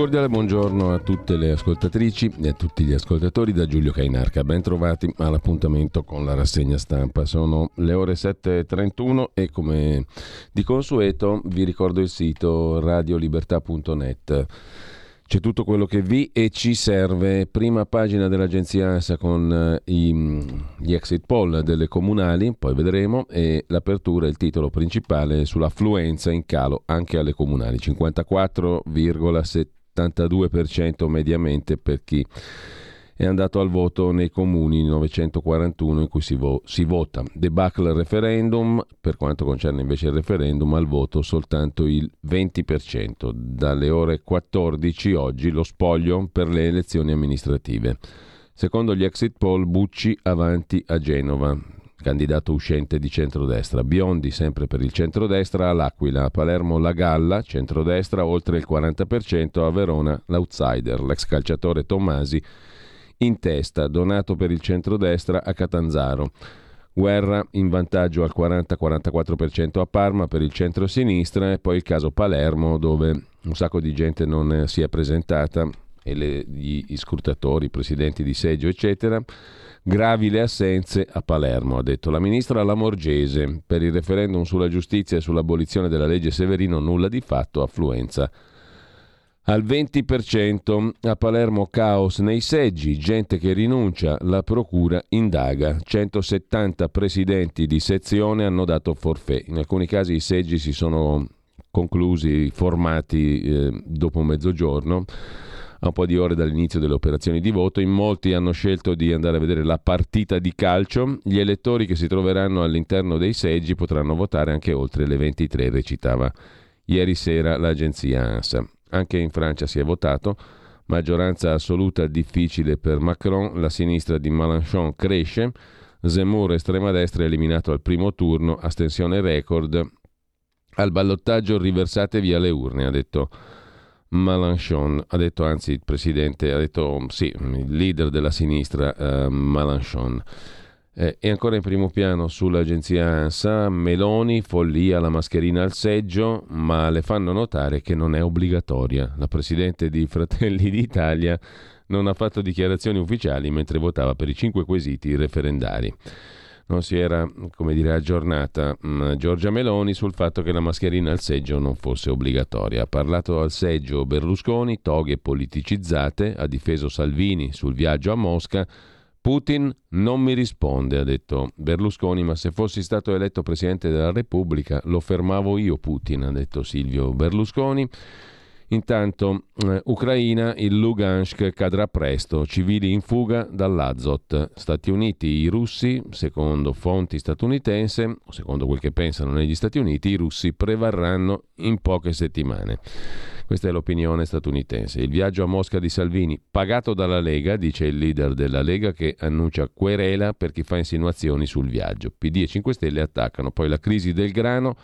Cordiale buongiorno a tutte le ascoltatrici e a tutti gli ascoltatori da Giulio Cainarca. Ben trovati all'appuntamento con la rassegna stampa. Sono le ore 7.31 e come di consueto vi ricordo il sito radiolibertà.net. C'è tutto quello che vi e ci serve. Prima pagina dell'agenzia ANSA con eh, i, gli exit poll delle comunali, poi vedremo, e l'apertura, il titolo principale sull'affluenza in calo anche alle comunali, 54,72% mediamente per chi è andato al voto nei comuni 941 in cui si, vo- si vota. Debacle referendum, per quanto concerne invece il referendum, al voto soltanto il 20%. Dalle ore 14 oggi lo spoglio per le elezioni amministrative. Secondo gli exit poll, Bucci avanti a Genova, candidato uscente di centrodestra. Biondi sempre per il centrodestra, all'Aquila, a Palermo la Galla, centrodestra, oltre il 40%, a Verona l'outsider, l'ex calciatore Tommasi in testa, donato per il centrodestra a Catanzaro. Guerra in vantaggio al 40-44% a Parma per il centro-sinistra e poi il caso Palermo dove un sacco di gente non si è presentata e le, gli scrutatori, i presidenti di seggio eccetera. Gravi le assenze a Palermo, ha detto la ministra Lamorgese. Per il referendum sulla giustizia e sull'abolizione della legge Severino nulla di fatto, affluenza al 20%. A Palermo caos nei seggi, gente che rinuncia, la procura indaga. 170 presidenti di sezione hanno dato forfè. In alcuni casi i seggi si sono conclusi, formati eh, dopo mezzogiorno a un po' di ore dall'inizio delle operazioni di voto. In molti hanno scelto di andare a vedere la partita di calcio. Gli elettori che si troveranno all'interno dei seggi potranno votare anche oltre le 23, recitava ieri sera l'agenzia ANSA. Anche in Francia si è votato. Maggioranza assoluta difficile per Macron, la sinistra di Mélenchon cresce, Zemmour estrema destra eliminato al primo turno, astensione record. Al ballottaggio riversate via le urne, ha detto Mélenchon, ha detto anzi il presidente, ha detto sì, il leader della sinistra uh, Mélenchon. Eh, e ancora in primo piano sull'agenzia ANSA, Meloni, follia la mascherina al seggio, ma le fanno notare che non è obbligatoria. La Presidente di Fratelli d'Italia non ha fatto dichiarazioni ufficiali mentre votava per i cinque quesiti referendari. Non si era, come dire, aggiornata mh, mm, Giorgia Meloni sul fatto che la mascherina al seggio non fosse obbligatoria. Ha parlato al seggio Berlusconi, toghe politicizzate, ha difeso Salvini sul viaggio a Mosca, Putin non mi risponde, ha detto Berlusconi, ma se fossi stato eletto Presidente della Repubblica lo fermavo io Putin, ha detto Silvio Berlusconi. Intanto, eh, Ucraina, il Lugansk cadrà presto, civili in fuga dall'Azot. Stati Uniti, i russi, secondo fonti statunitense, secondo quel che pensano negli Stati Uniti, i russi prevarranno in poche settimane. Questa è l'opinione statunitense. Il viaggio a Mosca di Salvini, pagato dalla Lega, dice il leader della Lega che annuncia querela per chi fa insinuazioni sul viaggio. PD e 5 Stelle attaccano. Poi la crisi del grano.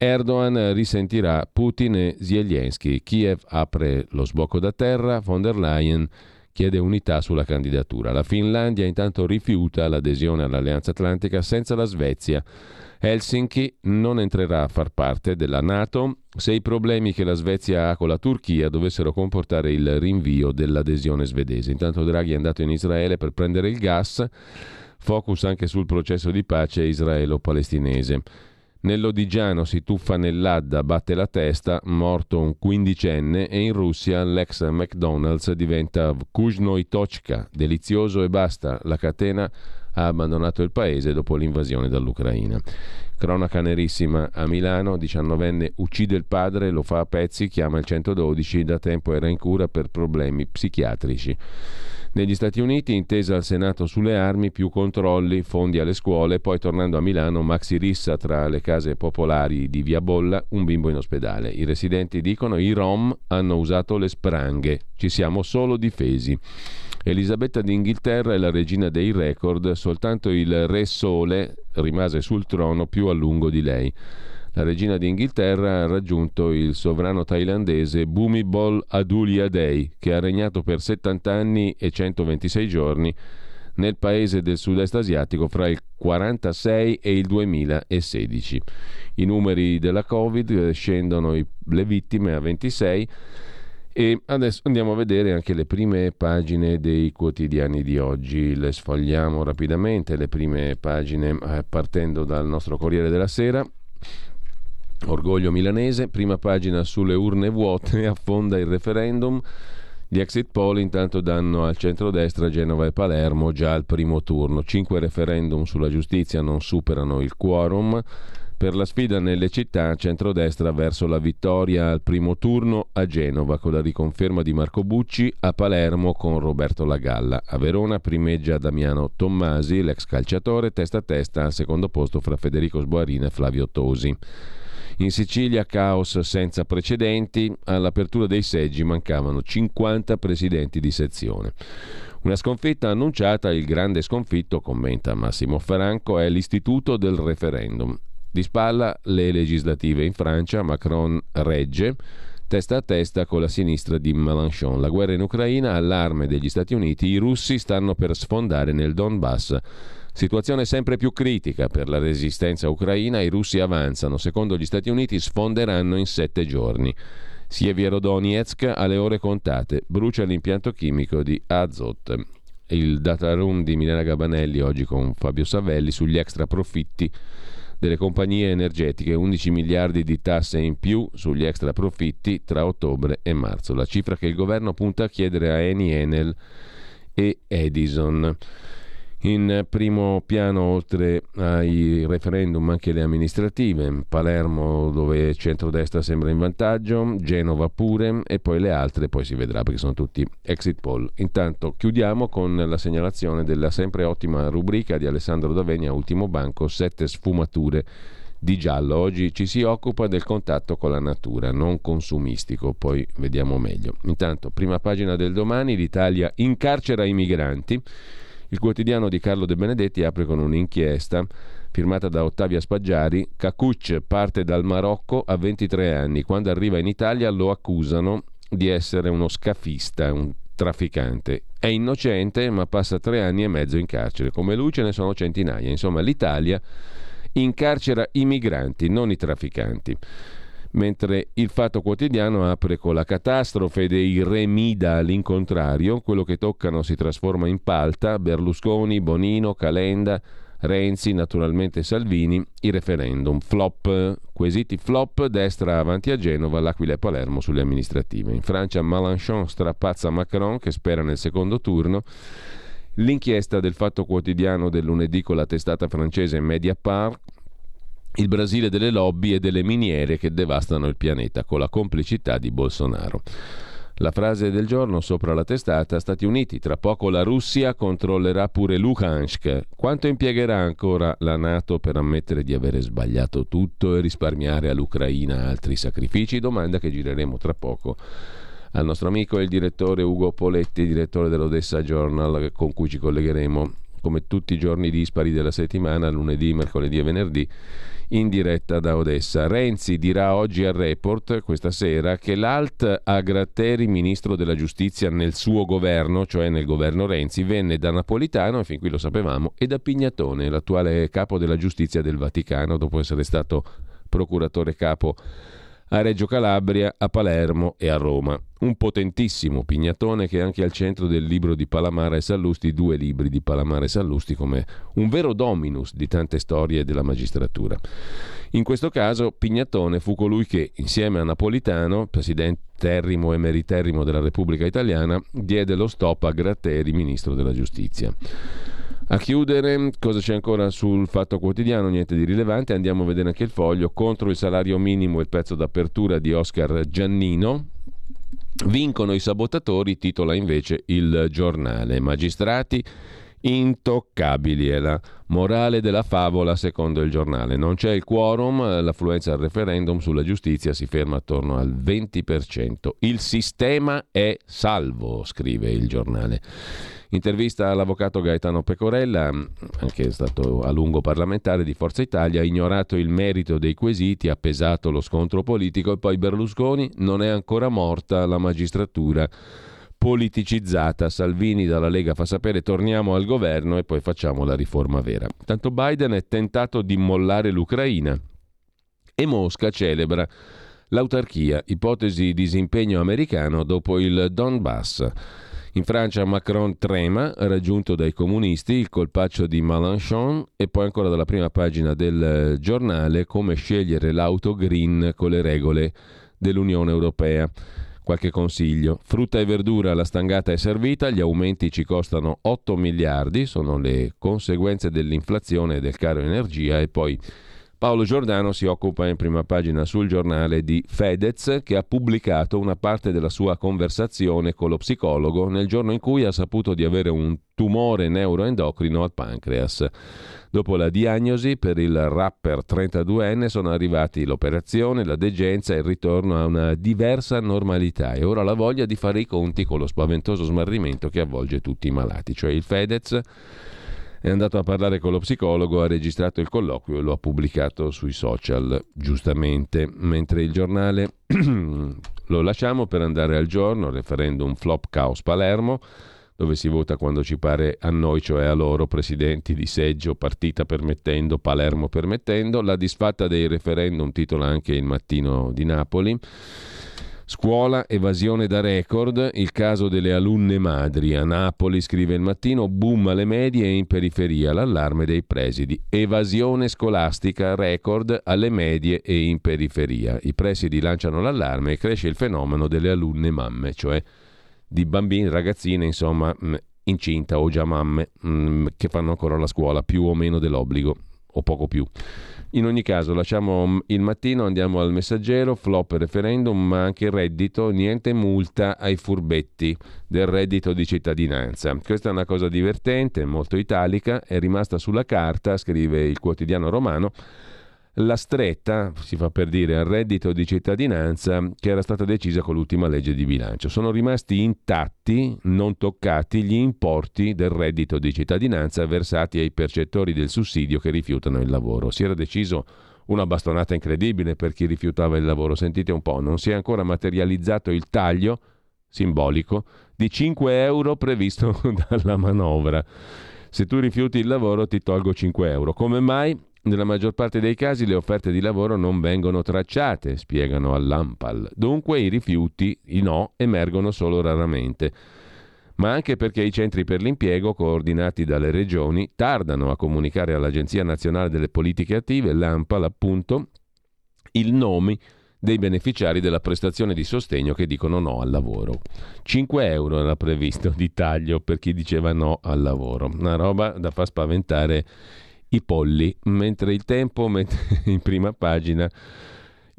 Erdogan risentirà Putin e Zelensky. Kiev apre lo sbocco da terra. Von der Leyen chiede unità sulla candidatura. La Finlandia intanto rifiuta l'adesione all'Alleanza Atlantica senza la Svezia. Helsinki non entrerà a far parte della Nato se i problemi che la Svezia ha con la Turchia dovessero comportare il rinvio dell'adesione svedese. Intanto Draghi è andato in Israele per prendere il gas, focus anche sul processo di pace israelo-palestinese. Nell'Odigiano si tuffa nell'Adda, batte la testa, morto un quindicenne e in Russia l'ex McDonald's diventa Kuzhnoitochka, delizioso e basta, la catena ha abbandonato il paese dopo l'invasione dall'Ucraina. Cronaca nerissima a Milano, 19enne uccide il padre, lo fa a pezzi, chiama il 112, da tempo era in cura per problemi psichiatrici. Negli Stati Uniti, intesa al Senato sulle armi, più controlli, fondi alle scuole, poi tornando a Milano, maxi rissa tra le case popolari di Via Bolla, un bimbo in ospedale. I residenti dicono i Rom hanno usato le spranghe, ci siamo solo difesi. Elisabetta d'Inghilterra è la regina dei record, soltanto il Re Sole rimase sul trono più a lungo di lei. La regina d'Inghilterra ha raggiunto il sovrano thailandese Bhumibol Adulyadej, che ha regnato per 70 anni e 126 giorni nel paese del sud-est asiatico fra il 1946 e il 2016. I numeri della Covid scendono le vittime a 26 e adesso andiamo a vedere anche le prime pagine dei quotidiani di oggi. Le sfogliamo rapidamente, le prime pagine eh, partendo dal nostro Corriere della Sera. Orgoglio milanese, prima pagina sulle urne vuote, affonda il referendum. Gli exit poll intanto danno al centrodestra Genova e Palermo già al primo turno. Cinque referendum sulla giustizia non superano il quorum. Per la sfida nelle città, centrodestra verso la vittoria al primo turno a Genova con la riconferma di Marco Bucci, a Palermo con Roberto Lagalla. A Verona primeggia Damiano Tommasi, l'ex calciatore, testa a testa al secondo posto fra Federico Sboarina e Flavio Tosi. In Sicilia caos senza precedenti, all'apertura dei seggi mancavano 50 presidenti di sezione. Una sconfitta annunciata, il grande sconfitto, commenta Massimo Franco, è l'istituto del referendum. Di spalla le legislative in Francia, Macron regge, testa a testa con la sinistra di Mélenchon. La guerra in Ucraina, allarme degli Stati Uniti, i russi stanno per sfondare nel Donbass Situazione sempre più critica per la resistenza ucraina, i russi avanzano, secondo gli Stati Uniti sfonderanno in sette giorni. Sievierodonetsk alle ore contate, brucia l'impianto chimico di Azot. Il data room di Milena Gabanelli oggi con Fabio Savelli sugli extra profitti delle compagnie energetiche, 11 miliardi di tasse in più sugli extra profitti tra ottobre e marzo, la cifra che il governo punta a chiedere a Eni Enel e Edison. In primo piano, oltre ai referendum, anche le amministrative. Palermo, dove centrodestra sembra in vantaggio, Genova pure, e poi le altre, poi si vedrà perché sono tutti exit poll. Intanto chiudiamo con la segnalazione della sempre ottima rubrica di Alessandro Davenia, Ultimo Banco, sette sfumature di giallo. Oggi ci si occupa del contatto con la natura, non consumistico, poi vediamo meglio. Intanto, prima pagina del domani, l'Italia incarcera i migranti. Il quotidiano di Carlo De Benedetti apre con un'inchiesta firmata da Ottavia Spaggiari. Cacucce parte dal Marocco a 23 anni. Quando arriva in Italia lo accusano di essere uno scafista, un trafficante. È innocente, ma passa tre anni e mezzo in carcere. Come lui ce ne sono centinaia. Insomma, l'Italia incarcera i migranti, non i trafficanti mentre il Fatto Quotidiano apre con la catastrofe dei remida all'incontrario, quello che toccano si trasforma in palta, Berlusconi, Bonino, Calenda, Renzi, naturalmente Salvini, i referendum, flop, quesiti flop, destra avanti a Genova, l'Aquila e Palermo sulle amministrative. In Francia Mélenchon strapazza Macron che spera nel secondo turno. L'inchiesta del Fatto Quotidiano del lunedì con la testata francese Mediapart il Brasile delle lobby e delle miniere che devastano il pianeta con la complicità di Bolsonaro. La frase del giorno sopra la testata Stati Uniti, tra poco la Russia controllerà pure Luhansk. Quanto impiegherà ancora la Nato per ammettere di avere sbagliato tutto e risparmiare all'Ucraina altri sacrifici? Domanda che gireremo tra poco al nostro amico e il direttore Ugo Poletti, direttore dell'Odessa Journal, con cui ci collegheremo come tutti i giorni dispari della settimana, lunedì, mercoledì e venerdì in diretta da Odessa. Renzi dirà oggi al report questa sera che l'alt a Gratteri, ministro della giustizia nel suo governo, cioè nel governo Renzi, venne da Napolitano, e fin qui lo sapevamo, e da Pignatone, l'attuale capo della giustizia del Vaticano, dopo essere stato procuratore capo a Reggio Calabria, a Palermo e a Roma. Un potentissimo pignatone che è anche al centro del libro di Palamara e Sallusti, due libri di Palamara e Sallusti come un vero dominus di tante storie della magistratura. In questo caso Pignatone fu colui che, insieme a Napolitano, presidenterrimo emeriterrimo della Repubblica Italiana, diede lo stop a Gratteri, ministro della giustizia. A chiudere, cosa c'è ancora sul fatto quotidiano? Niente di rilevante, andiamo a vedere anche il foglio. Contro il salario minimo il pezzo d'apertura di Oscar Giannino. Vincono i sabotatori, titola invece il giornale. Magistrati intoccabili è la morale della favola secondo il giornale. Non c'è il quorum, l'affluenza al referendum sulla giustizia si ferma attorno al 20%. Il sistema è salvo, scrive il giornale. Intervista all'avvocato Gaetano Pecorella, anche stato a lungo parlamentare di Forza Italia, ha ignorato il merito dei quesiti, ha pesato lo scontro politico e poi Berlusconi non è ancora morta la magistratura politicizzata. Salvini dalla Lega fa sapere torniamo al governo e poi facciamo la riforma vera. Tanto Biden è tentato di mollare l'Ucraina e Mosca celebra l'autarchia, ipotesi disimpegno americano dopo il Donbass. In Francia Macron trema, raggiunto dai comunisti, il colpaccio di Mélenchon e poi ancora dalla prima pagina del giornale come scegliere l'auto green con le regole dell'Unione Europea. Qualche consiglio. Frutta e verdura, la stangata è servita, gli aumenti ci costano 8 miliardi, sono le conseguenze dell'inflazione e del caro energia e poi Paolo Giordano si occupa in prima pagina sul giornale di Fedez che ha pubblicato una parte della sua conversazione con lo psicologo nel giorno in cui ha saputo di avere un tumore neuroendocrino al pancreas. Dopo la diagnosi per il rapper 32enne sono arrivati l'operazione, la degenza e il ritorno a una diversa normalità e ora la voglia di fare i conti con lo spaventoso smarrimento che avvolge tutti i malati, cioè il Fedez è andato a parlare con lo psicologo, ha registrato il colloquio e lo ha pubblicato sui social, giustamente, mentre il giornale lo lasciamo per andare al giorno, referendum flop caos Palermo, dove si vota quando ci pare a noi, cioè a loro, presidenti di seggio, partita permettendo, Palermo permettendo, la disfatta dei referendum titola anche il mattino di Napoli. Scuola, evasione da record, il caso delle alunne madri. A Napoli, scrive il mattino, boom alle medie e in periferia, l'allarme dei presidi. Evasione scolastica, record alle medie e in periferia. I presidi lanciano l'allarme e cresce il fenomeno delle alunne mamme, cioè di bambini, ragazzine, insomma, mm, incinta o già mamme, mm, che fanno ancora la scuola, più o meno dell'obbligo, o poco più. In ogni caso, lasciamo il mattino, andiamo al messaggero, flop referendum, ma anche reddito, niente multa ai furbetti del reddito di cittadinanza. Questa è una cosa divertente, molto italica, è rimasta sulla carta, scrive il quotidiano romano, la stretta, si fa per dire, al reddito di cittadinanza che era stata decisa con l'ultima legge di bilancio. Sono rimasti intatti, non toccati, gli importi del reddito di cittadinanza versati ai percettori del sussidio che rifiutano il lavoro. Si era deciso una bastonata incredibile per chi rifiutava il lavoro. Sentite un po', non si è ancora materializzato il taglio simbolico di 5 euro previsto dalla manovra. Se tu rifiuti il lavoro ti tolgo 5 euro. Come mai? Nella maggior parte dei casi le offerte di lavoro non vengono tracciate, spiegano all'AMPAL. Dunque i rifiuti, i no, emergono solo raramente. Ma anche perché i centri per l'impiego, coordinati dalle regioni, tardano a comunicare all'Agenzia nazionale delle politiche attive, l'AMPAL appunto, il nome dei beneficiari della prestazione di sostegno che dicono no al lavoro. 5 euro era previsto di taglio per chi diceva no al lavoro, una roba da far spaventare i polli, mentre il tempo mette in prima pagina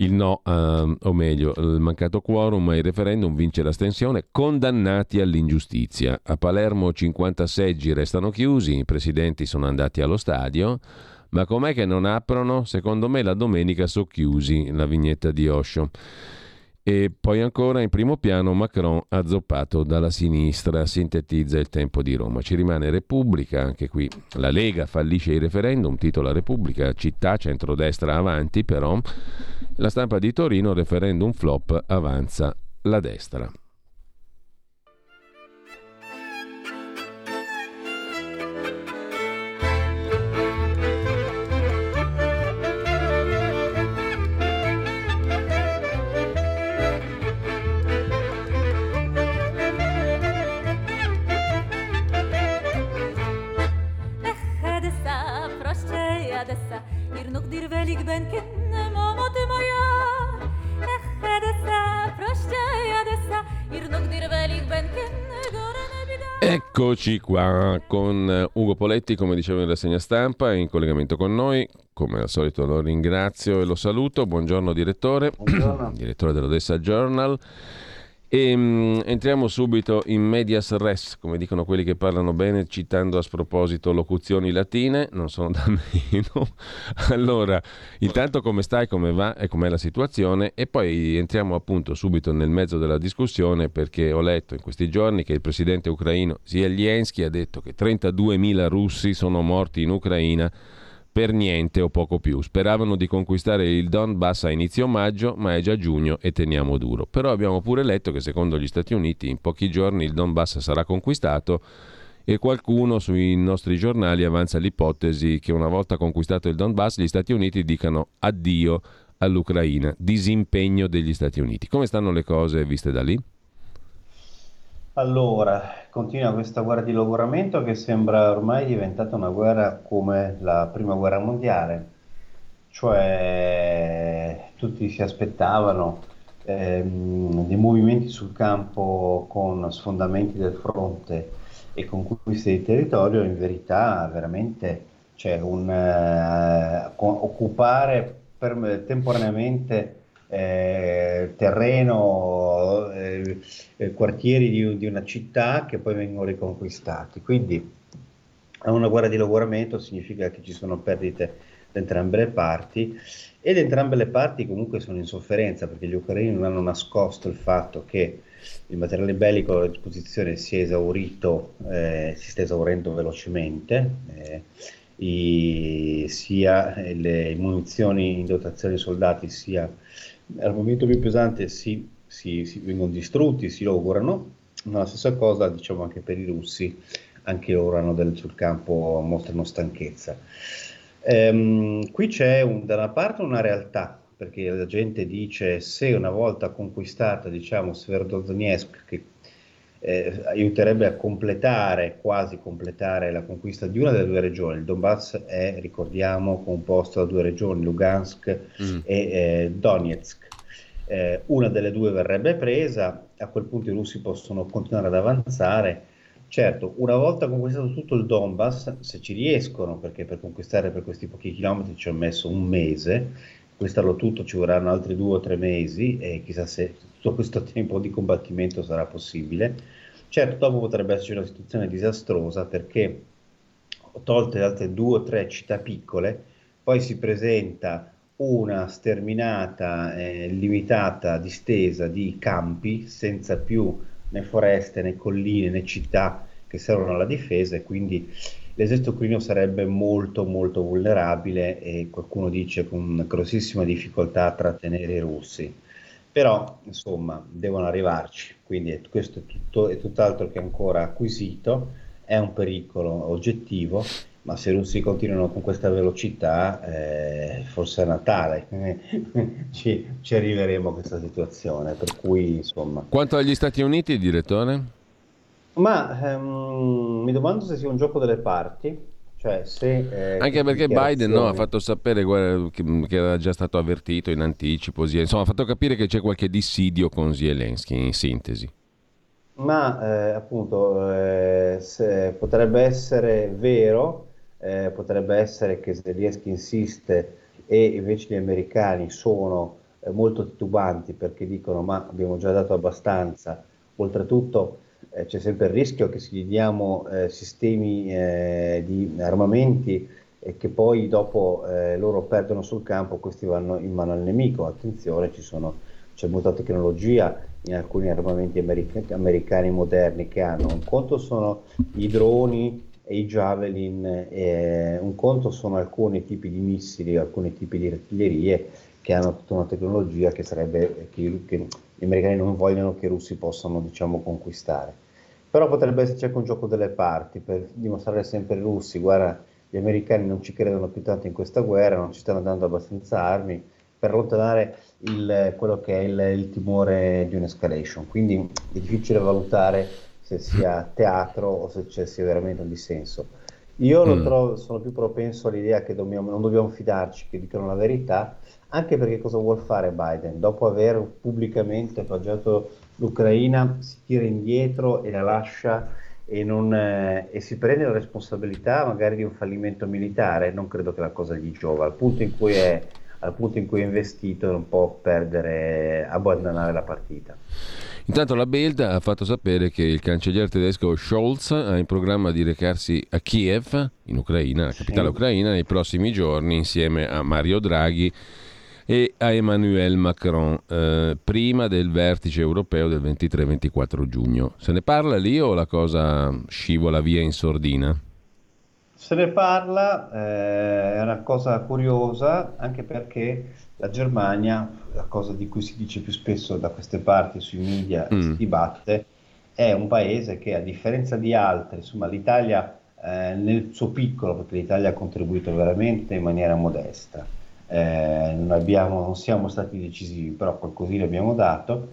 il no, uh, o meglio, il mancato quorum ai referendum vince l'astensione, condannati all'ingiustizia. A Palermo 50 seggi restano chiusi, i presidenti sono andati allo stadio, ma com'è che non aprono? Secondo me la domenica socchiusi, la vignetta di Osho. E poi ancora in primo piano Macron azzoppato dalla sinistra, sintetizza il tempo di Roma. Ci rimane Repubblica, anche qui la Lega fallisce il referendum, titola Repubblica, città, centrodestra avanti, però la stampa di Torino, referendum flop, avanza la destra. Eccoci qua con eh, Ugo Poletti, come dicevo nella segna stampa, in collegamento con noi. Come al solito lo ringrazio e lo saluto. Buongiorno direttore, Buongiorno. direttore dell'Odessa Journal. E, um, entriamo subito in medias res, come dicono quelli che parlano bene, citando a sproposito locuzioni latine, non sono da meno. allora, intanto come stai, come va e com'è la situazione e poi entriamo appunto subito nel mezzo della discussione perché ho letto in questi giorni che il presidente ucraino Zelensky ha detto che 32.000 russi sono morti in Ucraina per niente o poco più. Speravano di conquistare il Donbass a inizio maggio, ma è già giugno e teniamo duro. Però abbiamo pure letto che secondo gli Stati Uniti in pochi giorni il Donbass sarà conquistato e qualcuno sui nostri giornali avanza l'ipotesi che una volta conquistato il Donbass gli Stati Uniti dicano addio all'Ucraina, disimpegno degli Stati Uniti. Come stanno le cose viste da lì? Allora, continua questa guerra di logoramento che sembra ormai diventata una guerra come la prima guerra mondiale, cioè tutti si aspettavano ehm, dei movimenti sul campo con sfondamenti del fronte e conquiste di territorio, in verità veramente c'è un eh, occupare per, temporaneamente eh, terreno, eh, eh, quartieri di, di, una città che poi vengono riconquistati. Quindi una guerra di logoramento significa che ci sono perdite da entrambe le parti ed entrambe le parti comunque sono in sofferenza perché gli ucraini non hanno nascosto il fatto che il materiale bellico a disposizione si è esaurito, eh, si sta esaurendo velocemente, eh, i, sia le munizioni in dotazione ai soldati sia al momento più pesante si, si, si vengono distrutti, si logorano, ma la stessa cosa diciamo anche per i russi, anche loro hanno del, sul campo mostrano stanchezza. Ehm, qui c'è un, da una parte una realtà, perché la gente dice se una volta conquistata diciamo Sverdlovsk che eh, aiuterebbe a completare, quasi completare la conquista di una delle due regioni. Il Donbass è, ricordiamo, composto da due regioni, Lugansk mm. e eh, Donetsk. Eh, una delle due verrebbe presa, a quel punto i russi possono continuare ad avanzare. Certo, una volta conquistato tutto il Donbass, se ci riescono, perché per conquistare per questi pochi chilometri ci ho messo un mese, conquistarlo tutto ci vorranno altri due o tre mesi e chissà se tutto questo tempo di combattimento sarà possibile. Certo, dopo potrebbe esserci una situazione disastrosa perché tolte le altre due o tre città piccole, poi si presenta una sterminata, eh, limitata distesa di campi senza più né foreste né colline né città che servono alla difesa e quindi l'esercito ucraino sarebbe molto molto vulnerabile e qualcuno dice con grossissima difficoltà a trattenere i russi però insomma devono arrivarci, quindi è, questo è, tutto, è tutt'altro che ancora acquisito, è un pericolo oggettivo, ma se i russi continuano con questa velocità, eh, forse a Natale ci, ci, arriveremo a questa situazione. Per cui, insomma. Quanto agli Stati Uniti, direttore? Ma ehm, mi domando se sia un gioco delle parti cioè, se, eh, Anche perché Biden no, ha fatto sapere che, che, era già stato avvertito in anticipo, insomma ha fatto capire che c'è qualche dissidio con Zelensky, in sintesi. Ma eh, appunto eh, potrebbe essere vero, eh, potrebbe essere che Zelensky insiste e invece gli americani sono eh, molto titubanti perché dicono ma abbiamo già dato abbastanza, oltretutto eh, c'è sempre il rischio che se gli diamo eh, sistemi eh, di armamenti e che poi dopo eh, loro perdono sul campo, questi vanno in mano al nemico. Attenzione, sono, c'è molta tecnologia in alcuni armamenti americ- americani moderni che hanno. Un conto sono i droni e i javelin, un conto sono alcuni tipi di missili, alcuni tipi di artiglierie che hanno tutta una tecnologia che sarebbe che, che gli americani non vogliono che i russi possano diciamo, conquistare. Però potrebbe esserci anche un gioco delle parti per dimostrare sempre ai russi, guarda, gli americani non ci credono più tanto in questa guerra, non ci stanno dando abbastanza armi, per allontanare il, quello che è il, il timore di un'escalation. Quindi è difficile valutare se sia teatro o se c'è sia veramente un dissenso. Io mm. trovo, sono più propenso all'idea che dobbiamo, non dobbiamo fidarci, che dicano la verità, anche perché cosa vuol fare Biden? Dopo aver pubblicamente appoggiato l'Ucraina, si tira indietro e la lascia e, non, eh, e, si prende la responsabilità magari di un fallimento militare, non credo che la cosa gli giova. Al punto in cui è, al punto in cui è investito non può perdere, abbandonare la partita. Intanto la Bild ha fatto sapere che il cancelliere tedesco Scholz ha in programma di recarsi a Kiev, in Ucraina, la capitale sì. ucraina, nei prossimi giorni insieme a Mario Draghi e a Emmanuel Macron eh, prima del vertice europeo del 23-24 giugno. Se ne parla lì o la cosa scivola via in sordina? Se ne parla, eh, è una cosa curiosa anche perché la Germania, la cosa di cui si dice più spesso da queste parti sui media mm. si dibatte, è un paese che a differenza di altri, insomma l'Italia eh, nel suo piccolo, perché l'Italia ha contribuito veramente in maniera modesta, eh, non, abbiamo, non, siamo stati decisivi, però qualcosina abbiamo dato.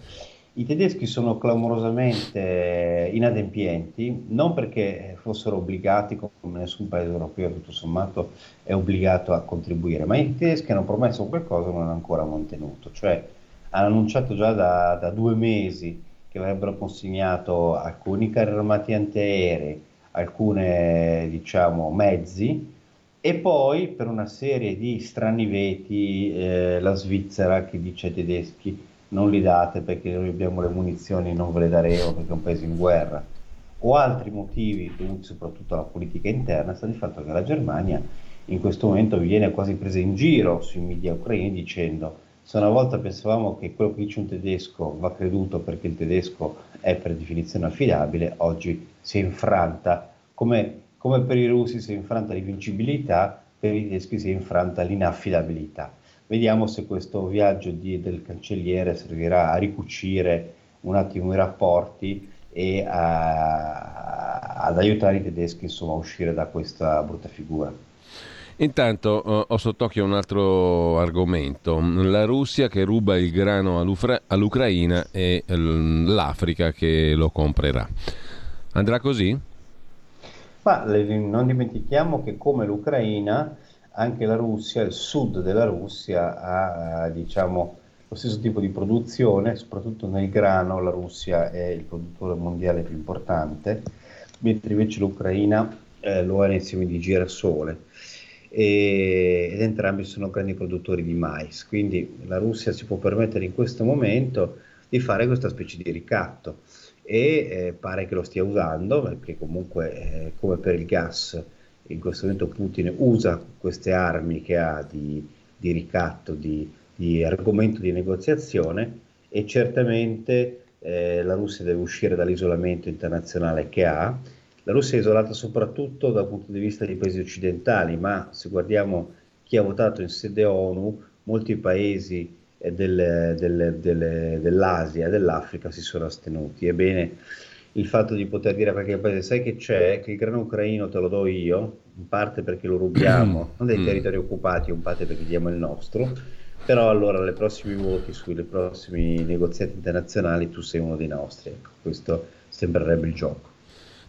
I tedeschi sono clamorosamente inadempienti, non perché fossero obbligati, come nessun paese europeo tutto sommato è obbligato a contribuire, ma i tedeschi hanno promesso qualcosa e non hanno ancora mantenuto, cioè hanno annunciato già da, da due mesi che avrebbero consegnato alcuni carri armati antiaerei, alcuni diciamo, mezzi, e poi per una serie di strani veti eh, la Svizzera che dice ai tedeschi non li date perché noi abbiamo le munizioni, non ve le daremo perché è un paese in guerra, o altri motivi dovuti soprattutto alla politica interna, sta di fatto che la Germania in questo momento viene quasi presa in giro sui media ucraini dicendo se una volta pensavamo che quello che dice un tedesco va creduto perché il tedesco è per definizione affidabile, oggi si è infranta. Come come per i russi si è infranta l'invincibilità, per i tedeschi si è infranta l'inaffidabilità. Vediamo se questo viaggio di, del cancelliere servirà a ricucire un attimo i rapporti e a, ad aiutare i tedeschi insomma, a uscire da questa brutta figura. Intanto uh, ho sott'occhio un altro argomento, la Russia che ruba il grano all'Ucraina e l'Africa che lo comprerà. Andrà così? Ma non dimentichiamo che come l'Ucraina, anche la Russia, il sud della Russia ha diciamo, lo stesso tipo di produzione, soprattutto nel grano la Russia è il produttore mondiale più importante, mentre invece l'Ucraina eh, lo nei semi di girasole. E, ed entrambi sono grandi produttori di mais, quindi la Russia si può permettere in questo momento di fare questa specie di ricatto e eh, pare che lo stia usando perché comunque eh, come per il gas in questo momento Putin usa queste armi che ha di, di ricatto, di, di, argomento di negoziazione e certamente eh, la Russia deve uscire dall'isolamento internazionale che ha. La Russia è isolata soprattutto dal punto di vista dei paesi occidentali, ma se guardiamo chi ha votato in sede ONU, molti paesi del, del, del, dell'Asia e dell'Africa si sono astenuti. Ebbene, il fatto di poter dire a qualche paese, sai che c'è, che il grano ucraino te lo do io, in parte perché lo rubiamo, non dai mm. territori occupati, in parte perché diamo il nostro, però allora nei prossimi voti, sui prossimi negoziati internazionali tu sei uno dei nostri. Ecco, questo sembrerebbe il gioco.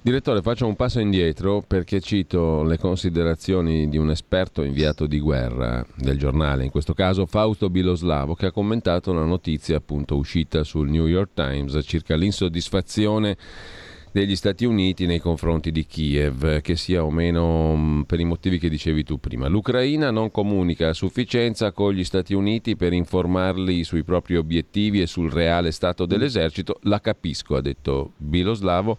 Direttore, faccio un passo indietro perché cito le considerazioni di un esperto inviato di guerra del giornale, in questo caso Fausto Biloslavo, che ha commentato la notizia appunto uscita sul New York Times circa l'insoddisfazione degli Stati Uniti nei confronti di Kiev, che sia o meno mm, per i motivi che dicevi tu prima. L'Ucraina non comunica a sufficienza con gli Stati Uniti per informarli sui propri obiettivi e sul reale stato dell'esercito. La capisco, ha detto Biloslavo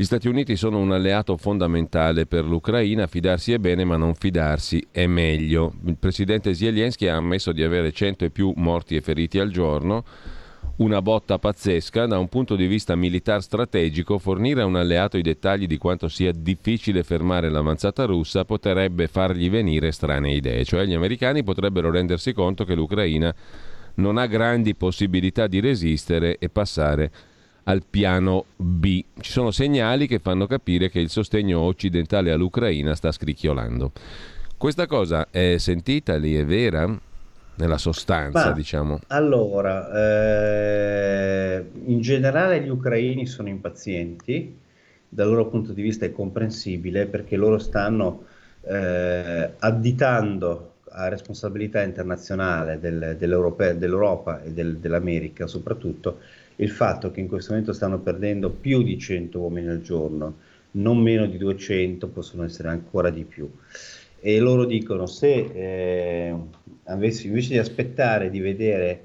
gli Stati Uniti sono un alleato fondamentale per l'Ucraina, fidarsi è bene ma non fidarsi è meglio. Il presidente Zelensky ha ammesso di avere 100 e più morti e feriti al giorno, una botta pazzesca da un punto di vista militare strategico, fornire a un alleato i dettagli di quanto sia difficile fermare l'avanzata russa potrebbe fargli venire strane idee, cioè gli americani potrebbero rendersi conto che l'Ucraina non ha grandi possibilità di resistere e passare al piano B. Ci sono segnali che fanno capire che il sostegno occidentale all'Ucraina sta scricchiolando. Questa cosa è sentita lì, è vera? Nella sostanza, Ma, diciamo. Allora, eh, in generale gli ucraini sono impazienti, dal loro punto di vista è comprensibile perché loro stanno eh, additando a responsabilità internazionale del, dell'Europa e del, dell'America soprattutto il fatto che in questo momento stanno perdendo più di 100 uomini al giorno, non meno di 200, possono essere ancora di più. E loro dicono se eh, invece di aspettare di vedere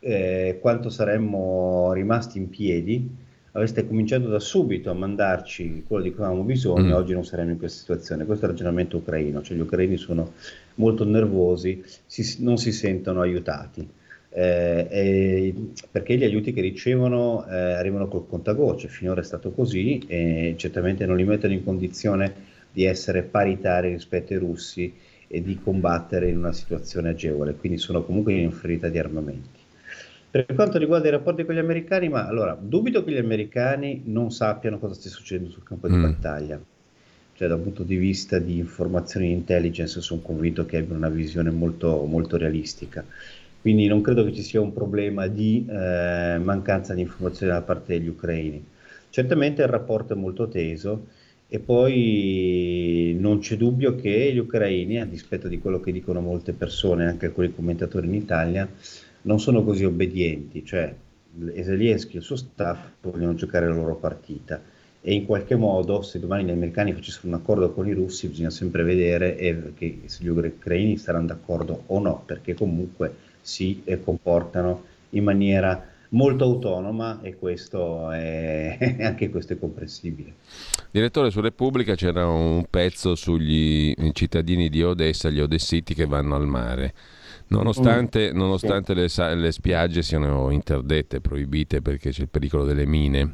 eh, quanto saremmo rimasti in piedi, aveste cominciato da subito a mandarci quello di cui avevamo bisogno, mm. oggi non saremmo in questa situazione. Questo è il ragionamento ucraino, cioè gli ucraini sono molto nervosi, si, non si sentono aiutati. Eh, perché gli aiuti che ricevono eh, arrivano col contagocce, finora è stato così e certamente non li mettono in condizione di essere paritari rispetto ai russi e di combattere in una situazione agevole, quindi sono comunque in inferiorità di armamenti. Per quanto riguarda i rapporti con gli americani, ma allora, dubito che gli americani non sappiano cosa stia succedendo sul campo di mm. battaglia. Cioè, dal punto di vista di informazioni di intelligence, sono convinto che abbiano una visione molto, molto realistica. Quindi non credo che ci sia un problema di eh, mancanza di informazioni da parte degli ucraini. Certamente il rapporto è molto teso e poi non c'è dubbio che gli ucraini, a dispetto di quello che dicono molte persone, anche alcuni commentatori in Italia, non sono così obbedienti, cioè Zelensky e il suo staff vogliono giocare la loro partita e in qualche modo se domani gli americani facessero un accordo con i russi bisogna sempre vedere eh, se gli ucraini saranno d'accordo o no, perché comunque si eh, comportano in maniera molto autonoma e questo è, anche questo è comprensibile. Direttore, su Repubblica c'era un pezzo sugli cittadini di Odessa, gli odessiti che vanno al mare. Nonostante, mm. nonostante le, le, spiagge siano interdette, proibite perché c'è il pericolo delle mine.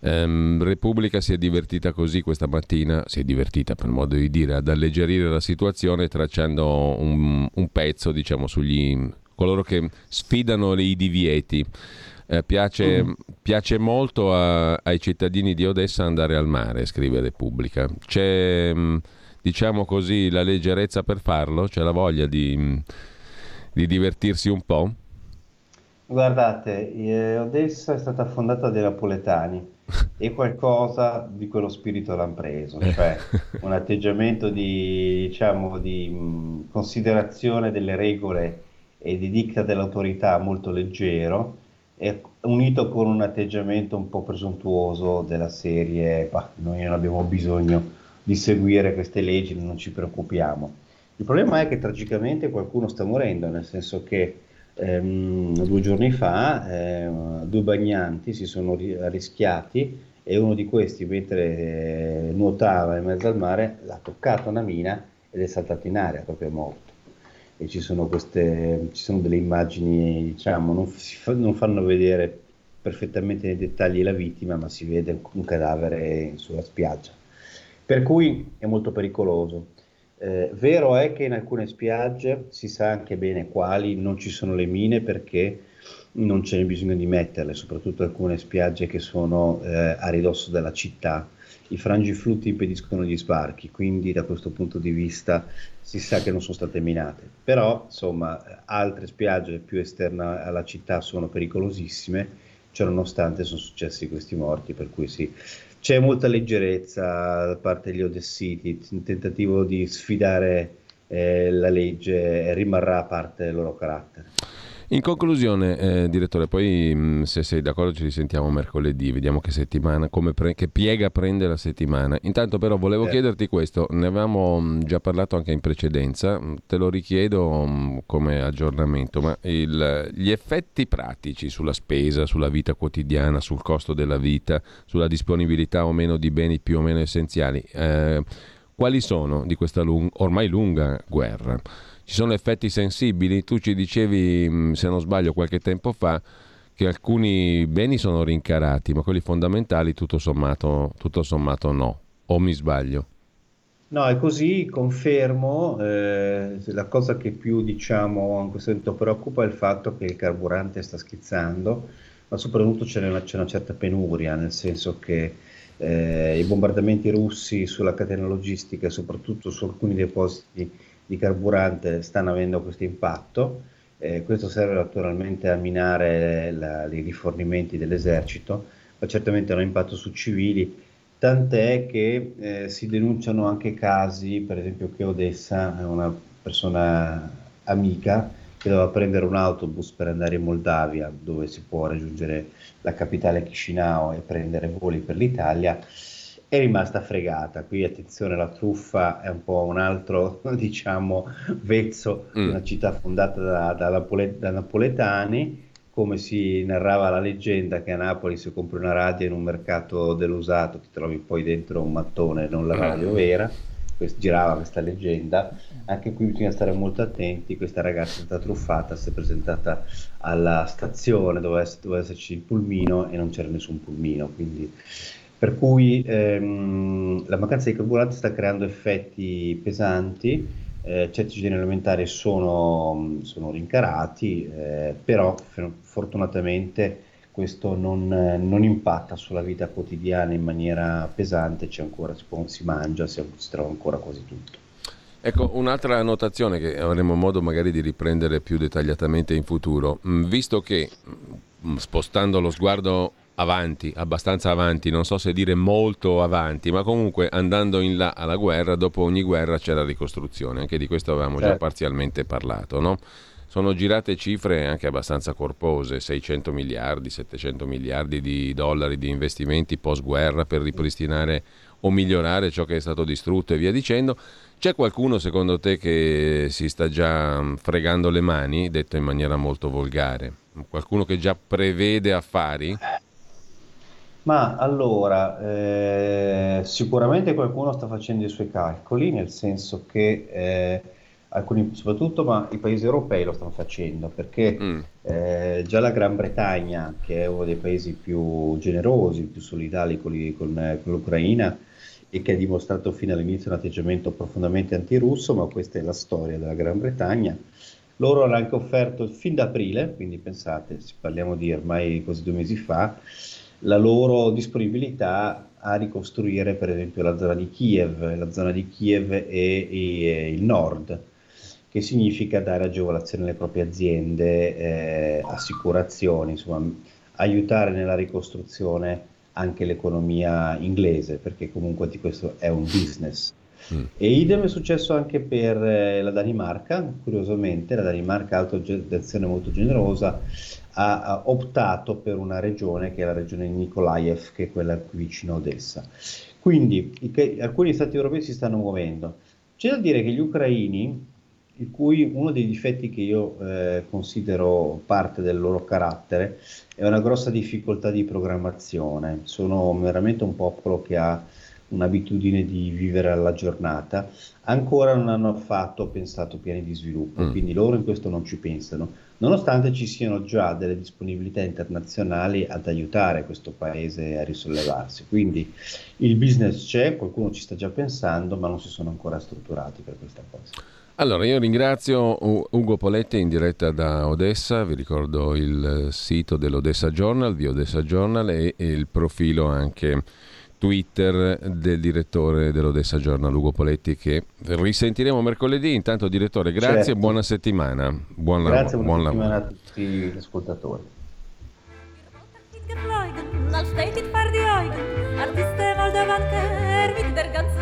Um, Repubblica si è divertita così questa mattina, si è divertita per modo di dire, ad alleggerire la situazione tracciando un, un pezzo diciamo, sugli coloro che sfidano i divieti. Eh, piace, mm. piace, molto a, ai cittadini di Odessa andare al mare, scrive Repubblica. C'è, mm, diciamo così, la leggerezza per farlo, c'è la voglia di mm, di divertirsi un po'? Guardate, eh, Odessa è stata fondata dai napoletani e qualcosa di quello spirito l'hanno preso, eh. cioè un atteggiamento di, diciamo, di mh, considerazione delle regole e di dicta dell'autorità molto leggero, unito con un atteggiamento un po' presuntuoso della serie, bah, noi non abbiamo bisogno di seguire queste leggi, non ci preoccupiamo. Il problema è che tragicamente qualcuno sta morendo, nel senso che ehm, due giorni fa eh, due bagnanti si sono rischiati e uno di questi, mentre eh, nuotava in mezzo al mare, l'ha toccato una mina ed è saltato in aria, proprio morto. E ci sono, queste, ci sono delle immagini, diciamo, non, fa, non fanno vedere perfettamente nei dettagli la vittima, ma si vede un cadavere sulla spiaggia. Per cui è molto pericoloso. Eh, vero è che in alcune spiagge, si sa anche bene quali, non ci sono le mine perché non c'è bisogno di metterle, soprattutto alcune spiagge che sono eh, a ridosso della città. I frangiflutti impediscono gli sbarchi, quindi da questo punto di vista si sa che non sono state minate. Però, insomma, altre spiagge più esterne alla città sono pericolosissime, ciononostante sono successi questi morti, per cui sì, c'è molta leggerezza da parte degli Odessiti, un tentativo di sfidare eh, la legge rimarrà a parte del loro carattere. In conclusione, eh, direttore, poi mh, se sei d'accordo ci risentiamo mercoledì, vediamo che settimana, pre- che piega prende la settimana. Intanto però volevo eh. chiederti questo, ne avevamo mh, già parlato anche in precedenza, te lo richiedo mh, come aggiornamento, ma il, gli effetti pratici sulla spesa, sulla vita quotidiana, sul costo della vita, sulla disponibilità o meno di beni più o meno essenziali, eh, quali sono di questa lung- ormai lunga guerra? Ci sono effetti sensibili? Tu ci dicevi, mm, se non sbaglio, qualche tempo fa che alcuni beni sono rincarati, ma quelli fondamentali tutto sommato, tutto sommato no. O mi sbaglio? No, è così, confermo. Eh, la cosa che più diciamo in questo momento preoccupa è il fatto che il carburante sta schizzando, ma soprattutto c'è una, c'è una certa penuria, nel senso che eh, i bombardamenti russi sulla catena logistica, soprattutto su alcuni depositi di carburante stanno avendo questo impatto. Eh, questo serve naturalmente a minare la, i rifornimenti dell'esercito, ma certamente ha un impatto su civili, tant'è che eh, si denunciano anche casi, per esempio che Odessa è una persona amica che doveva prendere un autobus per andare in Moldavia, dove si può raggiungere la capitale Chisinau e prendere voli per l'Italia, è rimasta fregata. Qui attenzione, la truffa è un po' un altro, diciamo, vezzo mm. una città fondata da, da, Napole- da, napoletani. Come si narrava la leggenda che a Napoli se compri una radio in un mercato dell'usato ti trovi poi dentro un mattone, non la radio mm. vera. Quest- girava questa leggenda. Anche qui bisogna stare molto attenti. Questa ragazza è stata truffata, si è presentata alla stazione, doveva, doveva esserci il pulmino e non c'era nessun pulmino. Quindi per cui ehm, la mancanza di carburante sta creando effetti pesanti, eh, certi generi alimentari sono, sono rincarati, eh, però fortunatamente questo non, non, impatta sulla vita quotidiana in maniera pesante, ancora, si, può, si, mangia, si, si trova ancora quasi tutto. Ecco, un'altra annotazione che avremo modo magari di riprendere più dettagliatamente in futuro, mm, visto che mm, spostando lo sguardo avanti, abbastanza avanti, non so se dire molto avanti, ma comunque andando in là alla guerra, dopo ogni guerra c'è la ricostruzione, anche di questo avevamo certo. già parzialmente parlato, no? Sono girate cifre anche abbastanza corpose, 600 miliardi, 700 miliardi di dollari di investimenti post guerra per ripristinare o migliorare ciò che è stato distrutto e via dicendo. C'è qualcuno secondo te che si sta già fregando le mani, detto in maniera molto volgare? Qualcuno che già prevede affari? Ma allora, eh, sicuramente qualcuno sta facendo i suoi calcoli, nel senso che eh, alcuni soprattutto, ma i paesi europei lo stanno facendo, perché mm. eh, già la Gran Bretagna, che è uno dei paesi più generosi, più solidali con, con, con l'Ucraina, e che ha dimostrato fino all'inizio un atteggiamento profondamente antirusso, ma questa è la storia della Gran Bretagna. Loro hanno anche offerto fin da aprile, quindi pensate, parliamo di ormai quasi due mesi fa, la loro disponibilità a ricostruire per esempio la zona di Kiev, la zona di Kiev e, e il nord, che significa dare agevolazioni alle proprie aziende, eh, assicurazioni, insomma, aiutare nella ricostruzione anche l'economia inglese, perché comunque di questo è un business. Mm. E idem è successo anche per eh, la Danimarca, curiosamente la Danimarca ha autogestione molto generosa, ha, optato per una regione che è la regione di Nikolaev, che è quella qui vicino a Odessa. Quindi i, alcuni stati europei si stanno muovendo. C'è da dire che gli ucraini, il cui uno dei difetti che io eh, considero parte del loro carattere è una grossa difficoltà di programmazione, sono veramente un popolo che ha un'abitudine di vivere alla giornata, ancora non hanno affatto pensato piani di sviluppo, mm. quindi loro in questo non ci pensano, nonostante ci siano già delle disponibilità internazionali ad aiutare questo paese a risollevarsi. Quindi il business c'è, qualcuno ci sta già pensando, ma non si sono ancora strutturati per questa cosa. Allora, io ringrazio Ugo Poletti in diretta da Odessa, vi ricordo il sito dell'Odessa Journal, di Odessa Journal e, e il profilo anche Twitter del direttore dell'Odessa Journal, Ugo Poletti, che risentiremo mercoledì. Intanto, direttore, grazie certo. e buona settimana. Buon grazie, lavoro. Buon settimana lavoro. a tutti gli ascoltatori. Artisten Moldovan, mit der ganzen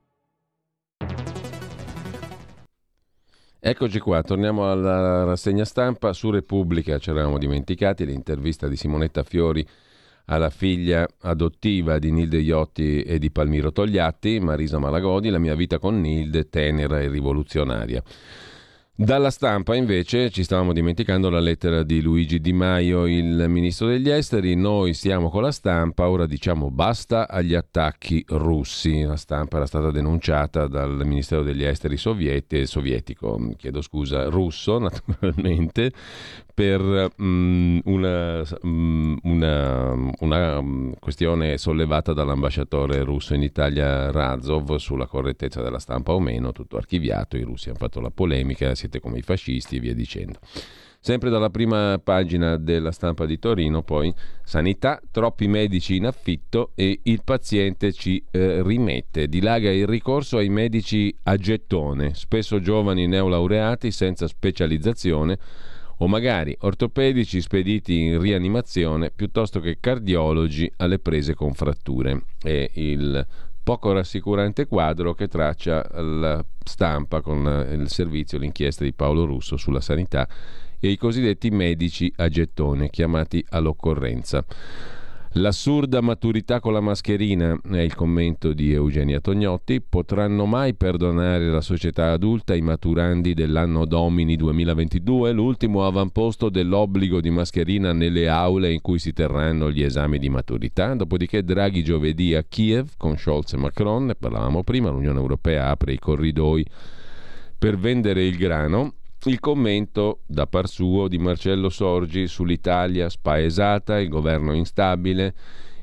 Eccoci qua, torniamo alla rassegna stampa su Repubblica, ci eravamo dimenticati l'intervista di Simonetta Fiori alla figlia adottiva di Nilde Iotti e di Palmiro Togliatti, Marisa Malagodi, la mia vita con Nilde, tenera e rivoluzionaria. Dalla stampa invece ci stavamo dimenticando la lettera di Luigi Di Maio, il ministro degli esteri, noi siamo con la stampa, ora diciamo basta agli attacchi russi. La stampa era stata denunciata dal Ministero degli esteri sovieti, sovietico, chiedo scusa, russo naturalmente, per um, una, um, una, una, questione sollevata dall'ambasciatore russo in Italia Razov sulla correttezza della stampa o meno, tutto archiviato, i russi hanno fatto la polemica, siete come i fascisti e via dicendo. Sempre dalla prima pagina della stampa di Torino, poi sanità, troppi medici in affitto e il paziente ci eh, rimette. Dilaga il ricorso ai medici a gettone, spesso giovani neolaureati senza specializzazione o magari ortopedici spediti in rianimazione piuttosto che cardiologi alle prese con fratture. È il poco rassicurante quadro che traccia la stampa con il servizio, l'inchiesta di Paolo Russo sulla sanità e i cosiddetti medici a gettone chiamati all'occorrenza. L'assurda maturità con la mascherina, è il commento di Eugenia Tognotti, potranno mai perdonare la società adulta i maturandi dell'anno domini 2022, l'ultimo avamposto dell'obbligo di mascherina nelle aule in cui si terranno gli esami di maturità, dopodiché Draghi giovedì a Kiev con Scholz e Macron, ne parlavamo prima, l'Unione Europea apre i corridoi per vendere il grano il commento da par suo di Marcello Sorgi sull'Italia spaesata, il governo instabile,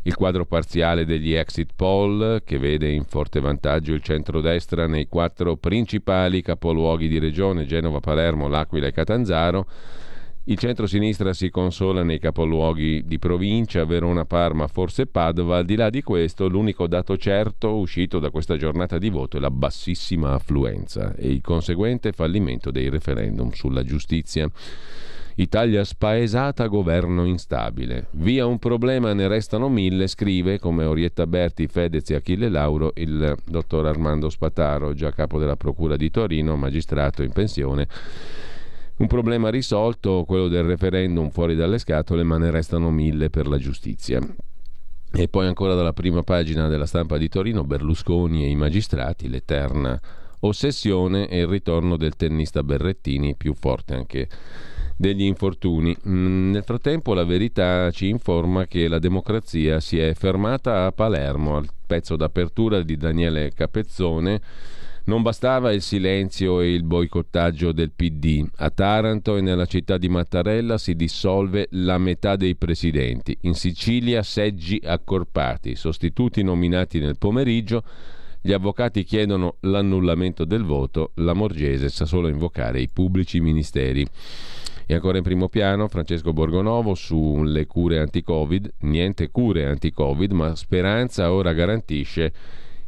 il quadro parziale degli exit poll che vede in forte vantaggio il centrodestra nei quattro principali capoluoghi di regione Genova, Palermo, L'Aquila e Catanzaro il centro-sinistra si consola nei capoluoghi di provincia, Verona, Parma, forse Padova. Al di là di questo, l'unico dato certo uscito da questa giornata di voto è la bassissima affluenza e il conseguente fallimento dei referendum sulla giustizia. Italia spaesata, governo instabile. Via un problema, ne restano mille, scrive come Orietta Berti, Fedez e Achille Lauro il dottor Armando Spataro, già capo della Procura di Torino, magistrato in pensione un problema risolto, quello del referendum fuori dalle scatole, ma ne restano mille per la giustizia. E poi ancora dalla prima pagina della stampa di Torino, Berlusconi e i magistrati, l'eterna ossessione e il ritorno del tennista Berrettini, più forte anche degli infortuni. Mm, nel frattempo la verità ci informa che la democrazia si è fermata a Palermo, al pezzo d'apertura di Daniele Capezzone non bastava il silenzio e il boicottaggio del PD. A Taranto e nella città di Mattarella si dissolve la metà dei presidenti. In Sicilia seggi accorpati, sostituti nominati nel pomeriggio. Gli avvocati chiedono l'annullamento del voto, la Morgese sa solo invocare i pubblici ministeri. E ancora in primo piano Francesco Borgonovo sulle cure anti-Covid, niente cure anti-Covid, ma Speranza ora garantisce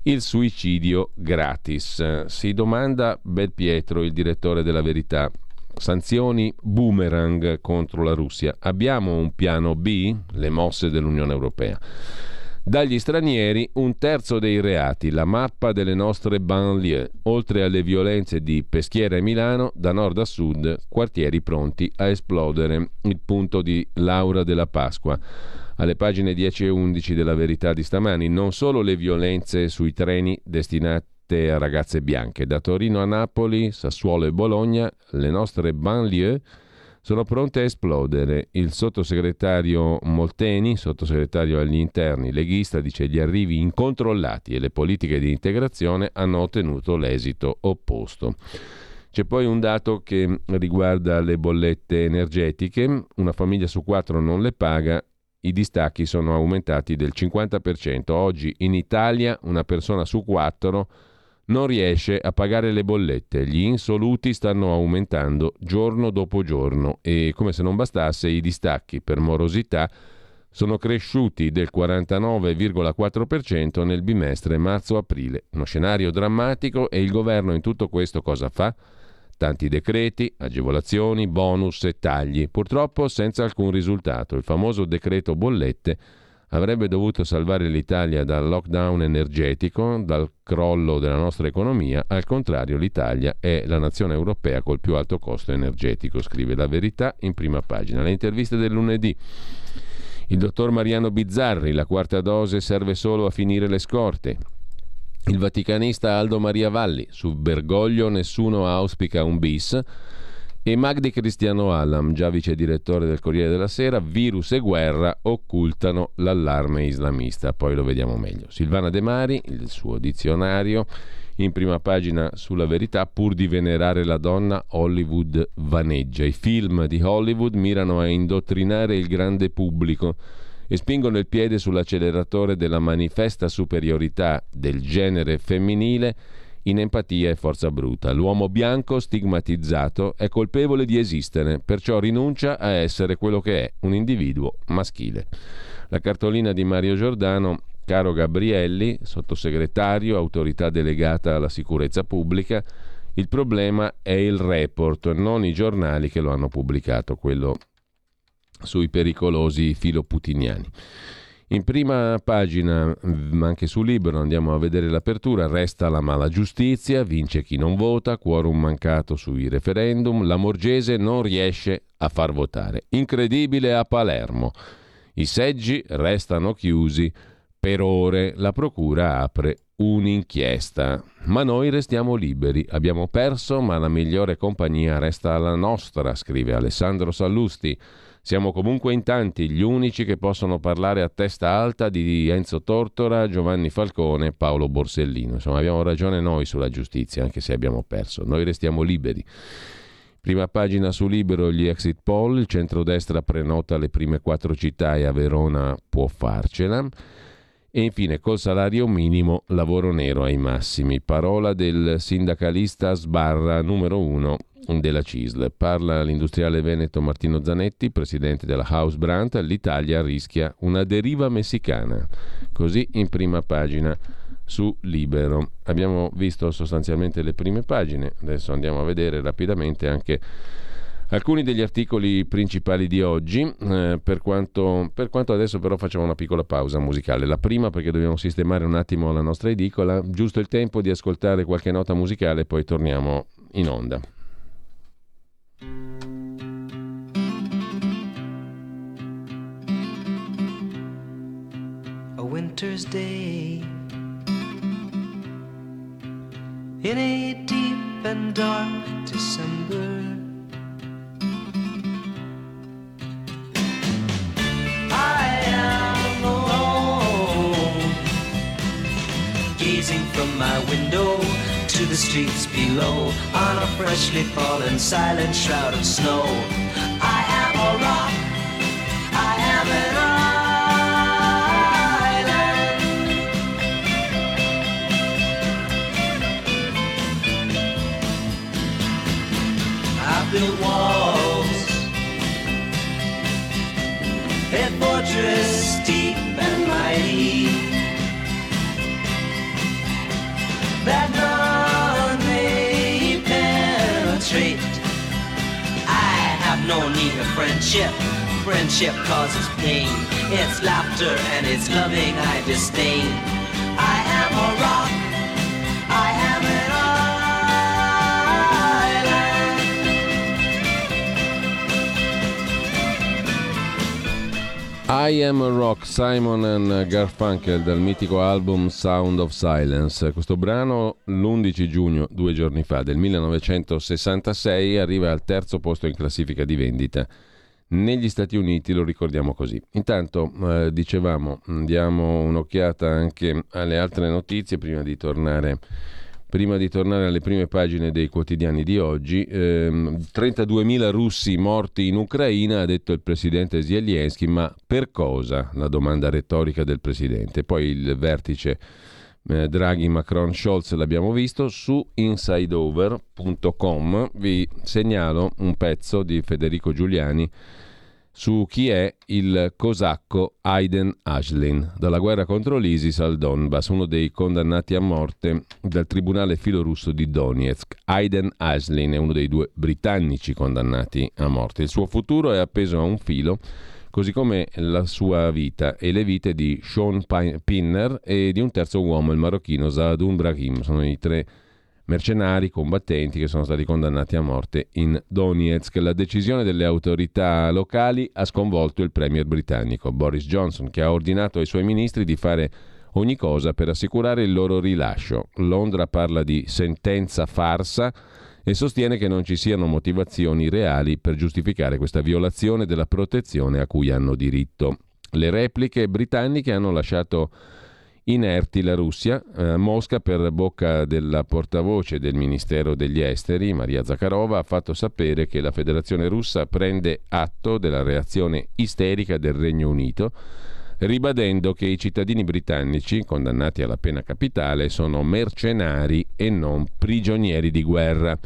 il suicidio gratis. Si domanda Belpietro, il direttore della Verità. Sanzioni boomerang contro la Russia. Abbiamo un piano B? Le mosse dell'Unione Europea. Dagli stranieri un terzo dei reati, la mappa delle nostre banlieue, oltre alle violenze di Peschiera e Milano, da nord a sud, quartieri pronti a esplodere. Il punto di Laura della Pasqua alle pagine 10 e 11 della verità di stamani, non solo le violenze sui treni destinate a ragazze bianche, da Torino a Napoli, Sassuolo e Bologna, le nostre banlieue sono pronte a esplodere. Il sottosegretario Molteni, sottosegretario agli interni, leghista, dice gli arrivi incontrollati e le politiche di integrazione hanno ottenuto l'esito opposto. C'è poi un dato che riguarda le bollette energetiche, una famiglia su quattro non le paga i distacchi sono aumentati del 50%. Oggi in Italia una persona su quattro non riesce a pagare le bollette. Gli insoluti stanno aumentando giorno dopo giorno e come se non bastasse i distacchi per morosità sono cresciuti del 49,4% nel bimestre marzo-aprile. Uno scenario drammatico e il governo in tutto questo cosa fa? Tanti decreti, agevolazioni, bonus e tagli, purtroppo senza alcun risultato. Il famoso decreto bollette avrebbe dovuto salvare l'Italia dal lockdown energetico, dal crollo della nostra economia. Al contrario, l'Italia è la nazione europea col più alto costo energetico, scrive la verità in prima pagina. Le interviste del lunedì. Il dottor Mariano Bizzarri, la quarta dose serve solo a finire le scorte. Il vaticanista Aldo Maria Valli, su Bergoglio nessuno auspica un bis. E Magdi Cristiano Allam, già vice direttore del Corriere della Sera, virus e guerra occultano l'allarme islamista. Poi lo vediamo meglio. Silvana De Mari, il suo dizionario, in prima pagina sulla verità, pur di venerare la donna, Hollywood vaneggia. I film di Hollywood mirano a indottrinare il grande pubblico e spingono il piede sull'acceleratore della manifesta superiorità del genere femminile in empatia e forza bruta. L'uomo bianco stigmatizzato è colpevole di esistere, perciò rinuncia a essere quello che è, un individuo maschile. La cartolina di Mario Giordano, caro Gabrielli, sottosegretario, autorità delegata alla sicurezza pubblica, il problema è il report, non i giornali che lo hanno pubblicato, quello sui pericolosi filoputiniani. In prima pagina, mm, anche su Libero, andiamo a vedere l'apertura, resta la mala giustizia, vince chi non vota, quorum mancato sui referendum, la Morgese non riesce a far votare. Incredibile a Palermo. I seggi restano chiusi per ore, la procura apre un'inchiesta. Ma noi restiamo liberi, abbiamo perso, ma la migliore compagnia resta la nostra, scrive Alessandro Sallusti. Siamo comunque in tanti, gli unici che possono parlare a testa alta di Enzo Tortora, Giovanni Falcone Paolo Borsellino. Insomma, abbiamo ragione noi sulla giustizia, anche se abbiamo perso. Noi restiamo liberi. Prima pagina su Libero gli exit poll, il centrodestra prenota le prime quattro città e a Verona può farcela. E infine col salario minimo lavoro nero ai massimi. Parola del sindacalista Sbarra numero uno della CISL. Parla l'industriale veneto Martino Zanetti, presidente della House Brand, l'Italia rischia una deriva messicana. Così in prima pagina su Libero. Abbiamo visto sostanzialmente le prime pagine, adesso andiamo a vedere rapidamente anche alcuni degli articoli principali di oggi, eh, per, quanto, per, quanto, adesso però facciamo una piccola pausa musicale. La prima perché dobbiamo sistemare un attimo la nostra edicola, giusto il tempo di ascoltare qualche nota musicale e poi torniamo in onda. Winter's day in a deep and dark December. I am alone, gazing from my window to the streets below on a freshly fallen silent shroud of snow. I am a rock, built walls, a fortress deep and mighty. That none may penetrate. I have no need of friendship. Friendship causes pain. It's laughter and it's loving I disdain. I Am Rock, Simon and Garfunkel dal mitico album Sound of Silence. Questo brano l'11 giugno, due giorni fa, del 1966, arriva al terzo posto in classifica di vendita. Negli Stati Uniti lo ricordiamo così. Intanto, eh, dicevamo, diamo un'occhiata anche alle altre notizie prima di tornare prima di tornare alle prime pagine dei quotidiani di oggi, ehm, 32.000 russi morti in Ucraina, ha detto il presidente Zelensky, ma per cosa? La domanda retorica del presidente. Poi il vertice eh, Draghi, Macron, Scholz l'abbiamo visto, su insideover.com vi segnalo un pezzo di Federico Giuliani su chi è il cosacco Aiden Ashlin, dalla guerra contro l'ISIS al Donbass, uno dei condannati a morte dal tribunale filorusso di Donetsk. Aiden Ashlin è uno dei due britannici condannati a morte. Il suo futuro è appeso a un filo, così come la sua vita e le vite di Sean Pinner e di un terzo uomo, il marocchino Zaadun Brahim. Sono i tre mercenari, combattenti che sono stati condannati a morte in Donetsk. La decisione delle autorità locali ha sconvolto il premier britannico Boris Johnson, che ha ordinato ai suoi ministri di fare ogni cosa per assicurare il loro rilascio. Londra parla di sentenza farsa e sostiene che non ci siano motivazioni reali per giustificare questa violazione della protezione a cui hanno diritto. Le repliche britanniche hanno lasciato inerti la Russia. Eh, Mosca, per bocca della portavoce del Ministero degli Esteri, Maria Zakharova, ha fatto sapere che la Federazione russa prende atto della reazione isterica del Regno Unito ribadendo che i cittadini britannici condannati alla pena capitale sono mercenari e non prigionieri di guerra.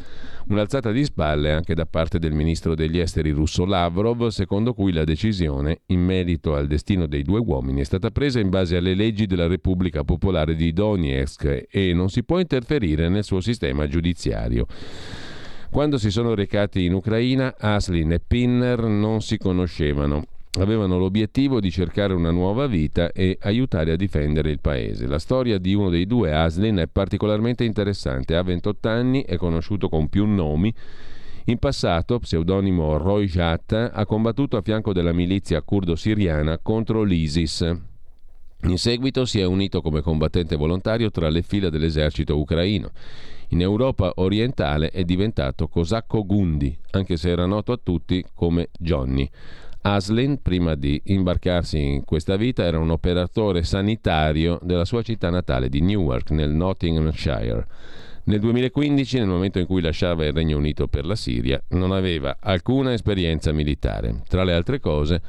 Un'alzata di spalle anche da parte del ministro degli esteri russo Lavrov, secondo cui la decisione in merito al destino dei due uomini è stata presa in base alle leggi della Repubblica Popolare di Donetsk e non si può interferire nel suo sistema giudiziario. Quando si sono recati in Ucraina, Aslin e Pinner non si conoscevano avevano l'obiettivo di cercare una nuova vita e aiutare a difendere il paese. La storia di uno dei due, Aslin, è particolarmente interessante. Ha 28 anni, è conosciuto con più nomi. In passato, pseudonimo Roy Jat, ha combattuto a fianco della milizia curdo-siriana contro l'ISIS. In seguito si è unito come combattente volontario tra le fila dell'esercito ucraino. In Europa orientale è diventato cosacco Gundi, anche se era noto a tutti come Johnny. Aslin, prima di imbarcarsi in questa vita, era un operatore sanitario della sua città natale di Newark, nel Nottinghamshire. Nel 2015, nel momento in cui lasciava il Regno Unito per la Siria, non aveva alcuna esperienza militare. Tra le altre cose,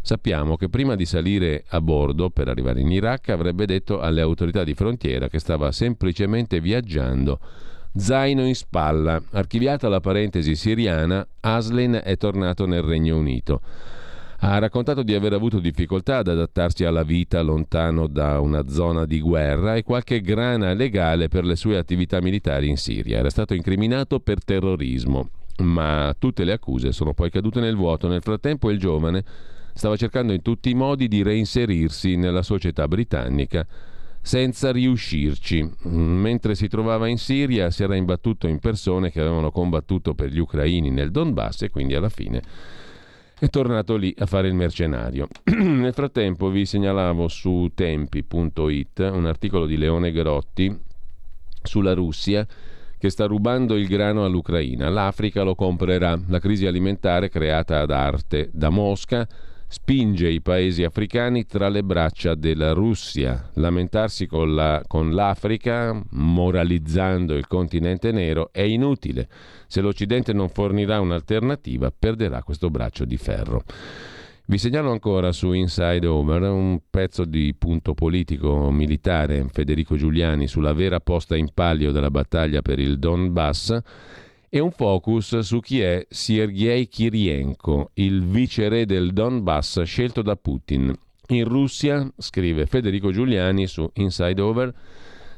sappiamo che prima di salire a bordo per arrivare in Iraq avrebbe detto alle autorità di frontiera che stava semplicemente viaggiando zaino in spalla. Archiviata la parentesi siriana, Aslin è tornato nel Regno Unito. Ha raccontato di aver avuto difficoltà ad adattarsi alla vita lontano da una zona di guerra e qualche grana legale per le sue attività militari in Siria. Era stato incriminato per terrorismo, ma tutte le accuse sono poi cadute nel vuoto. Nel frattempo il giovane stava cercando in tutti i modi di reinserirsi nella società britannica senza riuscirci. Mentre si trovava in Siria si era imbattuto in persone che avevano combattuto per gli ucraini nel Donbass e quindi alla fine è tornato lì a fare il mercenario. Nel frattempo vi segnalavo su tempi.it un articolo di Leone Grotti sulla Russia che sta rubando il grano all'Ucraina. L'Africa lo comprerà. La crisi alimentare creata ad arte da Mosca spinge i paesi africani tra le braccia della Russia. Lamentarsi con, la, con l'Africa, moralizzando il continente nero, è inutile. Se l'Occidente non fornirà un'alternativa, perderà questo braccio di ferro. Vi segnalo ancora su Inside Over un pezzo di punto politico militare Federico Giuliani sulla vera posta in palio della battaglia per il Donbass e un focus su chi è Sergei Kirienko, il viceré del Donbass scelto da Putin. In Russia, scrive Federico Giuliani su Inside Over,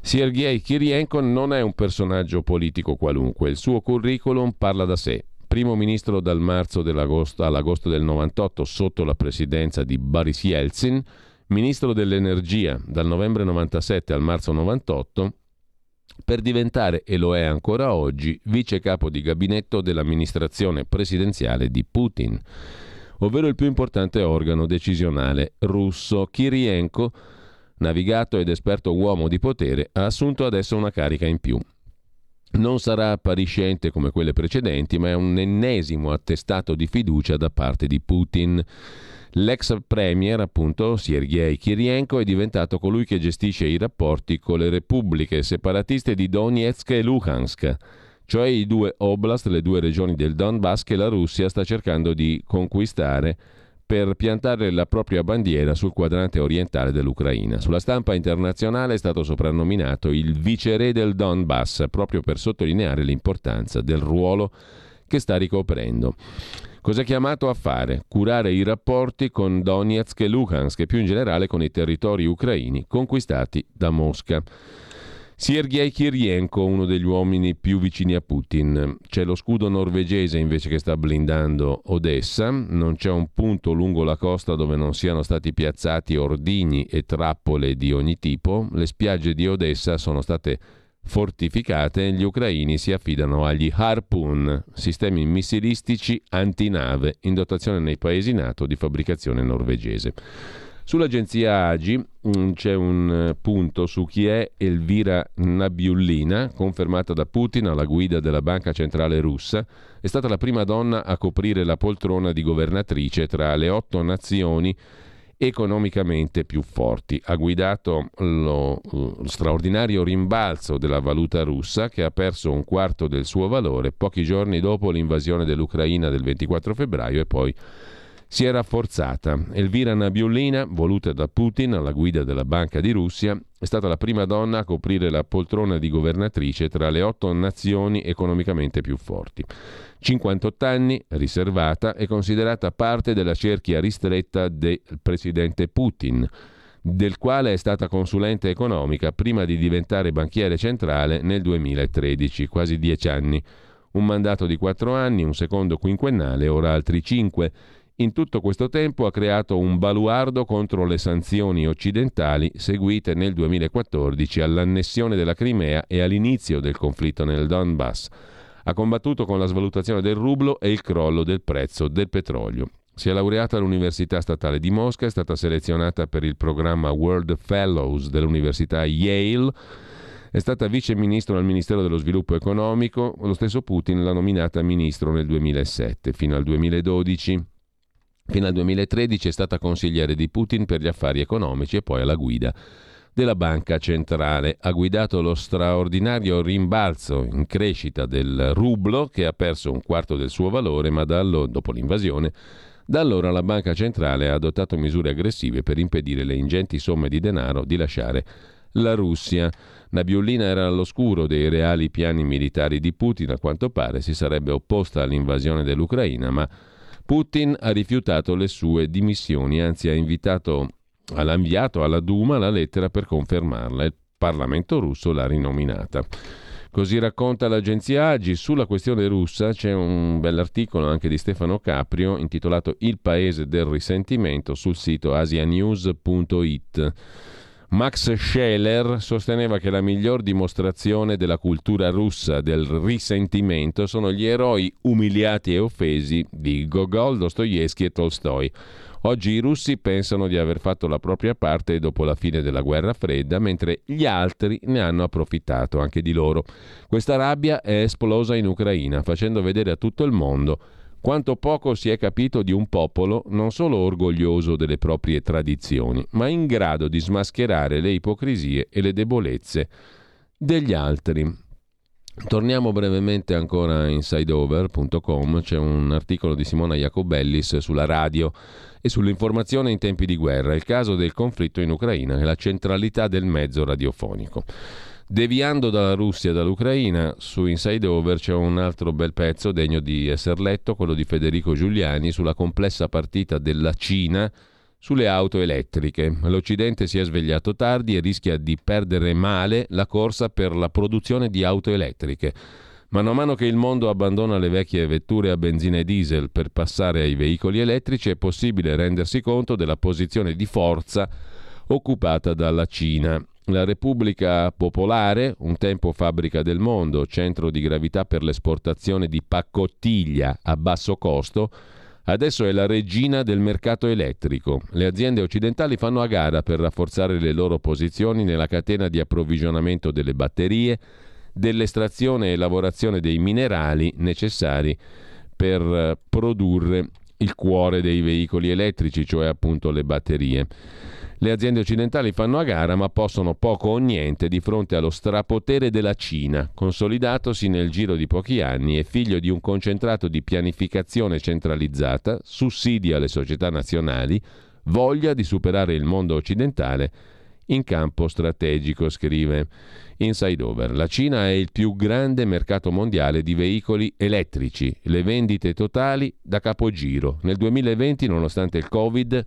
Sergei Kirienko non è un personaggio politico qualunque, il suo curriculum parla da sé. Primo ministro dal marzo all'agosto del 98 sotto la presidenza di Boris Yeltsin, ministro dell'energia dal novembre 97 al marzo 98 per diventare, e lo è ancora oggi, vice capo di gabinetto dell'amministrazione presidenziale di Putin, ovvero il più importante organo decisionale russo. Kirienko, navigato ed esperto uomo di potere, ha assunto adesso una carica in più. Non sarà appariscente come quelle precedenti, ma è un ennesimo attestato di fiducia da parte di Putin. L'ex premier, appunto, Sergei Kirienko, è diventato colui che gestisce i rapporti con le repubbliche separatiste di Donetsk e Luhansk, cioè i due oblast, le due regioni del Donbass che la Russia sta cercando di conquistare per piantare la propria bandiera sul quadrante orientale dell'Ucraina. Sulla stampa internazionale è stato soprannominato il viceré del Donbass, proprio per sottolineare l'importanza del ruolo che sta ricoprendo. Cos'è chiamato a fare? Curare i rapporti con Donetsk e Luhansk e più in generale con i territori ucraini conquistati da Mosca. Sergei Kirienko, uno degli uomini più vicini a Putin. C'è lo scudo norvegese invece che sta blindando Odessa, non c'è un punto lungo la costa dove non siano stati piazzati ordigni e trappole di ogni tipo. Le spiagge di Odessa sono state fortificate, gli ucraini si affidano agli Harpoon, sistemi missilistici antinave in dotazione nei paesi NATO di fabbricazione norvegese. Sull'agenzia Agi mm, c'è un eh, punto su chi è Elvira Nabiullina, confermata da Putin alla guida della Banca Centrale Russa. È stata la prima donna a coprire la poltrona di governatrice tra le otto nazioni economicamente più forti. Ha guidato lo, lo, straordinario rimbalzo della valuta russa che ha perso un quarto del suo valore pochi giorni dopo l'invasione dell'Ucraina del 24 febbraio e poi si è rafforzata. Elvira Nabiullina, voluta da Putin alla guida della Banca di Russia, è stata la prima donna a coprire la poltrona di governatrice tra le otto nazioni economicamente più forti. 58 anni, riservata, è considerata parte della cerchia ristretta del presidente Putin, del quale è stata consulente economica prima di diventare banchiere centrale nel 2013, quasi dieci anni. Un mandato di quattro anni, un secondo quinquennale, ora altri cinque. In tutto questo tempo ha creato un baluardo contro le sanzioni occidentali seguite nel 2014 all'annessione della Crimea e all'inizio del conflitto nel Donbass. Ha combattuto con la svalutazione del rublo e il crollo del prezzo del petrolio. Si è laureata all'Università Statale di Mosca, è stata selezionata per il programma World Fellows dell'Università Yale, è stata vice ministro al Ministero dello Sviluppo Economico, lo stesso Putin l'ha nominata ministro nel 2007, fino al 2012 Fino al 2013 è stata consigliere di Putin per gli affari economici e poi alla guida della banca centrale. Ha guidato lo straordinario rimbalzo in crescita del rublo che ha perso un quarto del suo valore, ma dallo, dopo l'invasione da allora la banca centrale ha adottato misure aggressive per impedire le ingenti somme di denaro di lasciare la Russia. Nabiullina era all'oscuro dei reali piani militari di Putin, a quanto pare si sarebbe opposta all'invasione dell'Ucraina, ma Putin ha rifiutato le sue dimissioni, anzi ha invitato, ha inviato alla Duma la lettera per confermarla. Il Parlamento russo l'ha rinominata. Così racconta l'agenzia Agi. Sulla questione russa c'è un bell'articolo anche di Stefano Caprio intitolato Il paese del risentimento sul sito asianews.it. Max Scheler sosteneva che la miglior dimostrazione della cultura russa del risentimento sono gli eroi umiliati e offesi di Gogol, Dostoevsky e Tolstoi. Oggi i russi pensano di aver fatto la propria parte dopo la fine della guerra fredda, mentre gli altri ne hanno approfittato anche di loro. Questa rabbia è esplosa in Ucraina, facendo vedere a tutto il mondo quanto poco si è capito di un popolo non solo orgoglioso delle proprie tradizioni, ma in grado di smascherare le ipocrisie e le debolezze degli altri. Torniamo brevemente ancora a insideover.com, c'è un articolo di Simona Jacobellis sulla radio e sull'informazione in tempi di guerra, il caso del conflitto in Ucraina e la centralità del mezzo radiofonico. Deviando dalla Russia e dall'Ucraina, su Inside Over c'è un altro bel pezzo degno di essere letto, quello di Federico Giuliani, sulla complessa partita della Cina sulle auto elettriche. L'Occidente si è svegliato tardi e rischia di perdere male la corsa per la produzione di auto elettriche. Mano a mano che il mondo abbandona le vecchie vetture a benzina e diesel per passare ai veicoli elettrici è possibile rendersi conto della posizione di forza occupata dalla Cina la Repubblica Popolare, un tempo fabbrica del mondo, centro di gravità per l'esportazione di paccottiglia a basso costo, adesso è la regina del mercato elettrico. Le aziende occidentali fanno a gara per rafforzare le loro posizioni nella catena di approvvigionamento delle batterie, dell'estrazione e lavorazione dei minerali necessari per eh, produrre il cuore dei veicoli elettrici, cioè appunto le batterie. Le aziende occidentali fanno a gara ma possono poco o niente di fronte allo strapotere della Cina, consolidatosi nel giro di pochi anni e figlio di un concentrato di pianificazione centralizzata, sussidia le società nazionali, voglia di superare il mondo occidentale in campo strategico, scrive Inside Over. La Cina è il più grande mercato mondiale di veicoli elettrici, le vendite totali da capogiro. Nel 2020, nonostante il Covid,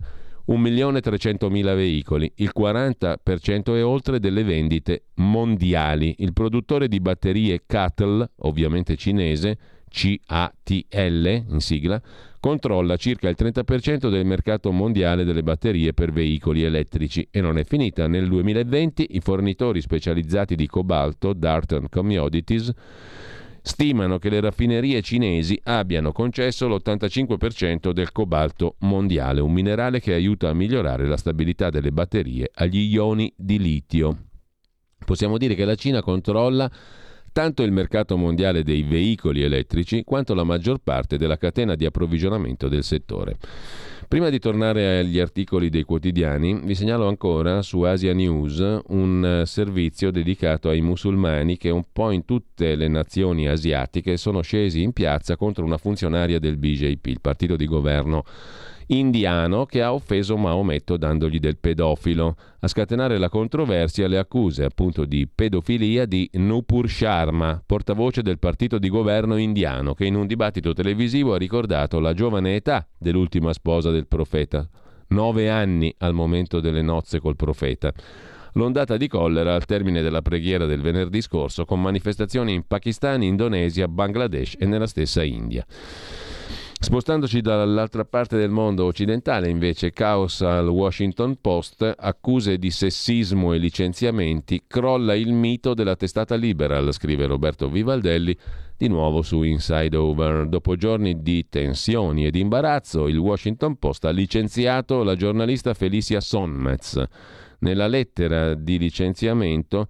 1.300.000 veicoli, il 40% e oltre delle vendite mondiali. Il produttore di batterie CATL, ovviamente cinese, CATL in sigla, controlla circa il 30% del mercato mondiale delle batterie per veicoli elettrici e non è finita. Nel 2020 i fornitori specializzati di cobalto, Darton Commodities, stimano che le raffinerie cinesi abbiano concesso l'85% del cobalto mondiale, un minerale che aiuta a migliorare la stabilità delle batterie agli ioni di litio. Possiamo dire che la Cina controlla tanto il mercato mondiale dei veicoli elettrici quanto la maggior parte della catena di approvvigionamento del settore. Prima di tornare agli articoli dei quotidiani, vi segnalo ancora su Asia News un servizio dedicato ai musulmani che un po' in tutte le nazioni asiatiche sono scesi in piazza contro una funzionaria del BJP, il partito di governo indiano che ha offeso Maometto dandogli del pedofilo. A scatenare la controversia le accuse appunto di pedofilia di Nupur Sharma, portavoce del partito di governo indiano, che in un dibattito televisivo ha ricordato la giovane età dell'ultima sposa del profeta, nove anni al momento delle nozze col profeta. L'ondata di collera al termine della preghiera del venerdì scorso con manifestazioni in Pakistan, Indonesia, Bangladesh e nella stessa India. Spostandoci dall'altra parte del mondo occidentale, invece, caos al Washington Post, accuse di sessismo e licenziamenti, crolla il mito della testata liberal, scrive Roberto Vivaldelli, di nuovo su Inside Over. Dopo giorni di tensioni e di imbarazzo, il Washington Post ha licenziato la giornalista Felicia Sonmetz. Nella lettera di licenziamento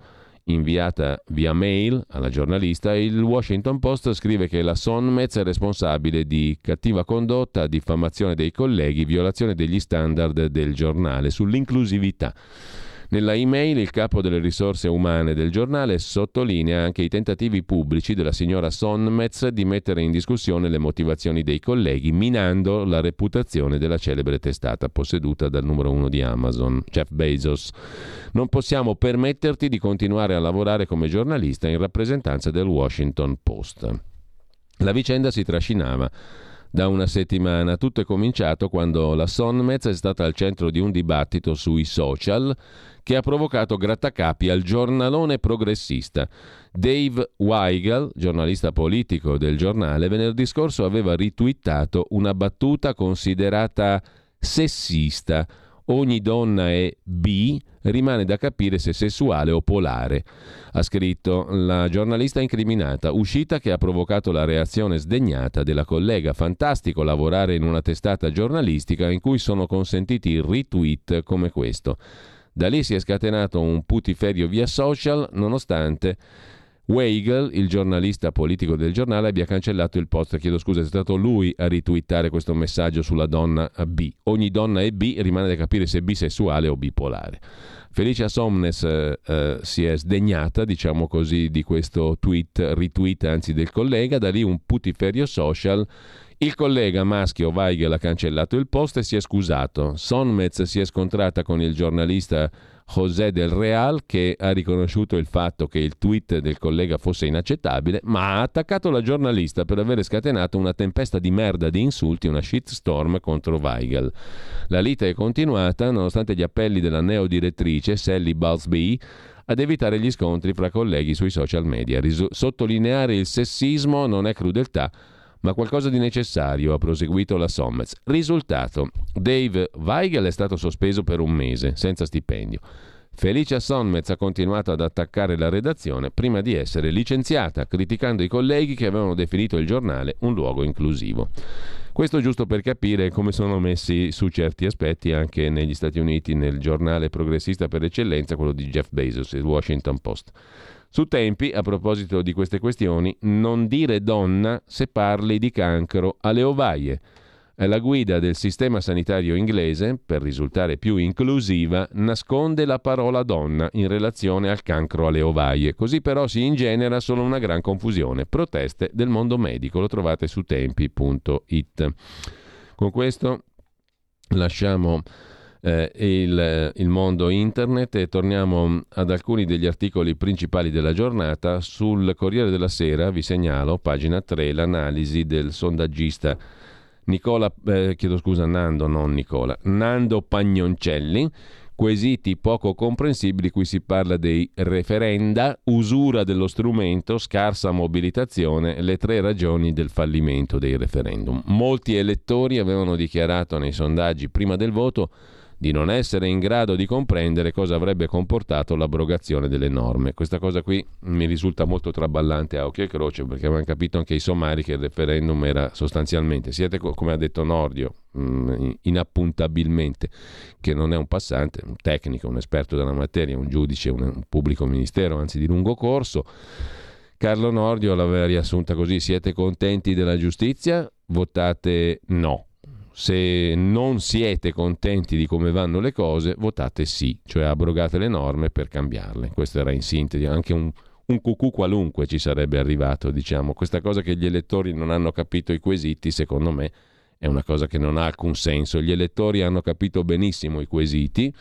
inviata via mail alla giornalista, il Washington Post scrive che la Sonmez è responsabile di cattiva condotta, diffamazione dei colleghi, violazione degli standard del giornale sull'inclusività. Nella email il capo delle risorse umane del giornale sottolinea anche i tentativi pubblici della signora Sonmetz di mettere in discussione le motivazioni dei colleghi, minando la reputazione della celebre testata posseduta dal numero uno di Amazon, Jeff Bezos. Non possiamo permetterti di continuare a lavorare come giornalista in rappresentanza del Washington Post. La vicenda si trascinava da una settimana. Tutto è cominciato quando la Sonmez è stata al centro di un dibattito sui social che ha provocato grattacapi al giornalone progressista. Dave Weigel, giornalista politico del giornale, venerdì scorso aveva ritwittato una battuta considerata sessista. Ogni donna è B, rimane da capire se sessuale o polare. Ha scritto la giornalista incriminata, uscita che ha provocato la reazione sdegnata della collega. Fantastico lavorare in una testata giornalistica in cui sono consentiti retweet come questo. Da lì si è scatenato un putiferio via social, nonostante Weigel, il giornalista politico del giornale, abbia cancellato il post. Chiedo scusa, è stato lui a ritwittare questo messaggio sulla donna B. Ogni donna è B, rimane da capire se è bisessuale o bipolare. Felicia Somnes eh, eh, si è sdegnata, diciamo così, di questo tweet, retweet anzi del collega, da lì un putiferio social il collega maschio Weigel ha cancellato il post e si è scusato. Sonmez si è scontrata con il giornalista José del Real che ha riconosciuto il fatto che il tweet del collega fosse inaccettabile, ma ha attaccato la giornalista per aver scatenato una tempesta di merda di insulti, una shitstorm contro Weigel. La lite è continuata nonostante gli appelli della neodirettrice Sally Balsby ad evitare gli scontri fra colleghi sui social media. Risu- sottolineare il sessismo non è crudeltà, ma qualcosa di necessario, ha proseguito la Sommers. Risultato, Dave Weigel è stato sospeso per un mese, senza stipendio. Felicia Sonmez ha continuato ad attaccare la redazione prima di essere licenziata, criticando i colleghi che avevano definito il giornale un luogo inclusivo. Questo giusto per capire come sono messi su certi aspetti anche negli Stati Uniti nel giornale progressista per eccellenza, quello di Jeff Bezos, il Washington Post. Su Tempi, a proposito di queste questioni, non dire donna se parli di cancro alle ovaie. La guida del sistema sanitario inglese, per risultare più inclusiva, nasconde la parola donna in relazione al cancro alle ovaie. Così però si ingenera solo una gran confusione. Proteste del mondo medico, lo trovate su tempi.it. Con questo lasciamo eh, il, il, mondo internet e torniamo ad alcuni degli articoli principali della giornata. Sul Corriere della Sera vi segnalo, pagina 3, l'analisi del sondaggista Nicola, eh, chiedo scusa, Nando, non Nicola, Nando Pagnoncelli quesiti poco comprensibili, qui si parla dei referenda, usura dello strumento, scarsa mobilitazione, le tre ragioni del fallimento dei referendum. Molti elettori avevano dichiarato nei sondaggi prima del voto di non essere in grado di comprendere cosa avrebbe comportato l'abrogazione delle norme. Questa cosa qui mi risulta molto traballante a occhio e croce perché avevano capito anche i somari che il referendum era sostanzialmente, siete come ha detto Nordio, mm, inappuntabilmente, che non è un passante, un tecnico, un esperto della materia, un giudice, un pubblico ministero, anzi di lungo corso. Carlo Nordio l'aveva riassunta così, siete contenti della giustizia? Votate no se non siete contenti di come vanno le cose, votate sì, cioè abrogate le norme per cambiarle. Questo era in sintesi, anche un, un cucù qualunque ci sarebbe arrivato, diciamo. Questa cosa che gli elettori non hanno capito i quesiti, secondo me, è una cosa che non ha alcun senso. Gli elettori hanno capito benissimo i quesiti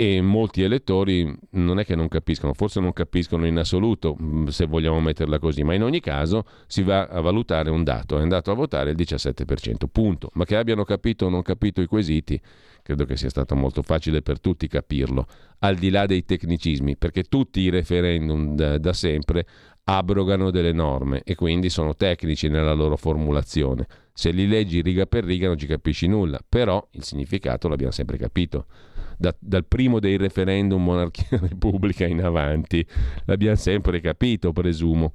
e molti elettori non è che non capiscono, forse non capiscono in assoluto mm, se vogliamo metterla così, ma in ogni caso si va a valutare un dato, è andato a votare il 17%, punto. Ma che abbiano capito o non capito i quesiti, credo che sia stato molto facile per tutti capirlo, al di là dei tecnicismi, perché tutti i referendum da, da sempre abrogano delle norme e quindi sono tecnici nella loro formulazione. Se li leggi riga per riga non ci capisci nulla, però il significato l'abbiamo sempre capito da, dal primo dei referendum monarchia-repubblica in avanti. L'abbiamo sempre capito, presumo.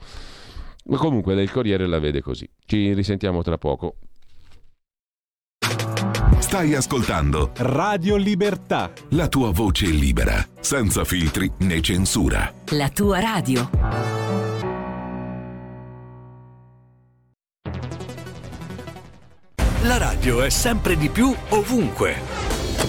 Ma comunque il Corriere la vede così. Ci risentiamo tra poco. Stai ascoltando Radio Libertà. La tua voce libera, senza filtri né censura. La tua radio. La radio è sempre di più ovunque.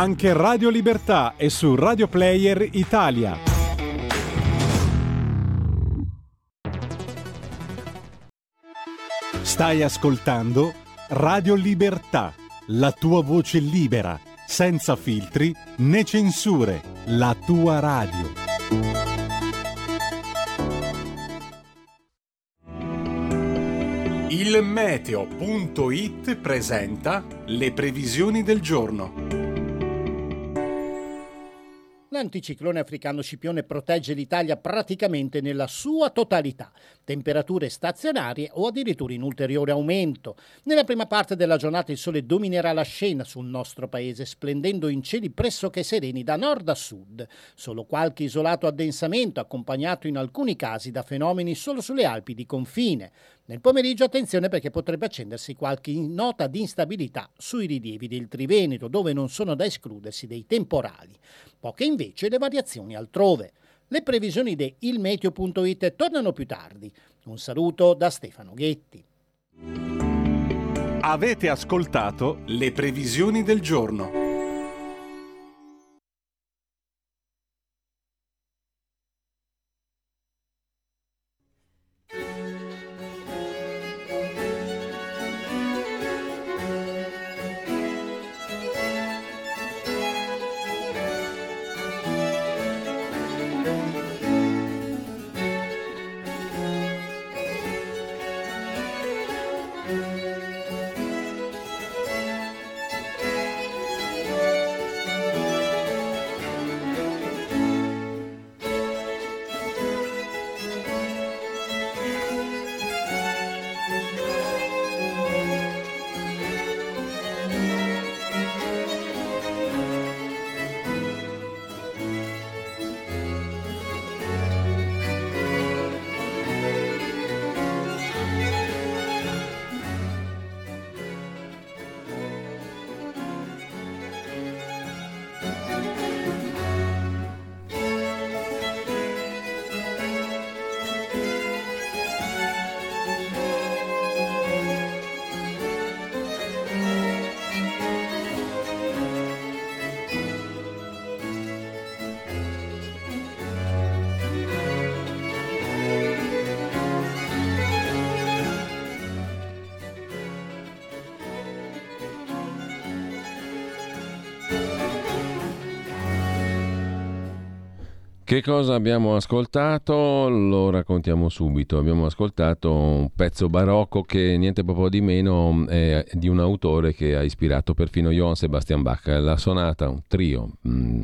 Anche Radio Libertà è su Radio Player Italia. Stai ascoltando Radio Libertà, la tua voce libera, senza filtri né censure, la tua radio. Il meteo.it presenta le previsioni del giorno. L'anticiclone africano Scipione protegge l'Italia praticamente nella sua totalità, temperature stazionarie o addirittura in ulteriore aumento. Nella prima parte della giornata il sole dominerà la scena sul nostro paese, splendendo in cieli pressoché sereni da nord a sud. Solo qualche isolato addensamento, accompagnato in alcuni casi da fenomeni solo sulle Alpi di confine. Nel pomeriggio attenzione perché potrebbe accendersi qualche nota di instabilità sui rilievi del Triveneto, dove non sono da escludersi dei temporali. Poche invece le variazioni altrove. Le previsioni di ilmeteo.it tornano più tardi. Un saluto da Stefano Ghetti. Avete ascoltato le previsioni del giorno. Che cosa abbiamo ascoltato? Lo raccontiamo subito. Abbiamo ascoltato un pezzo barocco che niente po' di meno è di un autore che ha ispirato perfino Johann Sebastian Bach, la sonata, un trio. Mm,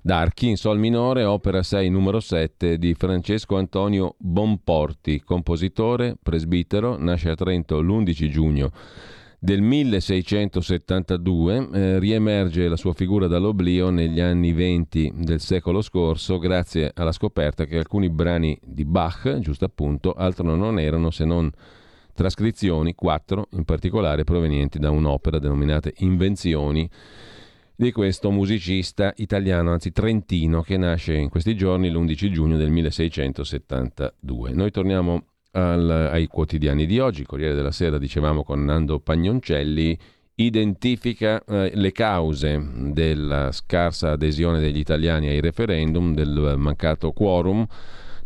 d'archi in sol minore, opera 6 numero 7 di Francesco Antonio Bonporti, compositore, presbitero, nasce a Trento l'11 giugno del 1672 eh, riemerge la sua figura dall'oblio negli anni 20 del secolo scorso grazie alla scoperta che alcuni brani di Bach, giusto appunto, altro non erano se non trascrizioni, quattro in particolare provenienti da un'opera denominata Invenzioni di questo musicista italiano, anzi trentino, che nasce in questi giorni l'11 giugno del 1672. Noi torniamo al, ai quotidiani di oggi. Corriere della Sera, dicevamo con Nando Pagnoncelli, identifica eh, le cause della scarsa adesione degli italiani ai referendum, del mancato quorum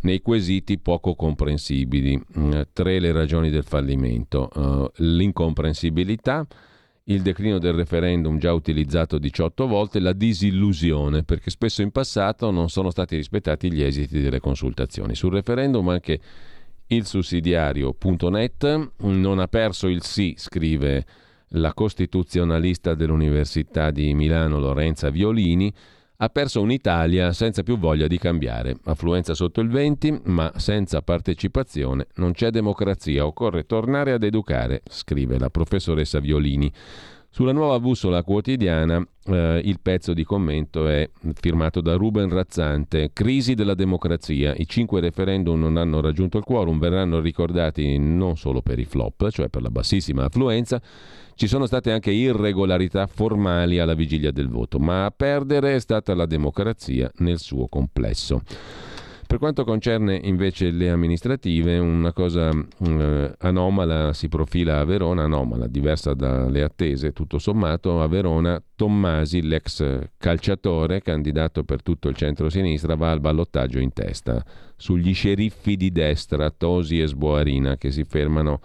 nei quesiti poco comprensibili. Mm, tre le ragioni del fallimento. Uh, l'incomprensibilità, il declino del referendum già utilizzato 18 volte, la disillusione, perché spesso in passato non sono stati rispettati gli esiti delle consultazioni. Sul referendum anche il sussidiario.net non ha perso il sì, scrive la costituzionalista dell'Università di Milano Lorenza Violini, ha perso un'Italia senza più voglia di cambiare. Affluenza sotto il 20, ma senza partecipazione non c'è democrazia, occorre tornare ad educare, scrive la professoressa Violini. Sulla nuova bussola quotidiana eh, il pezzo di commento è firmato da Ruben Razzante. Crisi della democrazia. I cinque referendum non hanno raggiunto il quorum, verranno ricordati non solo per i flop, cioè per la bassissima affluenza. Ci sono state anche irregolarità formali alla vigilia del voto, ma a perdere è stata la democrazia nel suo complesso. Per quanto concerne invece le amministrative, una cosa eh, anomala si profila a Verona, anomala, diversa dalle attese, tutto sommato, a Verona Tommasi, l'ex calciatore, candidato per tutto il centro-sinistra, va al ballottaggio in testa sugli sceriffi di destra, Tosi e Sboarina, che si fermano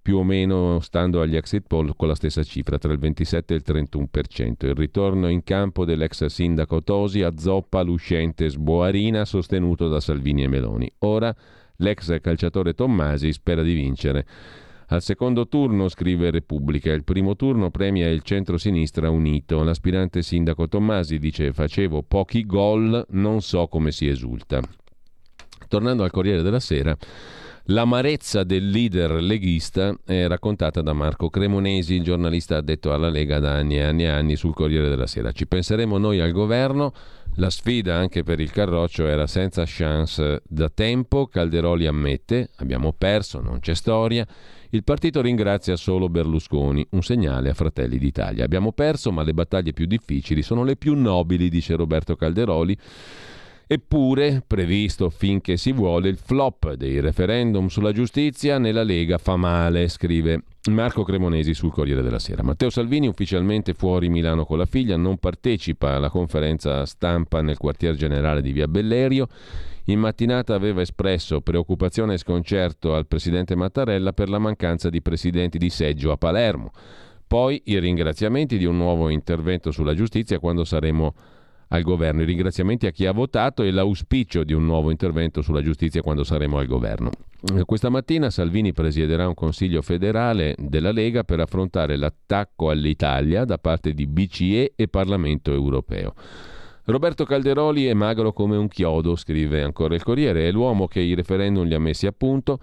più o meno stando agli exit poll con la stessa cifra, tra il 27 e il 31%. Il ritorno in campo dell'ex sindaco Tosi azzoppa l'uscente Sboarina sostenuto da Salvini e Meloni. Ora l'ex calciatore Tommasi spera di vincere. Al secondo turno, scrive Repubblica, il primo turno premia il centro-sinistra unito. L'aspirante sindaco Tommasi dice facevo pochi gol, non so come si esulta. Tornando al Corriere della Sera, L'amarezza del leader leghista è raccontata da Marco Cremonesi, giornalista addetto alla Lega da anni e anni e anni sul Corriere della Sera. Ci penseremo noi al governo, la sfida anche per il Carroccio era senza chance da tempo, Calderoli ammette, abbiamo perso, non c'è storia. Il partito ringrazia solo Berlusconi, un segnale a Fratelli d'Italia. Abbiamo perso, ma le battaglie più difficili sono le più nobili, dice Roberto Calderoli Eppure, previsto finché si vuole, il flop dei referendum sulla giustizia nella Lega fa male, scrive Marco Cremonesi sul Corriere della Sera. Matteo Salvini, ufficialmente fuori Milano con la figlia, non partecipa alla conferenza stampa nel quartier generale di Via Bellerio. In mattinata aveva espresso preoccupazione e sconcerto al presidente Mattarella per la mancanza di presidenti di seggio a Palermo. Poi i ringraziamenti di un nuovo intervento sulla giustizia quando saremo al governo. I ringraziamenti a chi ha votato e l'auspicio di un nuovo intervento sulla giustizia quando saremo al governo. Eh, questa mattina Salvini presiederà un consiglio federale della Lega per affrontare l'attacco all'Italia da parte di BCE e Parlamento europeo. Roberto Calderoli è magro come un chiodo, scrive ancora il Corriere, è l'uomo che i referendum li ha messi a punto,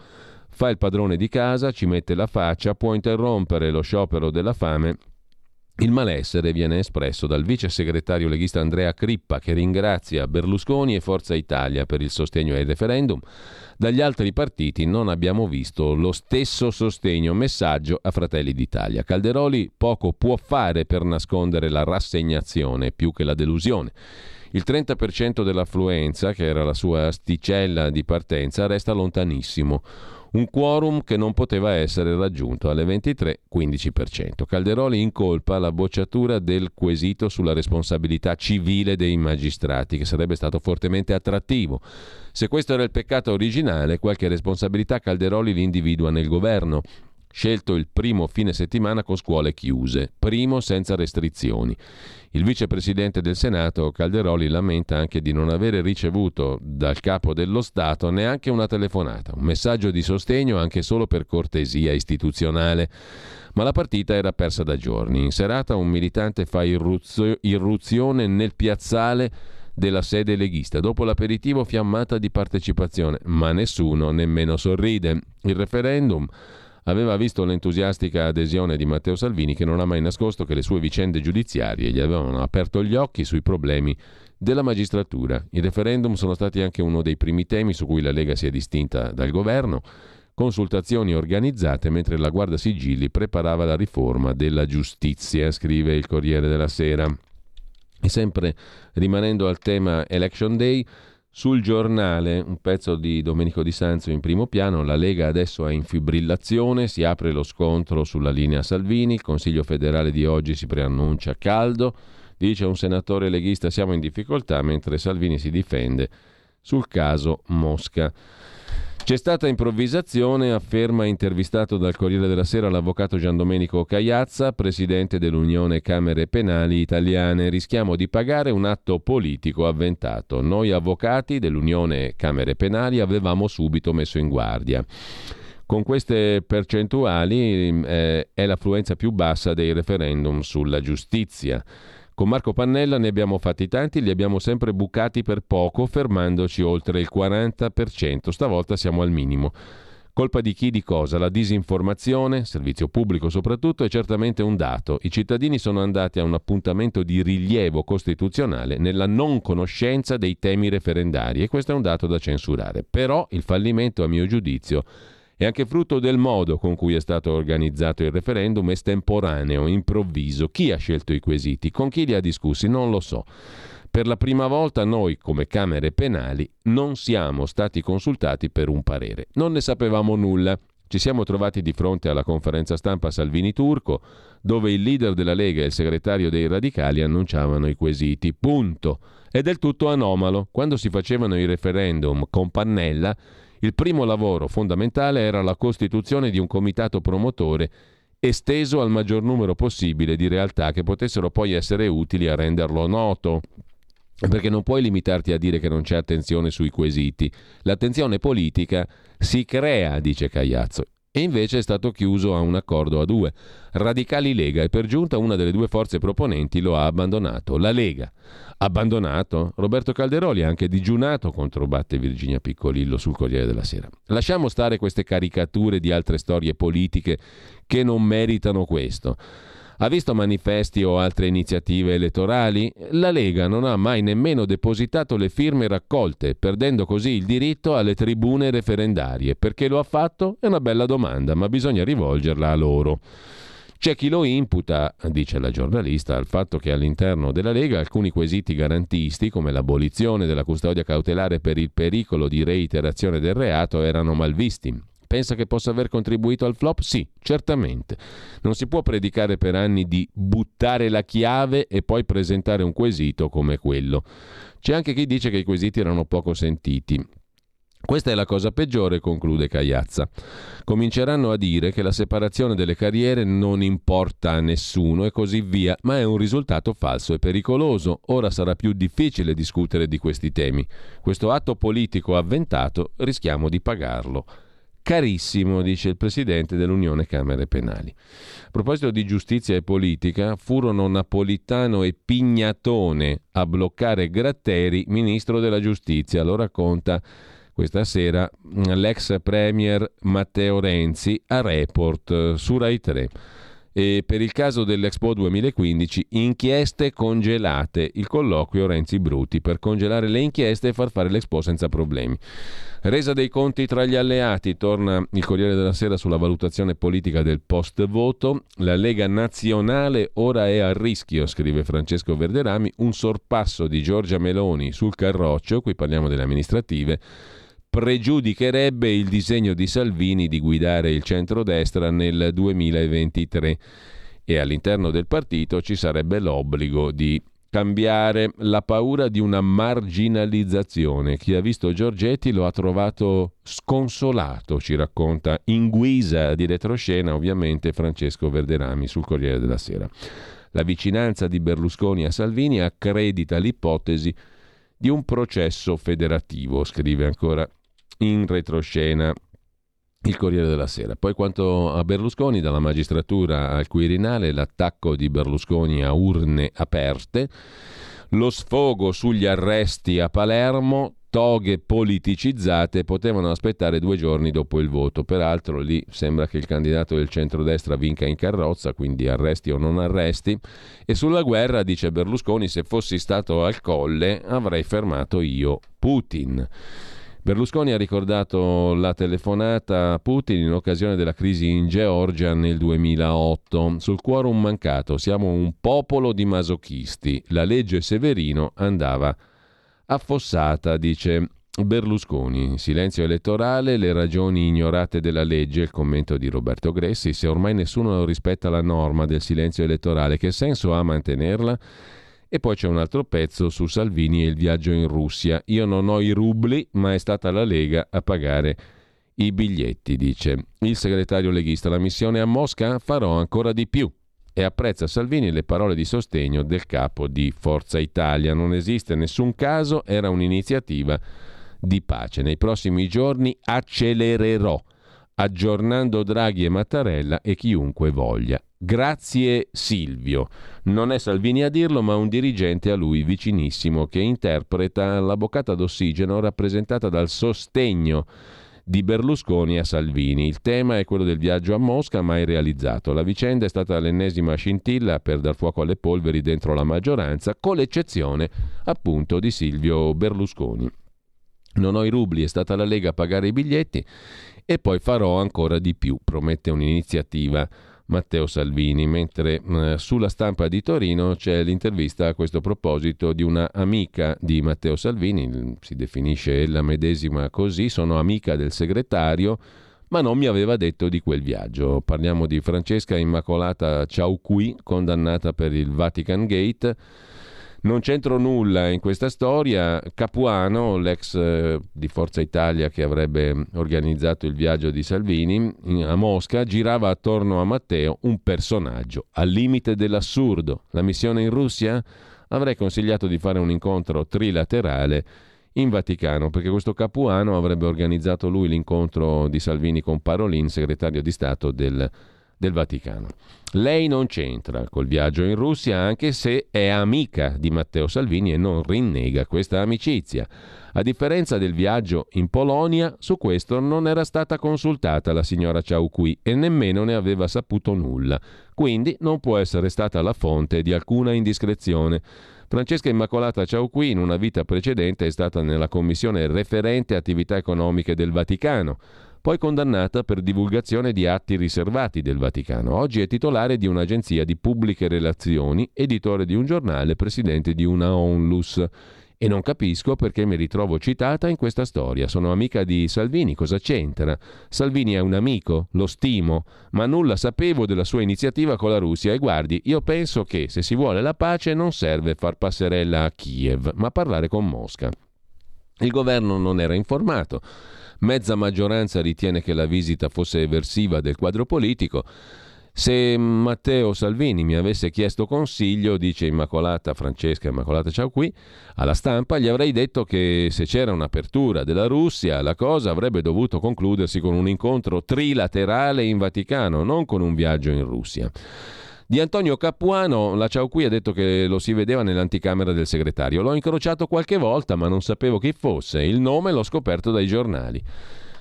fa il padrone di casa, ci mette la faccia, può interrompere lo sciopero della fame il malessere viene espresso dal vice segretario leghista Andrea Crippa che ringrazia Berlusconi e Forza Italia per il sostegno ai referendum. Dagli altri partiti non abbiamo visto lo stesso sostegno messaggio a Fratelli d'Italia. Calderoli poco può fare per nascondere la rassegnazione più che la delusione. Il 30% dell'affluenza, che era la sua asticella di partenza, resta lontanissimo un quorum che non poteva essere raggiunto alle 23, 15%. Calderoli incolpa la bocciatura del quesito sulla responsabilità civile dei magistrati, che sarebbe stato fortemente attrattivo. Se questo era il peccato originale, qualche responsabilità Calderoli l'individua nel governo. Scelto il primo fine settimana con scuole chiuse, primo senza restrizioni. Il vicepresidente del Senato Calderoli lamenta anche di non avere ricevuto dal capo dello Stato neanche una telefonata, un messaggio di sostegno anche solo per cortesia istituzionale. Ma la partita era persa da giorni. In serata un militante fa irruzio- irruzione nel piazzale della sede leghista. Dopo l'aperitivo fiammata di partecipazione, ma nessuno nemmeno sorride. Il referendum aveva visto l'entusiastica adesione di Matteo Salvini che non ha mai nascosto che le sue vicende giudiziarie gli avevano aperto gli occhi sui problemi della magistratura. I referendum sono stati anche uno dei primi temi su cui la Lega si è distinta dal governo, consultazioni organizzate mentre la Guarda Sigilli preparava la riforma della giustizia, scrive il Corriere della Sera. E sempre rimanendo al tema Election Day, sul giornale, un pezzo di Domenico Di Sanzio in primo piano, la Lega adesso è in fibrillazione, si apre lo scontro sulla linea Salvini, il Consiglio federale di oggi si preannuncia caldo, dice un senatore leghista siamo in difficoltà mentre Salvini si difende sul caso Mosca. C'è stata improvvisazione, afferma intervistato dal Corriere della Sera l'avvocato Gian Domenico Cagliazza, presidente dell'Unione Camere Penali Italiane. Rischiamo di pagare un atto politico avventato. Noi avvocati dell'Unione Camere Penali avevamo subito messo in guardia. Con queste percentuali eh, è l'affluenza più bassa dei referendum sulla giustizia. Con Marco Pannella ne abbiamo fatti tanti, li abbiamo sempre bucati per poco, fermandoci oltre il 40%. Stavolta siamo al minimo. Colpa di chi di cosa? La disinformazione, servizio pubblico soprattutto, è certamente un dato. I cittadini sono andati a un appuntamento di rilievo costituzionale nella non conoscenza dei temi referendari e questo è un dato da censurare. Però il fallimento, a mio giudizio, è anche frutto del modo con cui è stato organizzato il referendum estemporaneo, improvviso. Chi ha scelto i quesiti? Con chi li ha discussi? Non lo so. Per la prima volta noi, come Camere penali, non siamo stati consultati per un parere. Non ne sapevamo nulla. Ci siamo trovati di fronte alla conferenza stampa Salvini Turco, dove il leader della Lega e il segretario dei radicali annunciavano i quesiti. Punto. È del tutto anomalo. Quando si facevano i referendum con Pannella, il primo lavoro fondamentale era la costituzione di un comitato promotore esteso al maggior numero possibile di realtà che potessero poi essere utili a renderlo noto. Perché non puoi limitarti a dire che non c'è attenzione sui quesiti. L'attenzione politica si crea, dice Cagliazzo, e invece è stato chiuso a un accordo a due. Radicali Lega e per giunta una delle due forze proponenti lo ha abbandonato. La Lega. Abbandonato? Roberto Calderoli ha anche digiunato contro batte Virginia Piccolillo sul Corriere della Sera. Lasciamo stare queste caricature di altre storie politiche che non meritano questo. Ha visto manifesti o altre iniziative elettorali? La Lega non ha mai nemmeno depositato le firme raccolte, perdendo così il diritto alle tribune referendarie. Perché lo ha fatto? È una bella domanda, ma bisogna rivolgerla a loro. C'è chi lo imputa, dice la giornalista, al fatto che all'interno della Lega alcuni quesiti garantisti, come l'abolizione della custodia cautelare per il pericolo di reiterazione del reato, erano malvisti. Pensa che possa aver contribuito al flop? Sì, certamente. Non si può predicare per anni di buttare la chiave e poi presentare un quesito come quello. C'è anche chi dice che i quesiti erano poco sentiti. Questa è la cosa peggiore, conclude Cagliazza. Cominceranno a dire che la separazione delle carriere non importa a nessuno e così via, ma è un risultato falso e pericoloso. Ora sarà più difficile discutere di questi temi. Questo atto politico avventato rischiamo di pagarlo. Carissimo, dice il presidente dell'Unione Camere Penali. A proposito di giustizia e politica, furono Napolitano e Pignatone a bloccare Gratteri, ministro della giustizia. Lo racconta questa sera l'ex premier Matteo Renzi a Report su Rai 3 e per il caso dell'Expo 2015 inchieste congelate, il colloquio Renzi Bruti per congelare le inchieste e far fare l'Expo senza problemi. Resa dei conti tra gli alleati, torna il Corriere della Sera sulla valutazione politica del post voto, la Lega Nazionale ora è a rischio, scrive Francesco Verderami, un sorpasso di Giorgia Meloni sul Carroccio, qui parliamo delle amministrative, pregiudicherebbe il disegno di Salvini di guidare il centrodestra nel 2023 e all'interno del partito ci sarebbe l'obbligo di cambiare, la paura di una marginalizzazione. Chi ha visto Giorgetti lo ha trovato sconsolato, ci racconta in guisa di retroscena ovviamente Francesco Verderami sul Corriere della Sera. La vicinanza di Berlusconi a Salvini accredita l'ipotesi di un processo federativo, scrive ancora in retroscena il Corriere della Sera. Poi quanto a Berlusconi, dalla magistratura al Quirinale, l'attacco di Berlusconi a urne aperte, lo sfogo sugli arresti a Palermo, toghe politicizzate potevano aspettare due giorni dopo il voto. Peraltro lì sembra che il candidato del centrodestra vinca in carrozza, quindi arresti o non arresti. E sulla guerra, dice Berlusconi, se fossi stato al colle avrei fermato io Putin. Berlusconi ha ricordato la telefonata a Putin in occasione della crisi in Georgia nel 2008. Sul quorum mancato siamo un popolo di masochisti. La legge Severino andava affossata, dice Berlusconi, silenzio elettorale, le ragioni ignorate della legge, il commento di Roberto Gressi, se ormai nessuno rispetta la norma del silenzio elettorale, che senso ha mantenerla? E poi c'è un altro pezzo su Salvini e il viaggio in Russia. Io non ho i rubli, ma è stata la Lega a pagare i biglietti, dice il segretario leghista. La missione a Mosca farò ancora di più. E apprezza Salvini le parole di sostegno del capo di Forza Italia. Non esiste nessun caso, era un'iniziativa di pace. Nei prossimi giorni accelererò, aggiornando Draghi e Mattarella e chiunque voglia. Grazie Silvio. Non è Salvini a dirlo, ma un dirigente a lui vicinissimo che interpreta la boccata d'ossigeno rappresentata dal sostegno di Berlusconi a Salvini. Il tema è quello del viaggio a Mosca mai realizzato. La vicenda è stata l'ennesima scintilla per dar fuoco alle polveri dentro la maggioranza, con l'eccezione appunto di Silvio Berlusconi. Non ho i rubli, è stata la Lega a pagare i biglietti e poi farò ancora di più, promette un'iniziativa Matteo Salvini, mentre eh, sulla stampa di Torino c'è l'intervista a questo proposito di una amica di Matteo Salvini, si definisce la medesima così, sono amica del segretario, ma non mi aveva detto di quel viaggio. Parliamo di Francesca Immacolata Ciauqui, condannata per il Vatican Gate non c'entro nulla in questa storia. Capuano, l'ex eh, di Forza Italia che avrebbe organizzato il viaggio di Salvini a Mosca, girava attorno a Matteo un personaggio al limite dell'assurdo. La missione in Russia? Avrei consigliato di fare un incontro trilaterale in Vaticano, perché questo Capuano avrebbe organizzato lui l'incontro di Salvini con Parolin, segretario di Stato del del Vaticano. Lei non c'entra col viaggio in Russia anche se è amica di Matteo Salvini e non rinnega questa amicizia. A differenza del viaggio in Polonia, su questo non era stata consultata la signora Ciauqui e nemmeno ne aveva saputo nulla, quindi non può essere stata la fonte di alcuna indiscrezione. Francesca Immacolata Ciauqui in una vita precedente è stata nella commissione referente attività economiche del Vaticano poi condannata per divulgazione di atti riservati del Vaticano. Oggi è titolare di un'agenzia di pubbliche relazioni, editore di un giornale, presidente di una onlus. E non capisco perché mi ritrovo citata in questa storia. Sono amica di Salvini, cosa c'entra? Salvini è un amico, lo stimo, ma nulla sapevo della sua iniziativa con la Russia e guardi, io penso che se si vuole la pace non serve far passerella a Kiev, ma parlare con Mosca. Il governo non era informato. Mezza maggioranza ritiene che la visita fosse eversiva del quadro politico. Se Matteo Salvini mi avesse chiesto consiglio, dice Immacolata Francesca Immacolata ciao qui, alla stampa gli avrei detto che se c'era un'apertura della Russia, la cosa avrebbe dovuto concludersi con un incontro trilaterale in Vaticano, non con un viaggio in Russia. Di Antonio Capuano, la Ciao qui ha detto che lo si vedeva nell'anticamera del segretario. L'ho incrociato qualche volta, ma non sapevo chi fosse. Il nome l'ho scoperto dai giornali.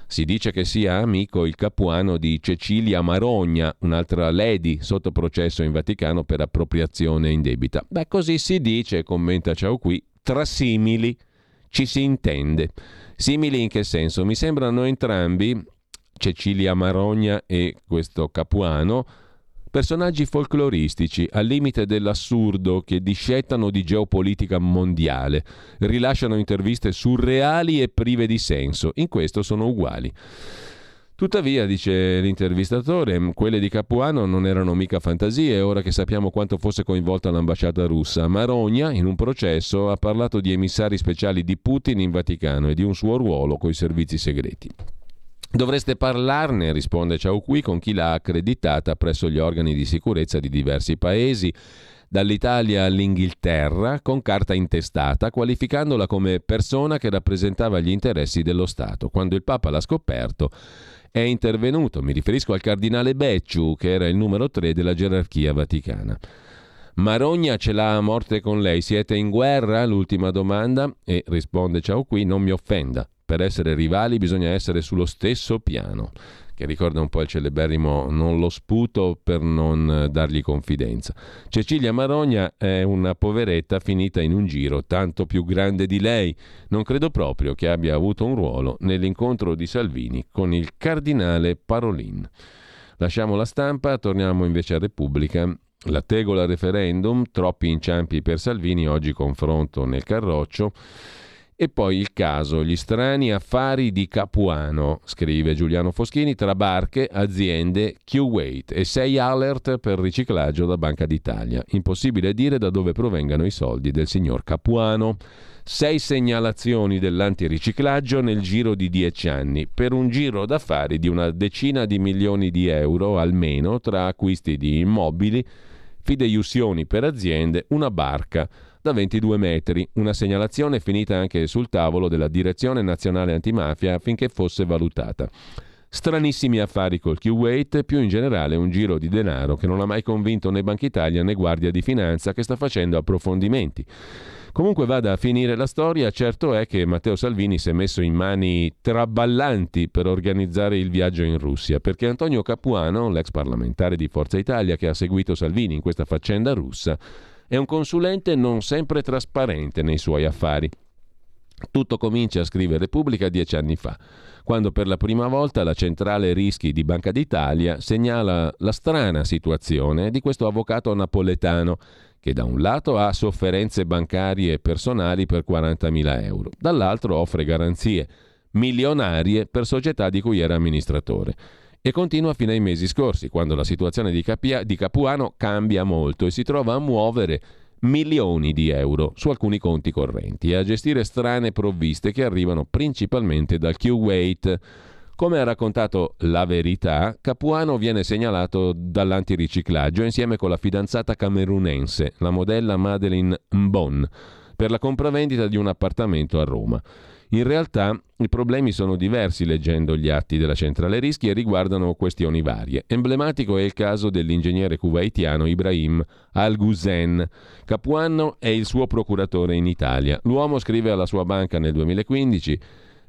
Si dice che sia amico il capuano di Cecilia Marogna, un'altra lady sotto processo in Vaticano per appropriazione indebita. Beh, così si dice, commenta Ciao qui, tra simili ci si intende. Simili in che senso? Mi sembrano entrambi, Cecilia Marogna e questo capuano, personaggi folcloristici al limite dell'assurdo che discettano di geopolitica mondiale, rilasciano interviste surreali e prive di senso, in questo sono uguali. Tuttavia, dice l'intervistatore, quelle di Capuano non erano mica fantasie, ora che sappiamo quanto fosse coinvolta l'ambasciata russa. Marogna, in un processo, ha parlato di emissari speciali di Putin in Vaticano e di un suo ruolo coi servizi segreti. Dovreste parlarne, risponde Ciao Qui, con chi l'ha accreditata presso gli organi di sicurezza di diversi paesi, dall'Italia all'Inghilterra, con carta intestata, qualificandola come persona che rappresentava gli interessi dello Stato. Quando il Papa l'ha scoperto, è intervenuto. Mi riferisco al cardinale Becciu, che era il numero 3 della gerarchia vaticana. Marogna ce l'ha a morte con lei. Siete in guerra? L'ultima domanda. E risponde ciao qui, non mi offenda. Per essere rivali bisogna essere sullo stesso piano che ricorda un po' il celeberrimo non lo sputo per non eh, dargli confidenza. Cecilia Marogna è una poveretta finita in un giro tanto più grande di lei. Non credo proprio che abbia avuto un ruolo nell'incontro di Salvini con il cardinale Parolin. Lasciamo la stampa, torniamo invece a Repubblica. La tegola referendum, troppi inciampi per Salvini, oggi confronto nel Carroccio. E poi il caso, gli strani affari di Capuano, scrive Giuliano Foschini, tra barche, aziende, Q-Wait e sei alert per riciclaggio da Banca d'Italia. Impossibile dire da dove provengano i soldi del signor Capuano. Sei segnalazioni dell'antiriciclaggio nel giro di dieci anni, per un giro d'affari di una decina di milioni di euro almeno tra acquisti di immobili, fideiussioni per aziende, una barca da 22 metri, una segnalazione finita anche sul tavolo della Direzione Nazionale Antimafia affinché fosse valutata. Stranissimi affari col Q-Wait, più in generale un giro di denaro che non ha mai convinto né Banca Italia né Guardia di Finanza che sta facendo approfondimenti. Comunque vada a finire la storia, certo è che Matteo Salvini si è messo in mani traballanti per organizzare il viaggio in Russia, perché Antonio Capuano, l'ex parlamentare di Forza Italia che ha seguito Salvini in questa faccenda russa, è un consulente non sempre trasparente nei suoi affari. Tutto comincia a scrivere Repubblica dieci anni fa, quando per la prima volta la centrale rischi di Banca d'Italia segnala la strana situazione di questo avvocato napoletano che da un lato ha sofferenze bancarie e personali per 40.000 euro, dall'altro offre garanzie milionarie per società di cui era amministratore e continua fino ai mesi scorsi, quando la situazione di, Capia, di Capuano cambia molto e si trova a muovere milioni di euro su alcuni conti correnti e a gestire strane provviste che arrivano principalmente dal Q-Wait. Come ha raccontato La Verità, Capuano viene segnalato dall'antiriciclaggio insieme con la fidanzata camerunense, la modella Madeleine Mbon, per la compravendita di un appartamento a Roma. In realtà i problemi sono diversi leggendo gli atti della centrale rischi e riguardano questioni varie. Emblematico è il caso dell'ingegnere kuwaitiano Ibrahim Al-Guzen. Capuano è il suo procuratore in Italia. L'uomo scrive alla sua banca nel 2015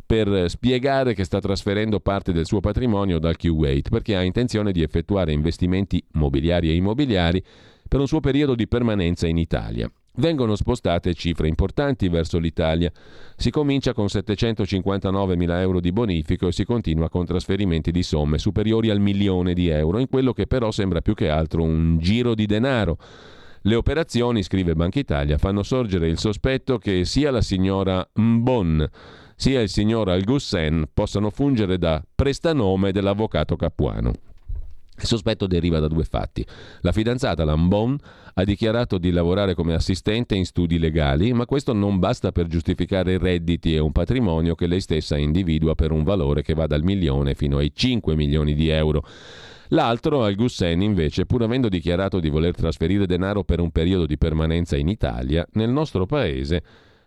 per spiegare che sta trasferendo parte del suo patrimonio dal Kuwait perché ha intenzione di effettuare investimenti mobiliari e immobiliari per un suo periodo di permanenza in Italia. Vengono spostate cifre importanti verso l'Italia. Si comincia con 759 mila euro di bonifico e si continua con trasferimenti di somme superiori al milione di euro, in quello che però sembra più che altro un giro di denaro. Le operazioni, scrive Banca Italia, fanno sorgere il sospetto che sia la signora Mbon sia il signor Al-Gussen possano fungere da prestanome dell'avvocato Capuano. Il sospetto deriva da due fatti. La fidanzata Lambon ha dichiarato di lavorare come assistente in studi legali, ma questo non basta per giustificare redditi e un patrimonio che lei stessa individua per un valore che va dal milione fino ai 5 milioni di euro. L'altro, Al Gussen, invece, pur avendo dichiarato di voler trasferire denaro per un periodo di permanenza in Italia, nel nostro paese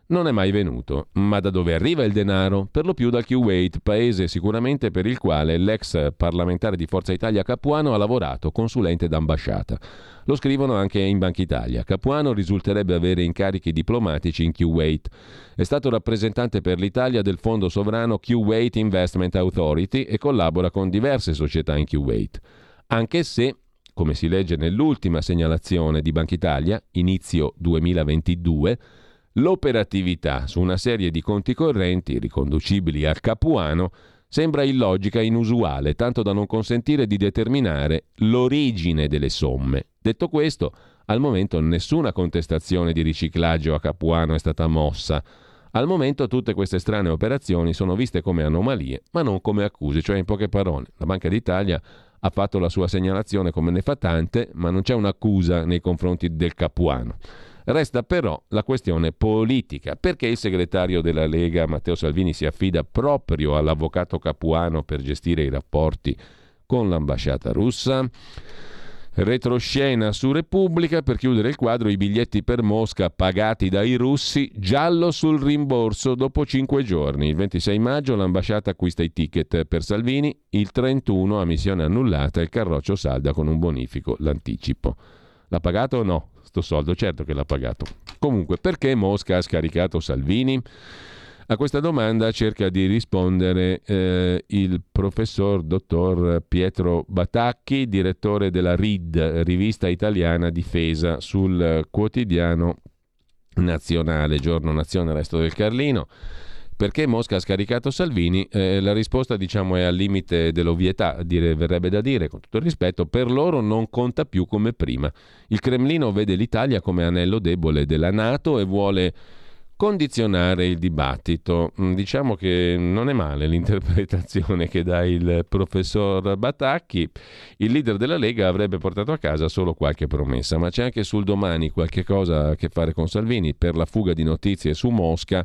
non è mai venuto. Ma da dove arriva il denaro? Per lo più dal Kuwait, paese sicuramente per il quale l'ex parlamentare di Forza Italia Capuano ha lavorato consulente d'ambasciata. Lo scrivono anche in Banca Italia. Capuano risulterebbe avere incarichi diplomatici in Kuwait. È stato rappresentante per l'Italia del fondo sovrano Kuwait Investment Authority e collabora con diverse società in Kuwait. Anche se, come si legge nell'ultima segnalazione di Banca Italia, inizio 2022, L'operatività su una serie di conti correnti riconducibili al Capuano sembra illogica e inusuale, tanto da non consentire di determinare l'origine delle somme. Detto questo, al momento nessuna contestazione di riciclaggio a Capuano è stata mossa, Al momento tutte queste strane operazioni sono viste come anomalie, ma non come accuse, cioè in poche parole, la Banca d'Italia ha fatto la sua segnalazione come ne fa tante, ma non c'è un'accusa nei confronti del Capuano. Resta però la questione politica. Perché il segretario della Lega Matteo Salvini si affida proprio all'avvocato Capuano per gestire i rapporti con l'ambasciata russa? Retroscena su Repubblica per chiudere il quadro i biglietti per Mosca pagati dai russi, giallo sul rimborso dopo cinque giorni. Il 26 maggio l'ambasciata acquista i ticket per Salvini, il 31 a missione annullata il carroccio salda con un bonifico l'anticipo. L'ha pagato o no? Sto soldo, certo che l'ha pagato. Comunque, perché Mosca ha scaricato Salvini? A questa domanda cerca di rispondere eh, il professor dottor Pietro Batacchi, direttore della RID, rivista italiana difesa, sul quotidiano nazionale, giorno Nazione Resto del Carlino. Perché Mosca ha scaricato Salvini? Eh, la risposta diciamo è al limite dell'ovvietà, dire, verrebbe da dire con tutto il rispetto, per loro non conta più come prima. Il Cremlino vede l'Italia come anello debole della Nato e vuole condizionare il dibattito. Mm, diciamo che non è male l'interpretazione che dà il professor Batacchi. Il leader della Lega avrebbe portato a casa solo qualche promessa, ma c'è anche sul domani qualche cosa a che fare con Salvini per la fuga di notizie su Mosca.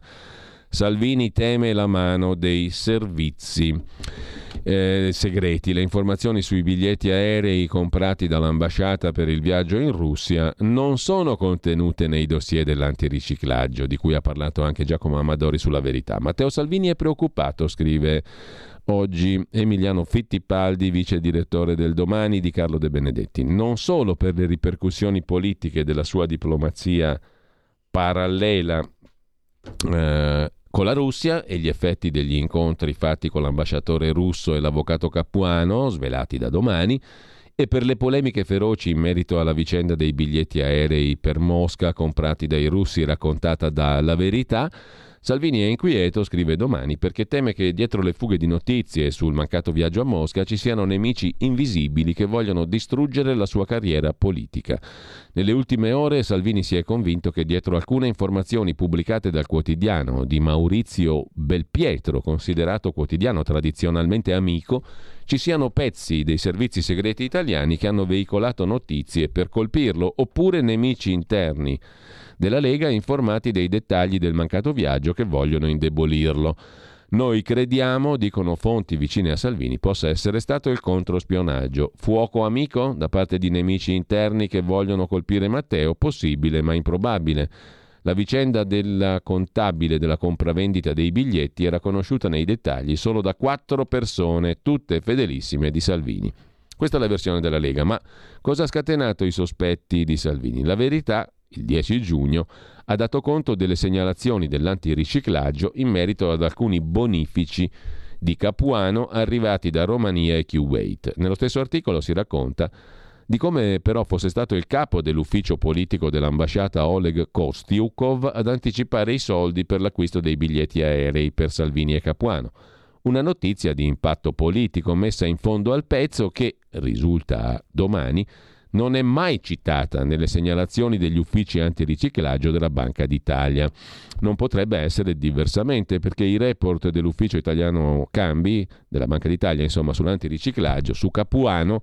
Salvini teme la mano dei servizi eh, segreti. Le informazioni sui biglietti aerei comprati dall'ambasciata per il viaggio in Russia non sono contenute nei dossier dell'antiriciclaggio, di cui ha parlato anche Giacomo Amadori sulla verità. Matteo Salvini è preoccupato, scrive oggi Emiliano Fittipaldi, vice direttore del Domani di Carlo De Benedetti, non solo per le ripercussioni politiche della sua diplomazia parallela eh, con la Russia e gli effetti degli incontri fatti con l'ambasciatore russo e l'avvocato Capuano, svelati da domani, e per le polemiche feroci in merito alla vicenda dei biglietti aerei per Mosca comprati dai russi raccontata da La Verità, Salvini è inquieto, scrive domani, perché teme che dietro le fughe di notizie sul mancato viaggio a Mosca ci siano nemici invisibili che vogliono distruggere la sua carriera politica. Nelle ultime ore Salvini si è convinto che dietro alcune informazioni pubblicate dal quotidiano di Maurizio Belpietro, considerato quotidiano tradizionalmente amico, ci siano pezzi dei servizi segreti italiani che hanno veicolato notizie per colpirlo, oppure nemici interni della Lega informati dei dettagli del mancato viaggio che vogliono indebolirlo. Noi crediamo, dicono fonti vicine a Salvini, possa essere stato il controspionaggio. Fuoco amico da parte di nemici interni che vogliono colpire Matteo? Possibile, ma improbabile. La vicenda della contabile della compravendita dei biglietti era conosciuta nei dettagli solo da quattro persone, tutte fedelissime di Salvini. Questa è la versione della Lega, ma cosa ha scatenato i sospetti di Salvini? La verità il 10 giugno, ha dato conto delle segnalazioni dell'antiriciclaggio in merito ad alcuni bonifici di Capuano arrivati da Romania e Kuwait. Nello stesso articolo si racconta di come però fosse stato il capo dell'ufficio politico dell'ambasciata Oleg Kostiukov ad anticipare i soldi per l'acquisto dei biglietti aerei per Salvini e Capuano. Una notizia di impatto politico messa in fondo al pezzo che, risulta domani, non è mai citata nelle segnalazioni degli uffici antiriciclaggio della Banca d'Italia. Non potrebbe essere diversamente perché i report dell'ufficio italiano Cambi, della Banca d'Italia, insomma, sull'antiriciclaggio, su Capuano,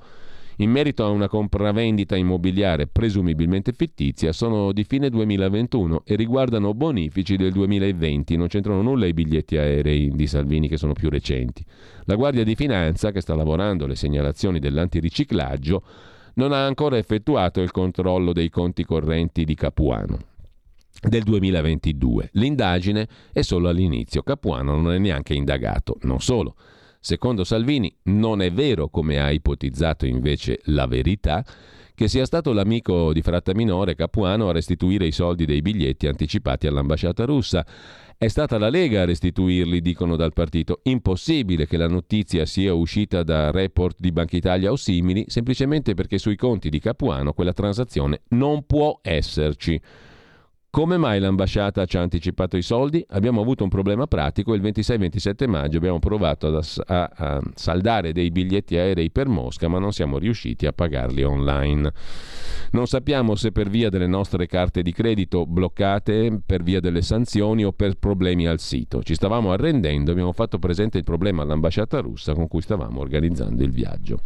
in merito a una compravendita immobiliare presumibilmente fittizia sono di fine 2021 e riguardano bonifici del 2020, non c'entrano nulla i biglietti aerei di Salvini che sono più recenti. La Guardia di Finanza, che sta lavorando alle segnalazioni dell'antiriciclaggio, non ha ancora effettuato il controllo dei conti correnti di Capuano del 2022. L'indagine è solo all'inizio, Capuano non è neanche indagato, non solo. Secondo Salvini non è vero, come ha ipotizzato invece la verità, che sia stato l'amico di Fratta Minore Capuano a restituire i soldi dei biglietti anticipati all'ambasciata russa. È stata la Lega a restituirli, dicono dal partito. Impossibile che la notizia sia uscita da report di Banca Italia o simili, semplicemente perché sui conti di Capuano quella transazione non può esserci. Come mai l'ambasciata ci ha anticipato i soldi? Abbiamo avuto un problema pratico. Il 26-27 maggio abbiamo provato a, a, a, saldare dei biglietti aerei per Mosca, ma non siamo riusciti a pagarli online. Non sappiamo se per via delle nostre carte di credito bloccate, per via delle sanzioni o per problemi al sito. Ci stavamo arrendendo, abbiamo fatto presente il problema all'ambasciata russa con cui stavamo organizzando il viaggio.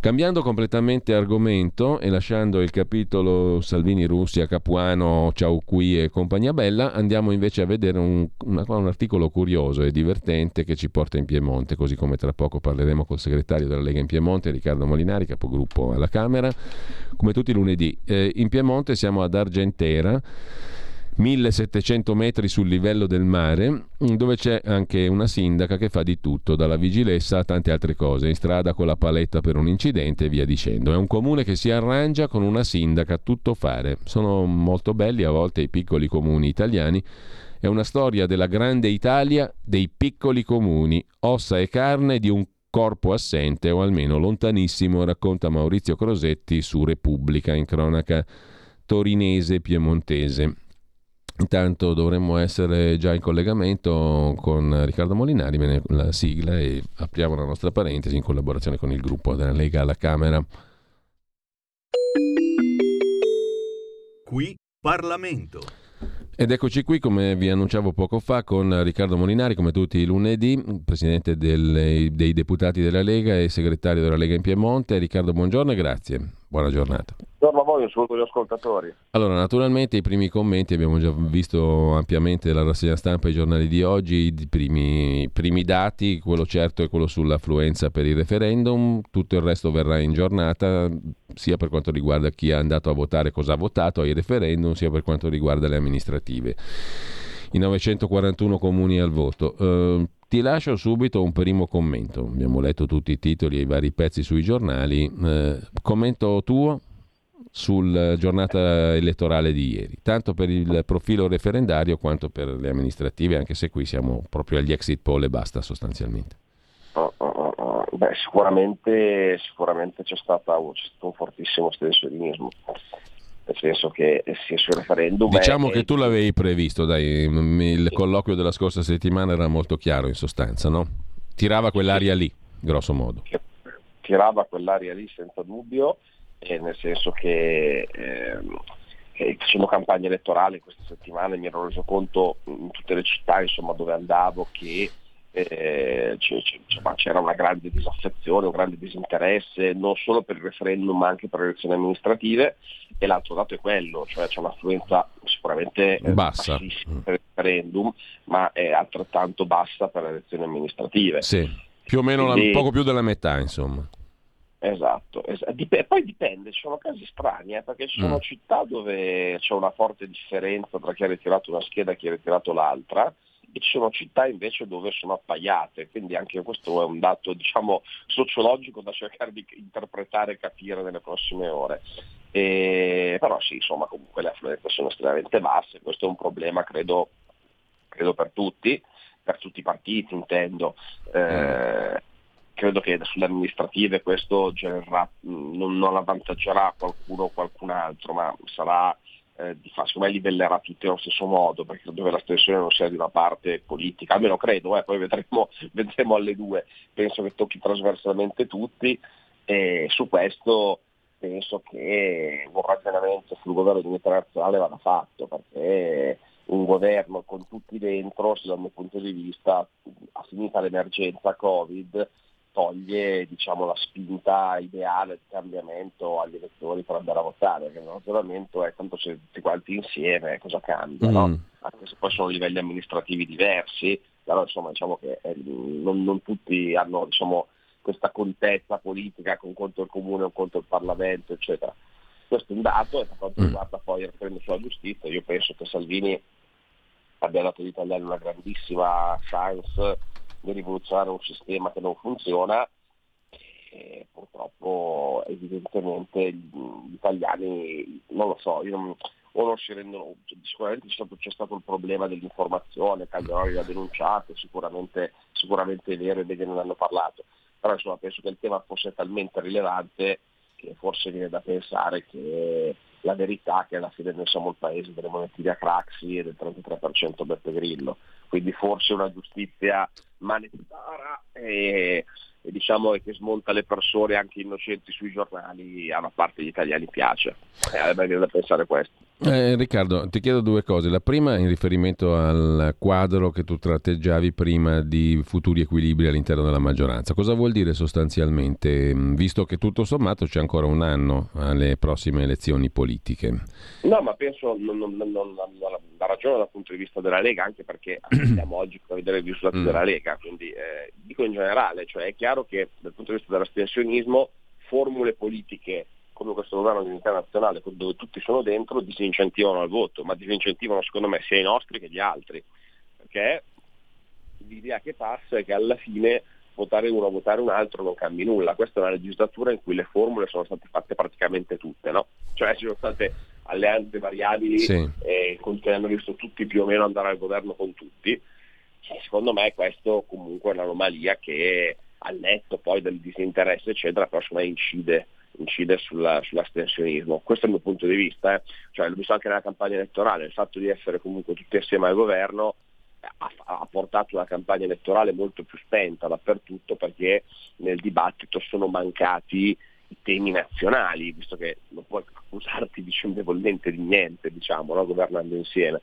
Cambiando completamente argomento e lasciando il capitolo Salvini-Russia, Capuano, Ciao qui e compagnia bella, andiamo invece a vedere un, una, un articolo curioso e divertente che ci porta in Piemonte, così come tra poco parleremo col segretario della Lega in Piemonte, Riccardo Molinari, capogruppo alla Camera, come tutti i lunedì. Eh, in Piemonte siamo ad Argentera 1700 metri sul livello del mare, dove c'è anche una sindaca che fa di tutto, dalla vigilessa a tante altre cose, in strada con la paletta per un incidente e via dicendo. È un comune che si arrangia con una sindaca a tutto fare. Sono molto belli a volte i piccoli comuni italiani. È una storia della grande Italia dei piccoli comuni, ossa e carne di un corpo assente o almeno lontanissimo, racconta Maurizio Crosetti su Repubblica in cronaca torinese piemontese. Intanto dovremmo essere già in collegamento con Riccardo Molinari, bene, la sigla e apriamo la nostra parentesi in collaborazione con il gruppo della Lega alla Camera. Qui Parlamento. Ed eccoci qui, come vi annunciavo poco fa, con Riccardo Molinari, come tutti i lunedì, presidente delle, dei deputati della Lega e segretario della Lega in Piemonte. Riccardo, buongiorno e grazie. Buona giornata. Buongiorno a voi, un saluto agli ascoltatori. Allora, naturalmente i primi commenti abbiamo già visto ampiamente la rassegna stampa e i giornali di oggi, i primi, primi dati, quello certo è quello sull'affluenza per il referendum, tutto il resto verrà in giornata, sia per quanto riguarda chi è andato a votare, cosa ha votato ai referendum, sia per quanto riguarda le amministrative. I 941 comuni al voto. Uh, ti lascio subito un primo commento. Abbiamo letto tutti i titoli e i vari pezzi sui giornali. Eh, commento tuo sulla giornata elettorale di ieri, tanto per il profilo referendario quanto per le amministrative, anche se qui siamo proprio agli exit poll e basta sostanzialmente. Oh, oh, oh. Beh, sicuramente, sicuramente c'è, stata, c'è, stato un fortissimo astensionismo, nel senso che sia sul referendum... Diciamo è, che tu l'avevi previsto, dai, il colloquio della scorsa settimana era molto chiaro in sostanza, no? Tirava quell'aria lì, grosso modo. Tirava quell'aria lì senza dubbio eh, nel senso che eh, facendo campagna elettorale queste settimane mi ero reso conto in tutte le città insomma, dove andavo che eh, c'era una grande disaffezione, un grande disinteresse non solo per il referendum ma anche per le elezioni amministrative e l'altro dato è quello, cioè c'è un'affluenza sicuramente eh, bassa per il referendum ma è altrettanto bassa per le elezioni amministrative. Sì, più o meno Quindi, la, poco più della metà insomma. Esatto, es- dip- poi dipende, ci sono casi strani, eh, perché ci sono mm. città dove c'è una forte differenza tra chi ha ritirato una scheda e chi ha ritirato l'altra, e ci sono città invece dove sono appaiate, quindi anche questo è un dato diciamo, sociologico da cercare di interpretare e capire nelle prossime ore. E, però sì, insomma comunque le affluenze sono estremamente basse, questo è un problema credo, credo per tutti, per tutti i partiti intendo. Eh, credo che sulle amministrative questo genererà, non, non avvantaggerà qualcuno o qualcun altro, ma sarà eh, di fa, secondo me livellerà tutti allo stesso modo, perché dove la stessione non sia di una parte politica, almeno credo, eh, poi vedremo, vedremo alle due, penso che tocchi trasversalmente tutti e su questo penso che un ragionamento sul governo di internazionale vada fatto, perché un governo con tutti dentro, dal mio punto di vista, ha finita l'emergenza Covid, toglie diciamo, la spinta ideale di cambiamento agli elettori per andare a votare, perché il ragionamento è tanto se tutti quanti insieme cosa cambia, mm. no? anche se poi sono livelli amministrativi diversi, però insomma diciamo che eh, non, non, tutti hanno diciamo, questa contezza politica con conto il comune o conto il Parlamento, eccetera. Questo è un dato e per quanto mm. riguarda poi il referendum sulla giustizia, io penso che Salvini abbia dato agli italiani una grandissima chance di rivoluzionare un sistema che non funziona e purtroppo evidentemente gli italiani, non lo so, non, o non si rendono, sicuramente c'è stato, c'è stato il problema dell'informazione, Calderoni l'ha denunciato, sicuramente, sicuramente è vero e bene ne hanno parlato, però insomma penso che il tema fosse talmente rilevante che forse viene da pensare che la verità è che alla fine noi siamo il paese delle monetine a Craxi e del 33% Beppe Grillo, quindi forse una giustizia manifestara e, e diciamo che smonta le persone anche innocenti sui giornali a una parte degli italiani piace. Eh, viene da pensare questo. Eh, Riccardo, ti chiedo due cose. La prima in riferimento al quadro che tu tratteggiavi prima di futuri equilibri all'interno della maggioranza. Cosa vuol dire sostanzialmente, visto che tutto sommato c'è ancora un anno alle prossime elezioni politiche? No, ma penso non, non, non, non la ragione dal punto di vista della Lega, anche perché andiamo oggi a vedere i risultati mm. della Lega, quindi eh, dico in generale, cioè è chiaro che dal punto di vista dell'astensionismo formule politiche come questo governo di unità nazionale dove tutti sono dentro disincentivano al voto, ma disincentivano secondo me sia i nostri che gli altri, perché l'idea che passa è che alla fine votare uno o votare un altro non cambi nulla, questa è una legislatura in cui le formule sono state fatte praticamente tutte, no? cioè ci sono state alleanze variabili sì. eh, che hanno visto tutti più o meno andare al governo con tutti, e secondo me questo comunque è un'anomalia che al netto poi del disinteresse eccetera però secondo me incide incide sulla, sull'astensionismo. Questo è il mio punto di vista, eh. cioè, l'ho visto anche nella campagna elettorale, il fatto di essere comunque tutti assieme al governo ha, ha, portato una campagna elettorale molto più spenta dappertutto perché nel dibattito sono mancati i temi nazionali, visto che non puoi accusarti vicendevolmente di niente, diciamo, no? governando insieme.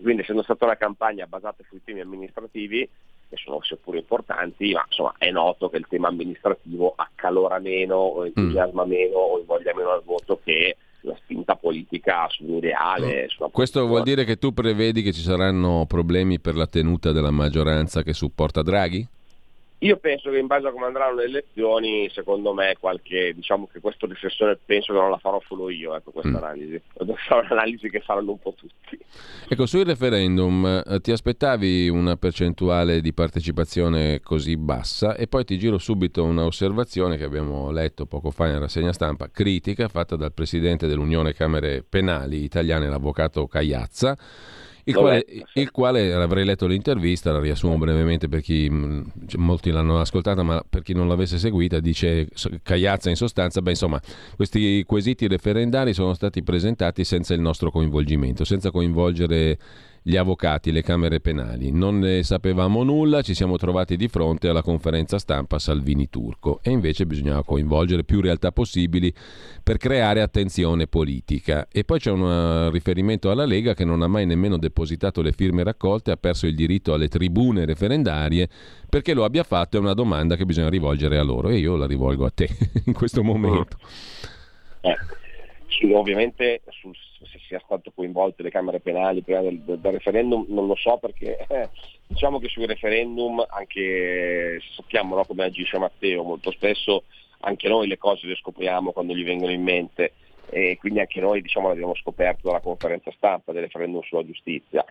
Quindi essendo stata una campagna basata sui temi amministrativi, che sono seppur importanti, ma insomma è noto che il tema amministrativo accalora meno o entusiasma mm. meno o invoglia meno al voto che la spinta politica su un ideale. Mm. Questo vuol dire che tu prevedi che ci saranno problemi per la tenuta della maggioranza che supporta Draghi? Io penso che in base a come andranno le elezioni, secondo me qualche, diciamo che questa riflessione penso che non la farò solo io, ecco questa mm. analisi. Sarà un'analisi che faranno un po' tutti. Ecco, sui referendum eh, ti aspettavi una percentuale di partecipazione così bassa e poi ti giro subito una osservazione che abbiamo letto poco fa in rassegna stampa, critica fatta dal presidente dell'Unione Camere Penali italiane, l'avvocato Cagliazza il quale, il quale, avrei letto l'intervista, la riassumo brevemente per chi mm, molti l'hanno ascoltata, ma per chi non l'avesse seguita, dice Cagliazza in sostanza, beh insomma, questi quesiti referendari sono stati presentati senza il nostro coinvolgimento, senza coinvolgere gli avvocati, le camere penali. Non ne sapevamo nulla, ci siamo trovati di fronte alla conferenza stampa Salvini Turco e invece bisognava coinvolgere più realtà possibili per creare attenzione politica. E poi c'è un uh, riferimento alla Lega che non ha mai nemmeno depositato le firme raccolte, ha perso il diritto alle tribune referendarie perché lo abbia fatto è una domanda che bisogna rivolgere a loro e io la rivolgo a te in questo momento. Eh, ovviamente sul se sia stato coinvolte le camere penali prima del, del referendum non lo so perché eh, diciamo che sui referendum anche sappiamo no, come agisce Matteo molto spesso anche noi le cose le scopriamo quando gli vengono in mente e quindi anche noi diciamo, l'abbiamo scoperto dalla conferenza stampa del referendum sulla giustizia.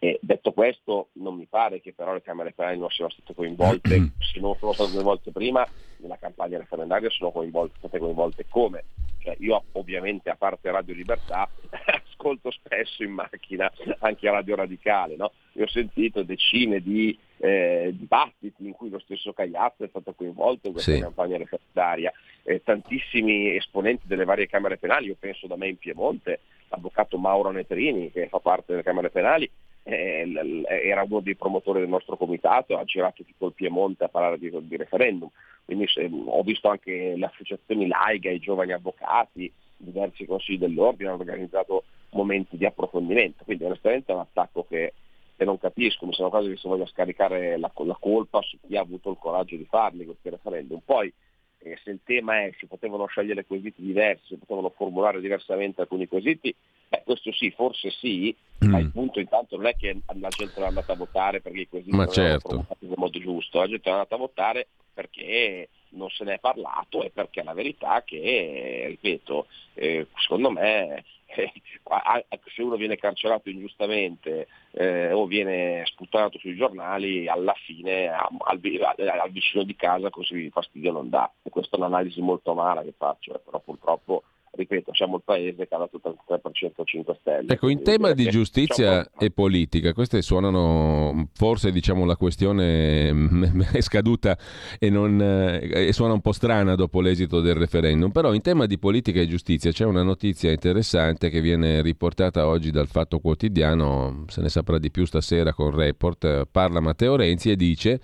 E detto questo non mi pare che però le Camere penali non siano state coinvolte, se non sono state coinvolte prima, nella campagna referendaria sono coinvolte, state coinvolte come? Cioè, io ovviamente a parte Radio Libertà ascolto spesso in macchina anche Radio Radicale, no? Io ho sentito decine di eh, dibattiti in cui lo stesso Cagliazzo è stato coinvolto in questa sì. campagna referendaria, eh, tantissimi esponenti delle varie Camere Penali, io penso da me in Piemonte, l'avvocato Mauro Netrini che fa parte delle Camere Penali, eh, era uno dei promotori del nostro comitato, ha girato tutto il Piemonte a parlare di, di referendum, quindi se, ho visto anche le associazioni laiche, i giovani avvocati, diversi consigli dell'ordine hanno organizzato momenti di approfondimento, quindi onestamente è un attacco che, che non capisco, mi sono quasi che si voglia scaricare la, la, colpa su chi ha avuto il coraggio di farli questi referendum. Poi eh, se il tema è si potevano scegliere quesiti diversi, si potevano formulare diversamente alcuni quesiti, beh, questo sì, forse sì, mm. ma il punto intanto non è che la gente è andata a votare perché i quesiti ma non certo. erano nel modo giusto, la gente è andata a votare perché non se ne è parlato e perché la verità che, ripeto, eh, secondo me eh, se uno viene carcerato ingiustamente eh, o viene sputtanato sui giornali, alla fine al, al, vicino di casa così fastidio non dà. E questa è un'analisi molto amara che faccio, eh, però purtroppo ripeto, siamo il paese che ha il 33% 5 Stelle. Ecco, in tema di giustizia diciamo... e politica, queste suonano, forse diciamo la questione è scaduta e, non, eh, e suona un po' strana dopo l'esito del referendum, però in tema di politica e giustizia c'è una notizia interessante che viene riportata oggi dal Fatto Quotidiano, se ne saprà di più stasera con Report, parla Matteo Renzi e dice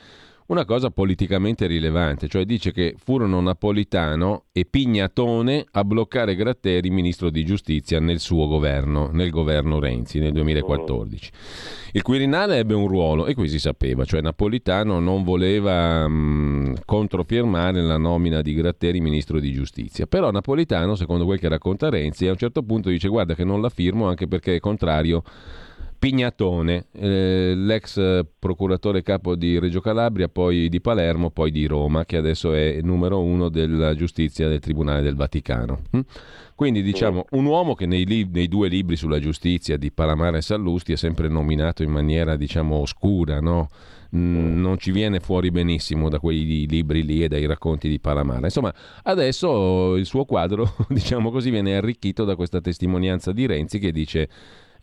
una cosa politicamente rilevante, cioè dice che furono Napolitano e Pignatone a bloccare Gratteri, ministro di giustizia, nel suo governo, nel governo Renzi nel 2014. Il Quirinale ebbe un ruolo e qui si sapeva, cioè Napolitano non voleva mh, controfirmare la nomina di Gratteri, ministro di giustizia, però Napolitano, secondo quel che racconta Renzi, a un certo punto dice guarda che non la firmo anche perché è contrario Pignatone, eh, l'ex procuratore capo di Reggio Calabria, poi di Palermo, poi di Roma, che adesso è numero uno della giustizia del Tribunale del Vaticano. Hm? Quindi diciamo un uomo che nei, lib- nei, due libri sulla giustizia di Palamara e Sallusti è sempre nominato in maniera diciamo oscura, no? Mm, non ci viene fuori benissimo da quei libri lì e dai racconti di Palamara. Insomma, adesso il suo quadro, diciamo così, viene arricchito da questa testimonianza di Renzi che dice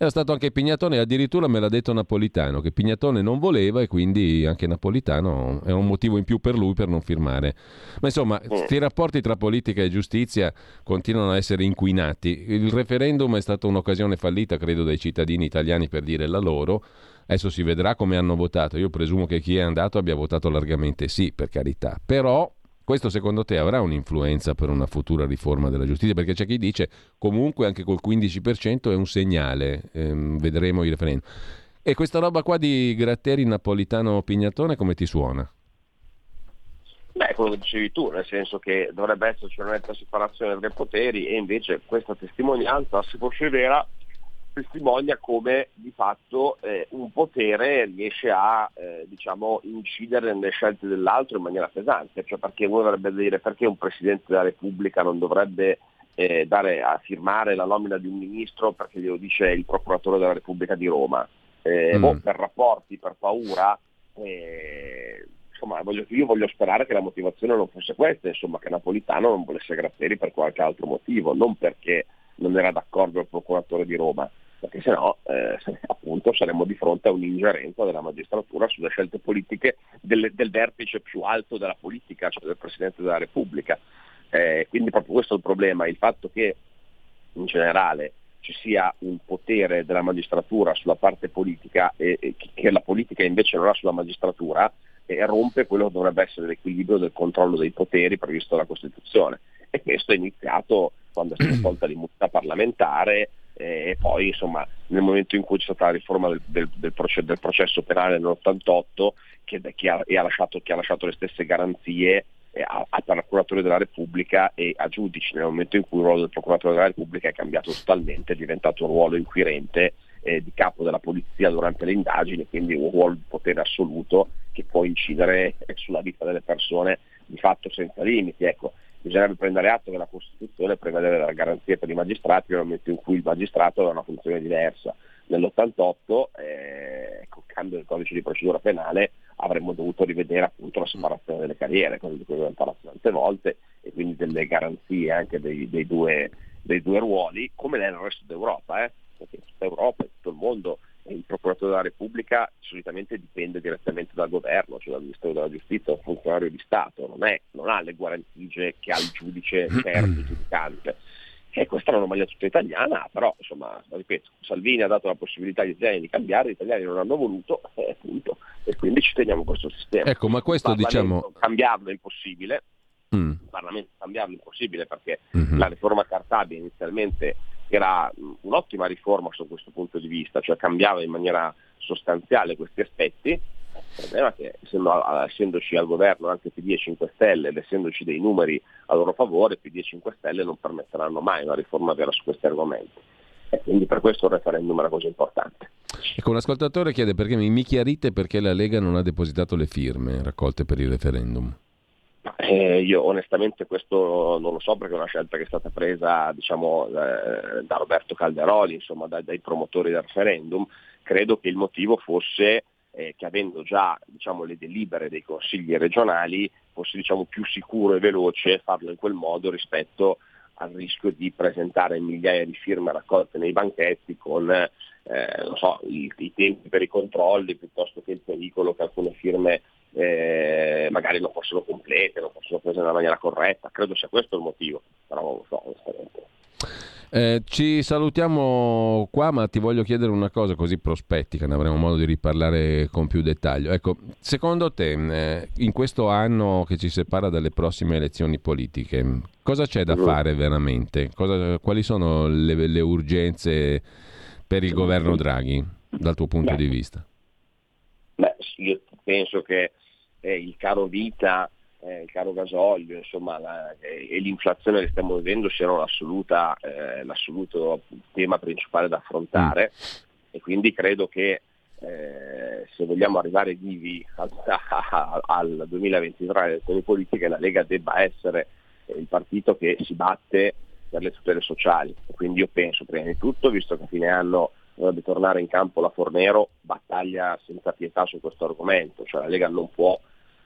era stato anche Pignatone, addirittura me l'ha detto Napolitano, che Pignatone non voleva e quindi anche Napolitano è un motivo in più per lui per non firmare. Ma insomma, questi rapporti tra politica e giustizia continuano a essere inquinati. Il referendum è stata un'occasione fallita, credo, dai cittadini italiani per dire la loro. Adesso si vedrà come hanno votato. Io presumo che chi è andato abbia votato largamente sì, per carità. Però questo secondo te avrà un'influenza per una futura riforma della giustizia? Perché c'è chi dice comunque anche col 15% è un segnale, ehm, vedremo i referendum. E questa roba qua di Gratteri Napolitano Pignatone come ti suona? Beh, quello che dicevi tu, nel senso che dovrebbe esserci una netta separazione dei poteri e invece questa testimonianza, se fosse vera, testimonia come di fatto eh, un potere riesce a eh, diciamo, incidere nelle scelte dell'altro in maniera pesante, cioè perché uno dovrebbe dire perché un Presidente della Repubblica non dovrebbe eh, dare a firmare la nomina di un ministro perché glielo dice il procuratore della Repubblica di Roma, eh, mm. o per rapporti, per paura. Eh, insomma, voglio, io voglio sperare che la motivazione non fosse questa, insomma, che Napolitano non volesse Gratteri per qualche altro motivo, non perché non era d'accordo il procuratore di Roma, perché sennò eh, appunto saremmo di fronte a un'ingerenza della magistratura sulle scelte politiche del, del vertice più alto della politica, cioè del Presidente della Repubblica. Eh, quindi proprio questo è il problema, il fatto che in generale ci sia un potere della magistratura sulla parte politica e, e che la politica invece non ha sulla magistratura e rompe quello che dovrebbe essere l'equilibrio del controllo dei poteri previsto dalla Costituzione. E questo è iniziato quando è stata tolta l'immunità parlamentare e poi insomma nel momento in cui c'è stata la riforma del, del, del, processo, del processo, penale nell'88 che, che, ha, ha lasciato, che, ha, lasciato, le stesse garanzie eh, al procuratore della Repubblica e a giudici nel momento in cui il ruolo del procuratore della Repubblica è cambiato totalmente, è diventato un ruolo inquirente eh, di capo della polizia durante le indagini, quindi un ruolo di potere assoluto che può incidere sulla vita delle persone di fatto senza limiti. Ecco, bisognerebbe prendere atto che la Costituzione prevede la garanzia per i magistrati nel momento in cui il magistrato aveva una funzione diversa. Nell'88, eh, col cambio del codice di procedura penale, avremmo dovuto rivedere appunto la separazione delle carriere, cosa di cui abbiamo parlato tante volte, e quindi delle garanzie anche dei, dei, due, dei due, ruoli, come nel resto d'Europa, eh? perché in tutta Europa, in tutto il mondo il procuratore della Repubblica solitamente dipende direttamente dal governo, cioè dal Ministero della Giustizia, un funzionario di Stato, non, è, non ha le guarentigie che ha il giudice terzo giudicante. E questa è un'anomalia tutta italiana, però insomma, ripeto, Salvini ha dato la possibilità agli italiani di cambiare, gli italiani non hanno voluto, eh, punto, e quindi ci teniamo questo sistema. Ecco, ma questo diciamo... Cambiarlo è impossibile, mm. il Parlamento cambiarlo è impossibile perché mm-hmm. la riforma Cartabia inizialmente era un'ottima riforma su questo punto di vista, cioè cambiava in maniera sostanziale questi aspetti. Il problema è che essendo, essendoci al governo anche PD e 5 Stelle ed essendoci dei numeri a loro favore, PD e 5 Stelle non permetteranno mai una riforma vera su questi argomenti. E quindi per questo il referendum è una cosa importante. Ecco, un ascoltatore chiede perché mi chiarite perché la Lega non ha depositato le firme raccolte per il referendum. Eh, io onestamente questo non lo so perché è una scelta che è stata presa diciamo, eh, da Roberto Calderoli, insomma, dai, dai, promotori del referendum. Credo che il motivo fosse eh, che avendo già diciamo, le delibere dei consigli regionali fosse diciamo, più sicuro e veloce farlo in quel modo rispetto al rischio di presentare migliaia di firme raccolte nei banchetti con eh, so, i, i tempi per i controlli piuttosto che il pericolo che alcune firme eh, magari non fossero complete, non fossero prese nella maniera corretta, credo sia questo il motivo, però non lo so onestamente. Eh, ci salutiamo qua, ma ti voglio chiedere una cosa così prospettica, ne avremo modo di riparlare con più dettaglio. Ecco, secondo te, eh, in questo anno che ci separa dalle prossime elezioni politiche, cosa c'è da fare veramente? Cosa, quali sono le, le, urgenze per il governo Draghi, dal tuo punto Beh. di vista? Beh, io penso che eh, il caro vita eh, il caro gasolio insomma, la, eh, e l'inflazione che stiamo vivendo siano eh, l'assoluto tema principale da affrontare. E quindi credo che eh, se vogliamo arrivare vivi al, al 2023 alle elezioni politiche la Lega debba essere il partito che si batte per le tutele sociali. Quindi io penso prima di tutto, visto che a fine anno dovrebbe tornare in campo la Fornero, battaglia senza pietà su questo argomento, cioè la Lega non può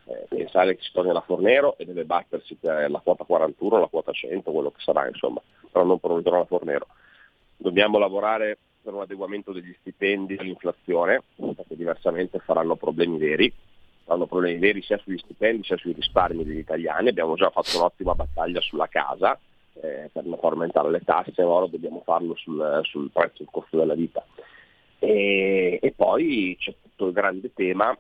eh, pensare che si torni alla Fornero e deve battersi per la quota 41, la quota 100, quello che sarà, insomma, però non per un ritorno alla Fornero. Dobbiamo lavorare per un adeguamento degli stipendi all'inflazione, perché diversamente faranno problemi veri, faranno problemi veri sia sugli stipendi sia sui risparmi degli italiani. Abbiamo già fatto un'ottima battaglia sulla casa eh, per non far aumentare le tasse, ora dobbiamo farlo sul, sul prezzo, il costo della vita. E, e poi c'è tutto il grande tema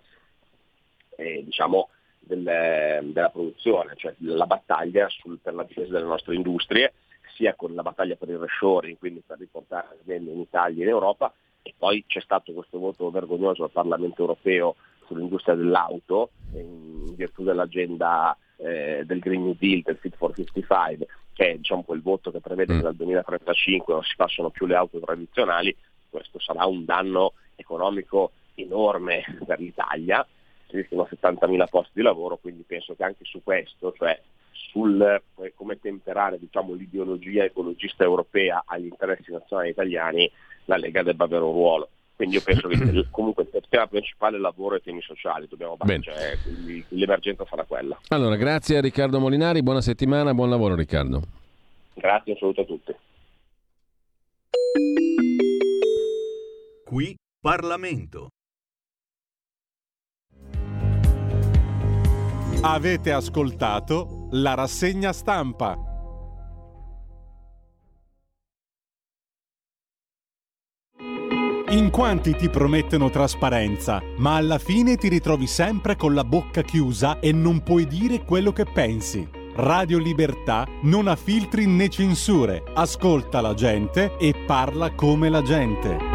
eh, diciamo, del, della produzione, cioè la battaglia sul, per la difesa delle nostre industrie, sia con la battaglia per il reshoring, quindi per riportare aziende in Italia e in Europa, e poi c'è stato questo voto vergognoso al Parlamento europeo sull'industria dell'auto, in virtù dell'agenda eh, del Green New Deal, del Fit for 55, che è diciamo, quel voto che prevede che dal 2035 non si passano più le auto tradizionali, questo sarà un danno economico enorme per l'Italia, si rischiano 70.000 posti di lavoro, quindi penso che anche su questo, cioè sul eh, come temperare diciamo, l'ideologia ecologista europea agli interessi nazionali italiani, la Lega debba avere un ruolo. Quindi io penso che comunque il tema principale è il lavoro e i temi sociali, dobbiamo battere, cioè, quindi l'emergenza sarà quella. Allora, grazie a Riccardo Molinari, buona settimana, buon lavoro Riccardo. Grazie, un saluto a tutti. Qui Parlamento. Avete ascoltato la rassegna stampa. In quanti ti promettono trasparenza, ma alla fine ti ritrovi sempre con la bocca chiusa e non puoi dire quello che pensi. Radio Libertà non ha filtri né censure, ascolta la gente e parla come la gente.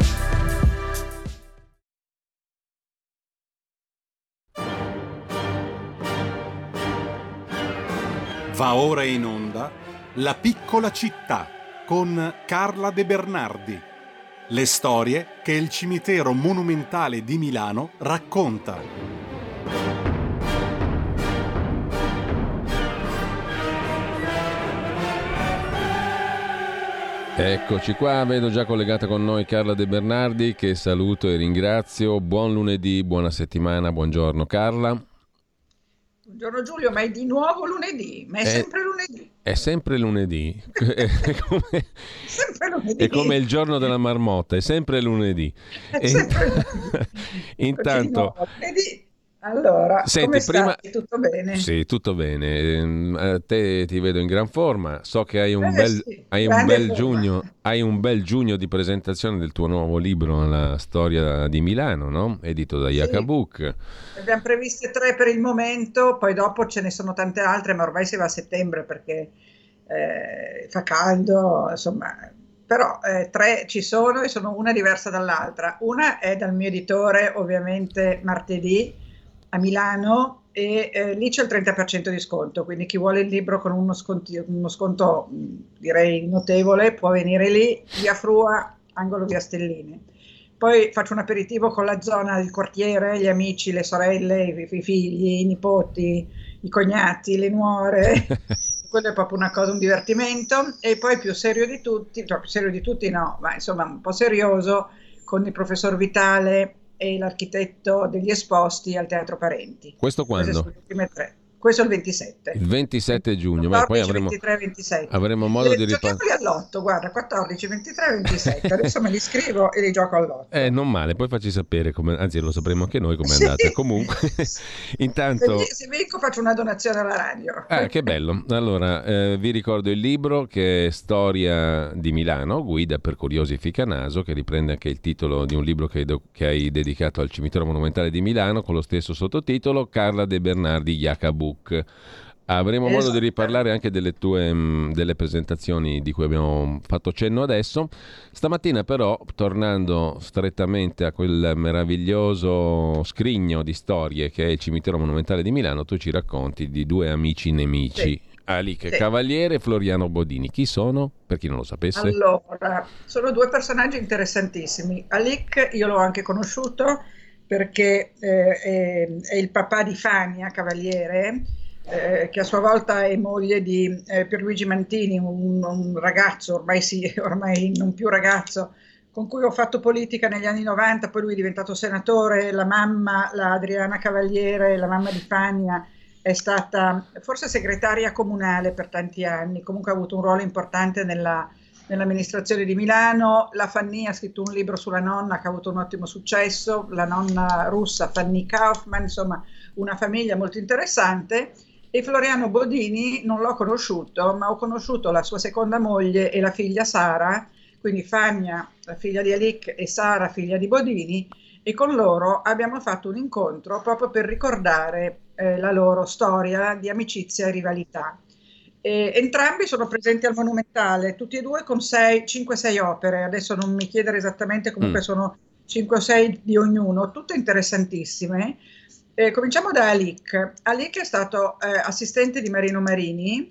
Va ora in onda La piccola città con Carla De Bernardi. Le storie che il cimitero monumentale di Milano racconta. Eccoci qua, vedo già collegata con noi Carla De Bernardi che saluto e ringrazio. Buon lunedì, buona settimana, buongiorno Carla. Buongiorno Giulio, ma è di nuovo lunedì, ma è, È- sempre lunedì. È sempre lunedì, è come, Sempre lunedì. è come il giorno della marmotta, è sempre lunedì. È sempre lunedì. Intanto, Allora, Senti, prima- stai? Tutto bene? sì, tutto bene. Ehm, a te ti vedo in gran forma. So che hai un Eh, bel, sì, hai un bel giugno, hai un bel giugno di presentazione del tuo nuovo libro, La storia di Milano, no? Edito da Book. Abbiamo previste tre per il momento, poi dopo ce ne sono tante altre, ma ormai si va a settembre perché eh, fa caldo, insomma. Però eh, tre ci sono e sono una diversa dall'altra. Una è dal mio editore, ovviamente martedì a Milano e eh, lì c'è il 30% di sconto, quindi chi vuole il libro con uno, sconti- uno sconto direi notevole può venire lì, via Frua, angolo via Stellini. Poi faccio un aperitivo con la zona del quartiere, gli amici, le sorelle, i, i figli, i nipoti, i cognati, le nuore. quello è proprio una cosa, un divertimento. E poi più serio di tutti, cioè più serio di tutti no, ma insomma un po' serioso, con il professor Vitale e l'architetto degli esposti al Teatro Parenti. Questo quando? Queste sono le ultime tre. Questo è il 27. Il 27 giugno, ma 14, poi avremo, 23, 27. avremo modo Eh, di riparlare. All'otto, guarda, 14, 23, 27. Adesso me li scrivo e li gioco all'otto. Eh, non male, poi facci sapere, come, anzi lo sapremo anche noi come è Sì. andata. Comunque, Se, intanto... vi- se vinco faccio una donazione alla radio. Ah, che bello. Allora, eh, vi ricordo il libro che è Storia di Milano, guida per curiosi Ficanaso, che riprende anche il titolo di un libro che che hai dedicato al cimitero monumentale di Milano con lo stesso sottotitolo, Carla De Bernardi Jacabuk. Avremo modo Esatto. di riparlare anche delle tue mh, delle presentazioni di cui abbiamo fatto cenno adesso. Stamattina però, tornando strettamente a quel meraviglioso scrigno di storie che è il cimitero monumentale di Milano, tu ci racconti di due amici nemici. Sì. Alic Sì. Cavaliere e Floriano Bodini. Chi sono? Per chi non lo sapesse. Allora, sono due personaggi interessantissimi. Alic io l'ho anche conosciuto perché eh, è, è il papà di Fania Cavaliere, eh, che a sua volta è moglie di eh, Pierluigi Mantini, un, un ragazzo, ormai, sì, ormai non più ragazzo, con cui ho fatto politica negli anni 90, poi lui è diventato senatore, la mamma, la Adriana Cavaliere, la mamma di Fania, è stata forse segretaria comunale per tanti anni, comunque ha avuto un ruolo importante nella, nell'amministrazione di Milano. La Fanny ha scritto un libro sulla nonna che ha avuto un ottimo successo, la nonna russa Fanny Kaufman, insomma una famiglia molto interessante. E Floriano Bodini non l'ho conosciuto, ma ho conosciuto la sua seconda moglie e la figlia Sara, quindi Fania, figlia di Alic, e Sara, figlia di Bodini, e con loro abbiamo fatto un incontro proprio per ricordare eh, la loro storia di amicizia e rivalità. E entrambi sono presenti al Monumentale, tutti e due con 5-6 opere, adesso non mi chiedere esattamente, comunque Mm. sono 5 o 6 di ognuno, tutte interessantissime. Eh, cominciamo da Alic. Alic è stato eh, assistente di Marino Marini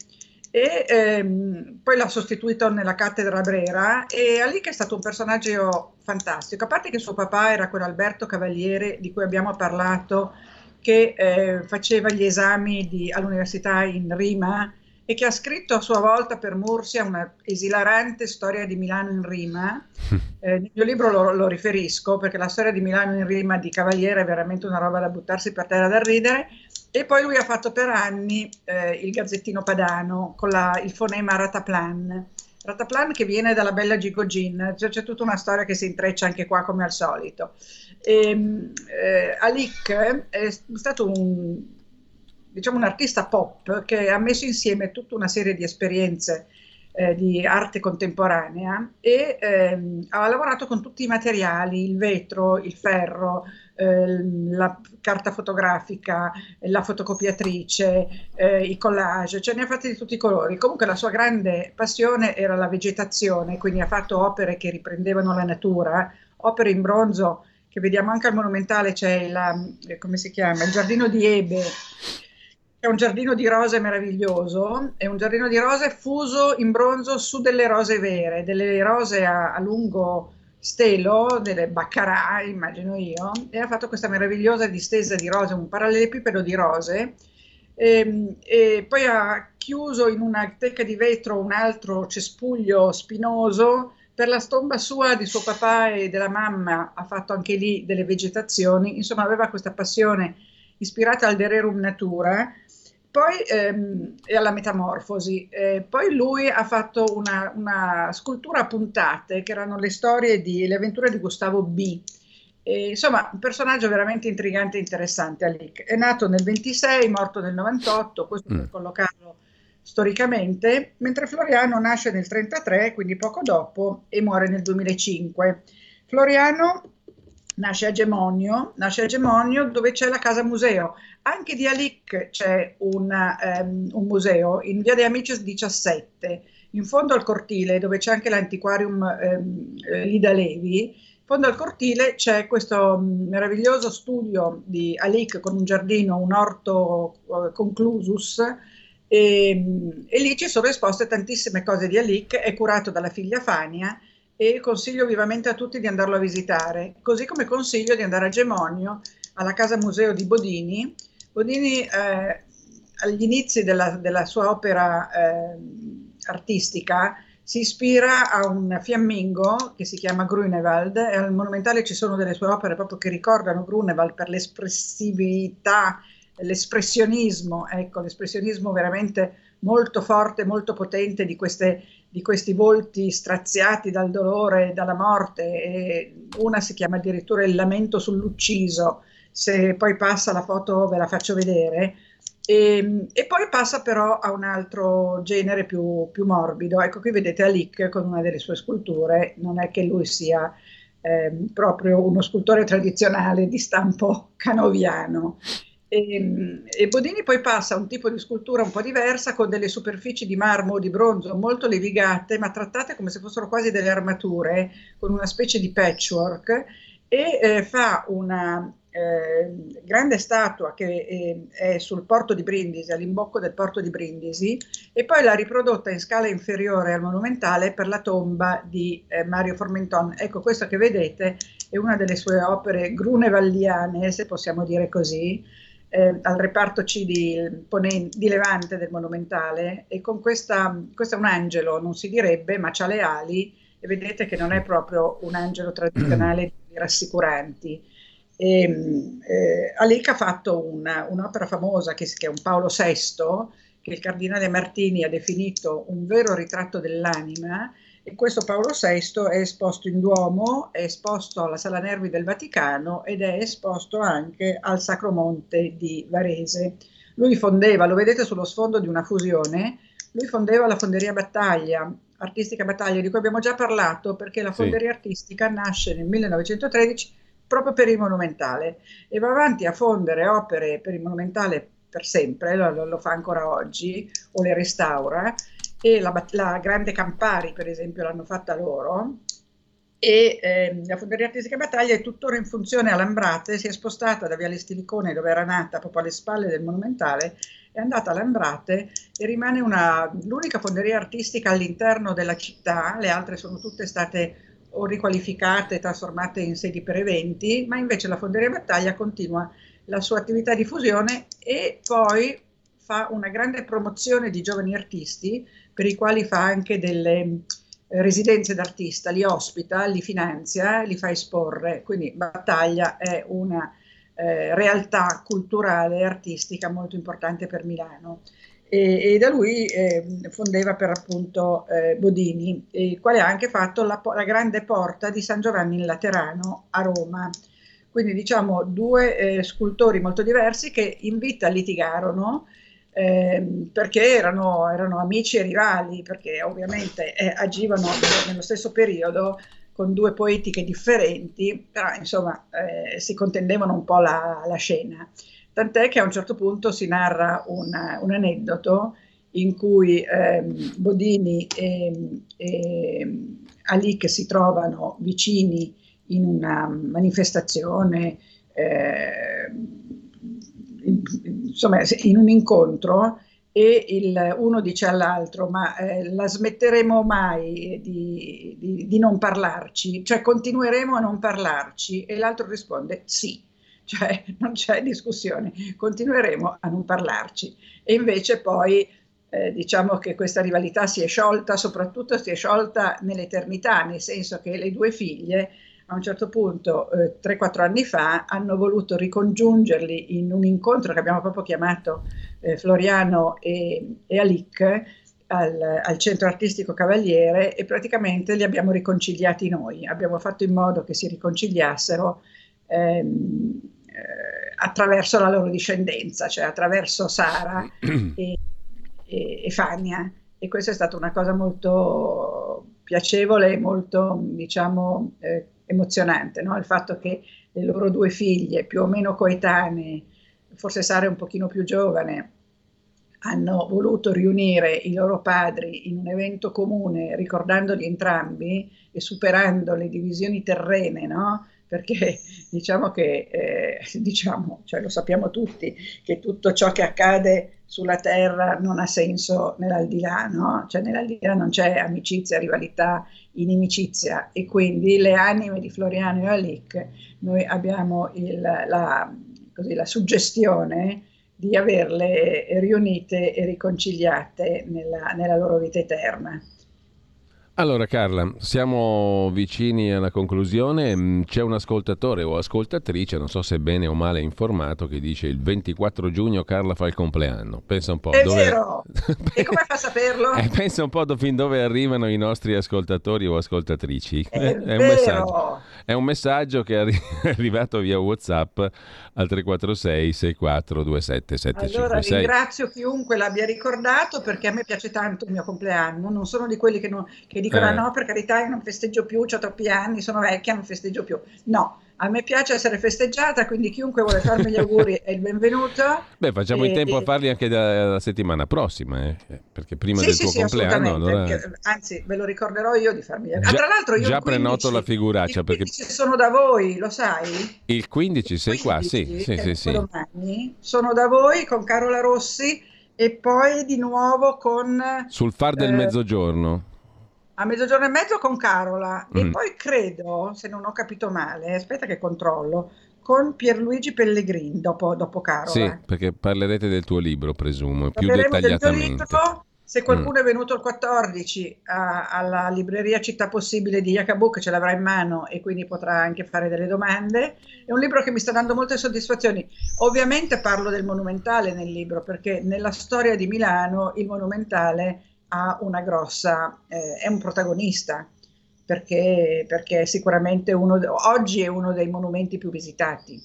e ehm, poi l'ha sostituito nella cattedra Brera e Alic è stato un personaggio fantastico, a parte che suo papà era quell'Alberto Cavaliere di cui abbiamo parlato che eh, faceva gli esami di- all'università in rima e che ha scritto a sua volta per Mursia una esilarante storia di Milano in rima. Eh, nel mio libro lo, lo riferisco perché la storia di Milano in rima di Cavaliere è veramente una roba da buttarsi per terra da ridere. E poi lui ha fatto per anni eh, il Gazzettino Padano con la- il fonema Rataplan. Rataplan che viene dalla bella Gigogin, cioè, c'è tutta una storia che si intreccia anche qua come al solito. E, eh, Alic è stato un, diciamo, un artista pop che ha messo insieme tutta una serie di esperienze eh, di arte contemporanea e ehm, ha lavorato con tutti i materiali, il vetro, il ferro, eh, la carta fotografica, la fotocopiatrice, eh, i collage, ce ne ha fatti di tutti i colori. Comunque la sua grande passione era la vegetazione, quindi ha fatto opere che riprendevano la natura, opere in bronzo che vediamo anche al Monumentale, c'è chiama, il Giardino di Ebe, è un giardino di rose meraviglioso, è un giardino di rose fuso in bronzo su delle rose vere, delle rose a, a lungo stelo, delle baccarà, immagino io, e ha fatto questa meravigliosa distesa di rose, un parallelepipedo di rose, e, e poi ha chiuso in una teca di vetro un altro cespuglio spinoso. Per la tomba sua di suo papà e della mamma ha fatto anche lì delle vegetazioni, insomma aveva questa passione ispirata al Dererum Natura, poi ehm, e alla metamorfosi. Eh, poi lui ha fatto una, una scultura a puntate, che erano le storie di le avventure di Gustavo B. E, insomma, un personaggio veramente intrigante e interessante. Alic. È nato nel 26, morto nel 98, questo per collocarlo storicamente, mentre Floriano nasce nel 33, quindi poco dopo, e muore nel 2005. Floriano nasce a Gemonio, nasce a Gemonio dove c'è la casa museo. Anche di Alic c'è un, ehm, un museo in via De Amicis 17, in fondo al cortile dove c'è anche l'antiquarium ehm, eh, Lida Levi. In fondo al cortile c'è questo mm, meraviglioso studio di Alic con un giardino, un orto eh, conclusus e, e lì ci sono esposte tantissime cose di Alic, è curato dalla figlia Fania e consiglio vivamente a tutti di andarlo a visitare, così come consiglio di andare a Gemonio, alla casa museo di Bodini. Bodini eh, agli inizi della, della sua opera eh, artistica si ispira a un fiammingo che si chiama Grunewald e al Monumentale ci sono delle sue opere proprio che ricordano Grunewald per l'espressività, l'espressionismo, ecco, l'espressionismo veramente molto forte, molto potente di, queste, di questi volti straziati dal dolore dalla morte. E una si chiama addirittura Il lamento sull'ucciso, se poi passa la foto ve la faccio vedere. E, ehm, e, poi passa però a un altro genere più, più, morbido. Ecco, qui vedete Alic con una delle sue sculture, non è che lui sia eh, proprio uno scultore tradizionale di stampo canoviano. E, ehm, e, Bodini poi passa a un tipo di scultura un po' diversa con delle superfici di marmo o di bronzo molto levigate, ma trattate come se fossero quasi delle armature, con una specie di patchwork, e eh, fa una eh, grande statua che eh, è sul porto di Brindisi, all'imbocco del porto di Brindisi, e poi l'ha riprodotta in scala inferiore al monumentale per la tomba di eh, Mario Formenton. Ecco, questo che vedete è una delle sue opere grunevalliane, se possiamo dire così, eh, al reparto C di, di, Levante del monumentale, e con questa, questo è un angelo, non si direbbe, ma ha le ali, e vedete che non è proprio un angelo tradizionale rassicuranti e, ehm, eh, Alic ha fatto una, un'opera famosa che, che è un Paolo VI, che il cardinale Martini ha definito un vero ritratto dell'anima, e questo Paolo VI è esposto in Duomo, è esposto alla Sala Nervi del Vaticano ed è esposto anche al Sacro Monte di Varese. Lui fondeva, lo vedete sullo sfondo di una fusione, lui fondeva la Fonderia Battaglia, Artistica Battaglia, di cui abbiamo già parlato, perché la Fonderia sì. Artistica nasce nel 1913 proprio per il monumentale e va avanti a fondere opere per il monumentale per sempre, lo, lo fa ancora oggi o le restaura e la, la, Grande Campari per esempio l'hanno fatta loro e eh, la Fonderia Artistica Battaglia è tuttora in funzione a Lambrate, si è spostata da Viale Stilicone dove era nata proprio alle spalle del monumentale è andata a e rimane una, l'unica fonderia artistica all'interno della città, le altre sono tutte state o riqualificate, trasformate in sedi per eventi, ma invece la Fonderia Battaglia continua la sua attività di fusione e poi fa una grande promozione di giovani artisti per i quali fa anche delle eh, residenze d'artista, li ospita, li finanzia, li fa esporre, quindi Battaglia è una eh, realtà culturale e artistica molto importante per Milano e, e da lui eh, fondeva per appunto eh, Bodini, il quale ha anche fatto la, la, grande porta di San Giovanni in Laterano a Roma. Quindi diciamo due eh, scultori molto diversi che in vita litigarono ehm, perché erano, erano, amici e rivali, perché ovviamente eh, agivano nello stesso periodo con due poetiche differenti, però insomma eh, si contendevano un po' la, la scena. Tant'è che a un certo punto si narra una, un aneddoto in cui ehm, Bodini e, e Alic si trovano vicini in una manifestazione, eh, insomma in un incontro e il, uno dice all'altro ma eh, la smetteremo mai di, di, di non parlarci, cioè continueremo a non parlarci? E l'altro risponde sì. Cioè non c'è discussione, continueremo a non parlarci. E invece poi eh, diciamo che questa rivalità si è sciolta, soprattutto si è sciolta nell'eternità, nel senso che le due figlie a un certo punto, eh, 3-4 anni fa, hanno voluto ricongiungerli in un incontro che abbiamo proprio chiamato eh, Floriano e, e Alic al, al, Centro Artistico Cavaliere e praticamente li abbiamo riconciliati noi. Abbiamo fatto in modo che si riconciliassero. Ehm, eh, attraverso la loro discendenza, cioè attraverso Sara e, e, e Fania. E questa è stata una cosa molto piacevole e molto, diciamo, eh, emozionante, no? il fatto che le loro due figlie, più o meno coetanee, forse Sara è un pochino più giovane, hanno voluto riunire i loro padri in un evento comune, ricordandoli entrambi e superando le divisioni terrene, no? Perché diciamo che, eh, diciamo, cioè lo sappiamo tutti, che tutto ciò che accade sulla Terra non ha senso nell'aldilà, no? Cioè nell'aldilà non c'è amicizia, rivalità, inimicizia e quindi le anime di Floriano e Alic, noi abbiamo il, la, così, la suggestione di averle riunite e riconciliate nella, nella loro vita eterna. Allora Carla, siamo vicini alla conclusione, mm, c'è un ascoltatore o ascoltatrice, non so se bene o male informato, che dice il 24 giugno Carla fa il compleanno. Pensa un po'. È dove... vero! e come fa a saperlo? Eh, pensa un po' fin dove arrivano i nostri ascoltatori o ascoltatrici. È, è, un, messaggio, è un messaggio che è arrivato via Whatsapp al 346 6427 756. Allora ringrazio chiunque l'abbia ricordato perché a me piace tanto il mio compleanno, non sono di quelli che, non, che dicono eh. no per carità io non festeggio più, ho troppi anni, sono vecchia, non festeggio più. No, a me piace essere festeggiata, quindi chiunque vuole farmi gli auguri è il benvenuto. Beh, facciamo e, in tempo a farli anche la settimana prossima, eh? perché prima sì, del sì, tuo sì, compleanno... Allora... Perché, anzi, ve lo ricorderò io di farmi gli auguri. Già, ah, tra l'altro io già prenoto la figuraccia. perché sono da voi, lo sai? Il 15 sei 15, qua, sì, sì, sì, sì. Domani, sono da voi con Carola Rossi e poi di nuovo con... Sul far del eh, mezzogiorno a mezzogiorno e mezzo con Carola mm. e poi credo, se non ho capito male, aspetta che controllo, con Pierluigi Pellegrini dopo, dopo Carola. Sì, perché parlerete del tuo libro, presumo, più dettagliatamente. Libro, se qualcuno mm. è venuto il 14 a, alla libreria Città Possibile di Jacobo, che ce l'avrà in mano e quindi potrà anche fare delle domande, è un libro che mi sta dando molte soddisfazioni. Ovviamente parlo del monumentale nel libro, perché nella storia di Milano il monumentale ha una grossa, eh, è un protagonista perché, perché sicuramente uno, oggi è uno dei monumenti più visitati.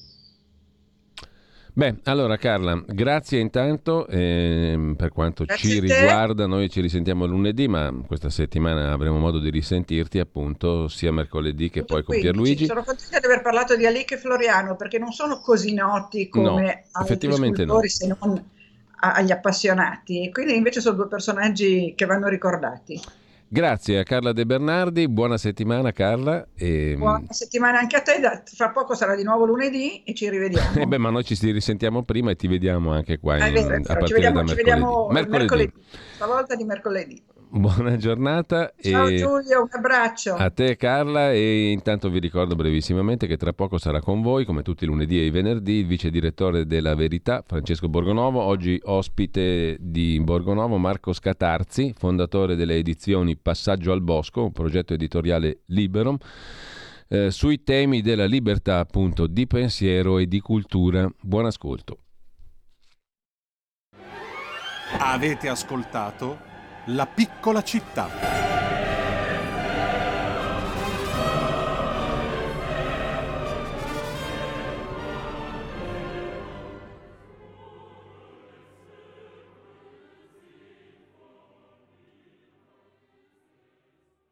Beh, allora Carla, grazie intanto eh, per quanto grazie ci riguarda, noi ci risentiamo lunedì, ma questa settimana avremo modo di risentirti appunto sia mercoledì che poi con Pierluigi. Sono contenta di aver parlato di Alic e Floriano perché non sono così noti come no, altri effettivamente no. se non agli appassionati e quindi invece sono due personaggi che vanno ricordati. Grazie a Carla De Bernardi, buona settimana Carla. E... Buona settimana anche a te, fra poco sarà di nuovo lunedì e ci rivediamo. eh beh, ma noi ci risentiamo prima e ti vediamo anche qua in, vero, a partire vediamo, da mercoledì. Vediamo mercoledì. mercoledì. Stavolta di mercoledì. Buona giornata. Ciao e Giulio, un abbraccio. A te Carla e intanto vi ricordo brevissimamente che tra poco sarà con voi, come tutti i lunedì e i venerdì, il vice direttore della Verità, Francesco Borgonovo, oggi ospite di Borgonovo Marco Scatarzi, fondatore delle edizioni Passaggio al Bosco, un progetto editoriale libero. Eh, sui temi della libertà appunto di pensiero e di cultura. Buon ascolto. Avete ascoltato? La piccola città.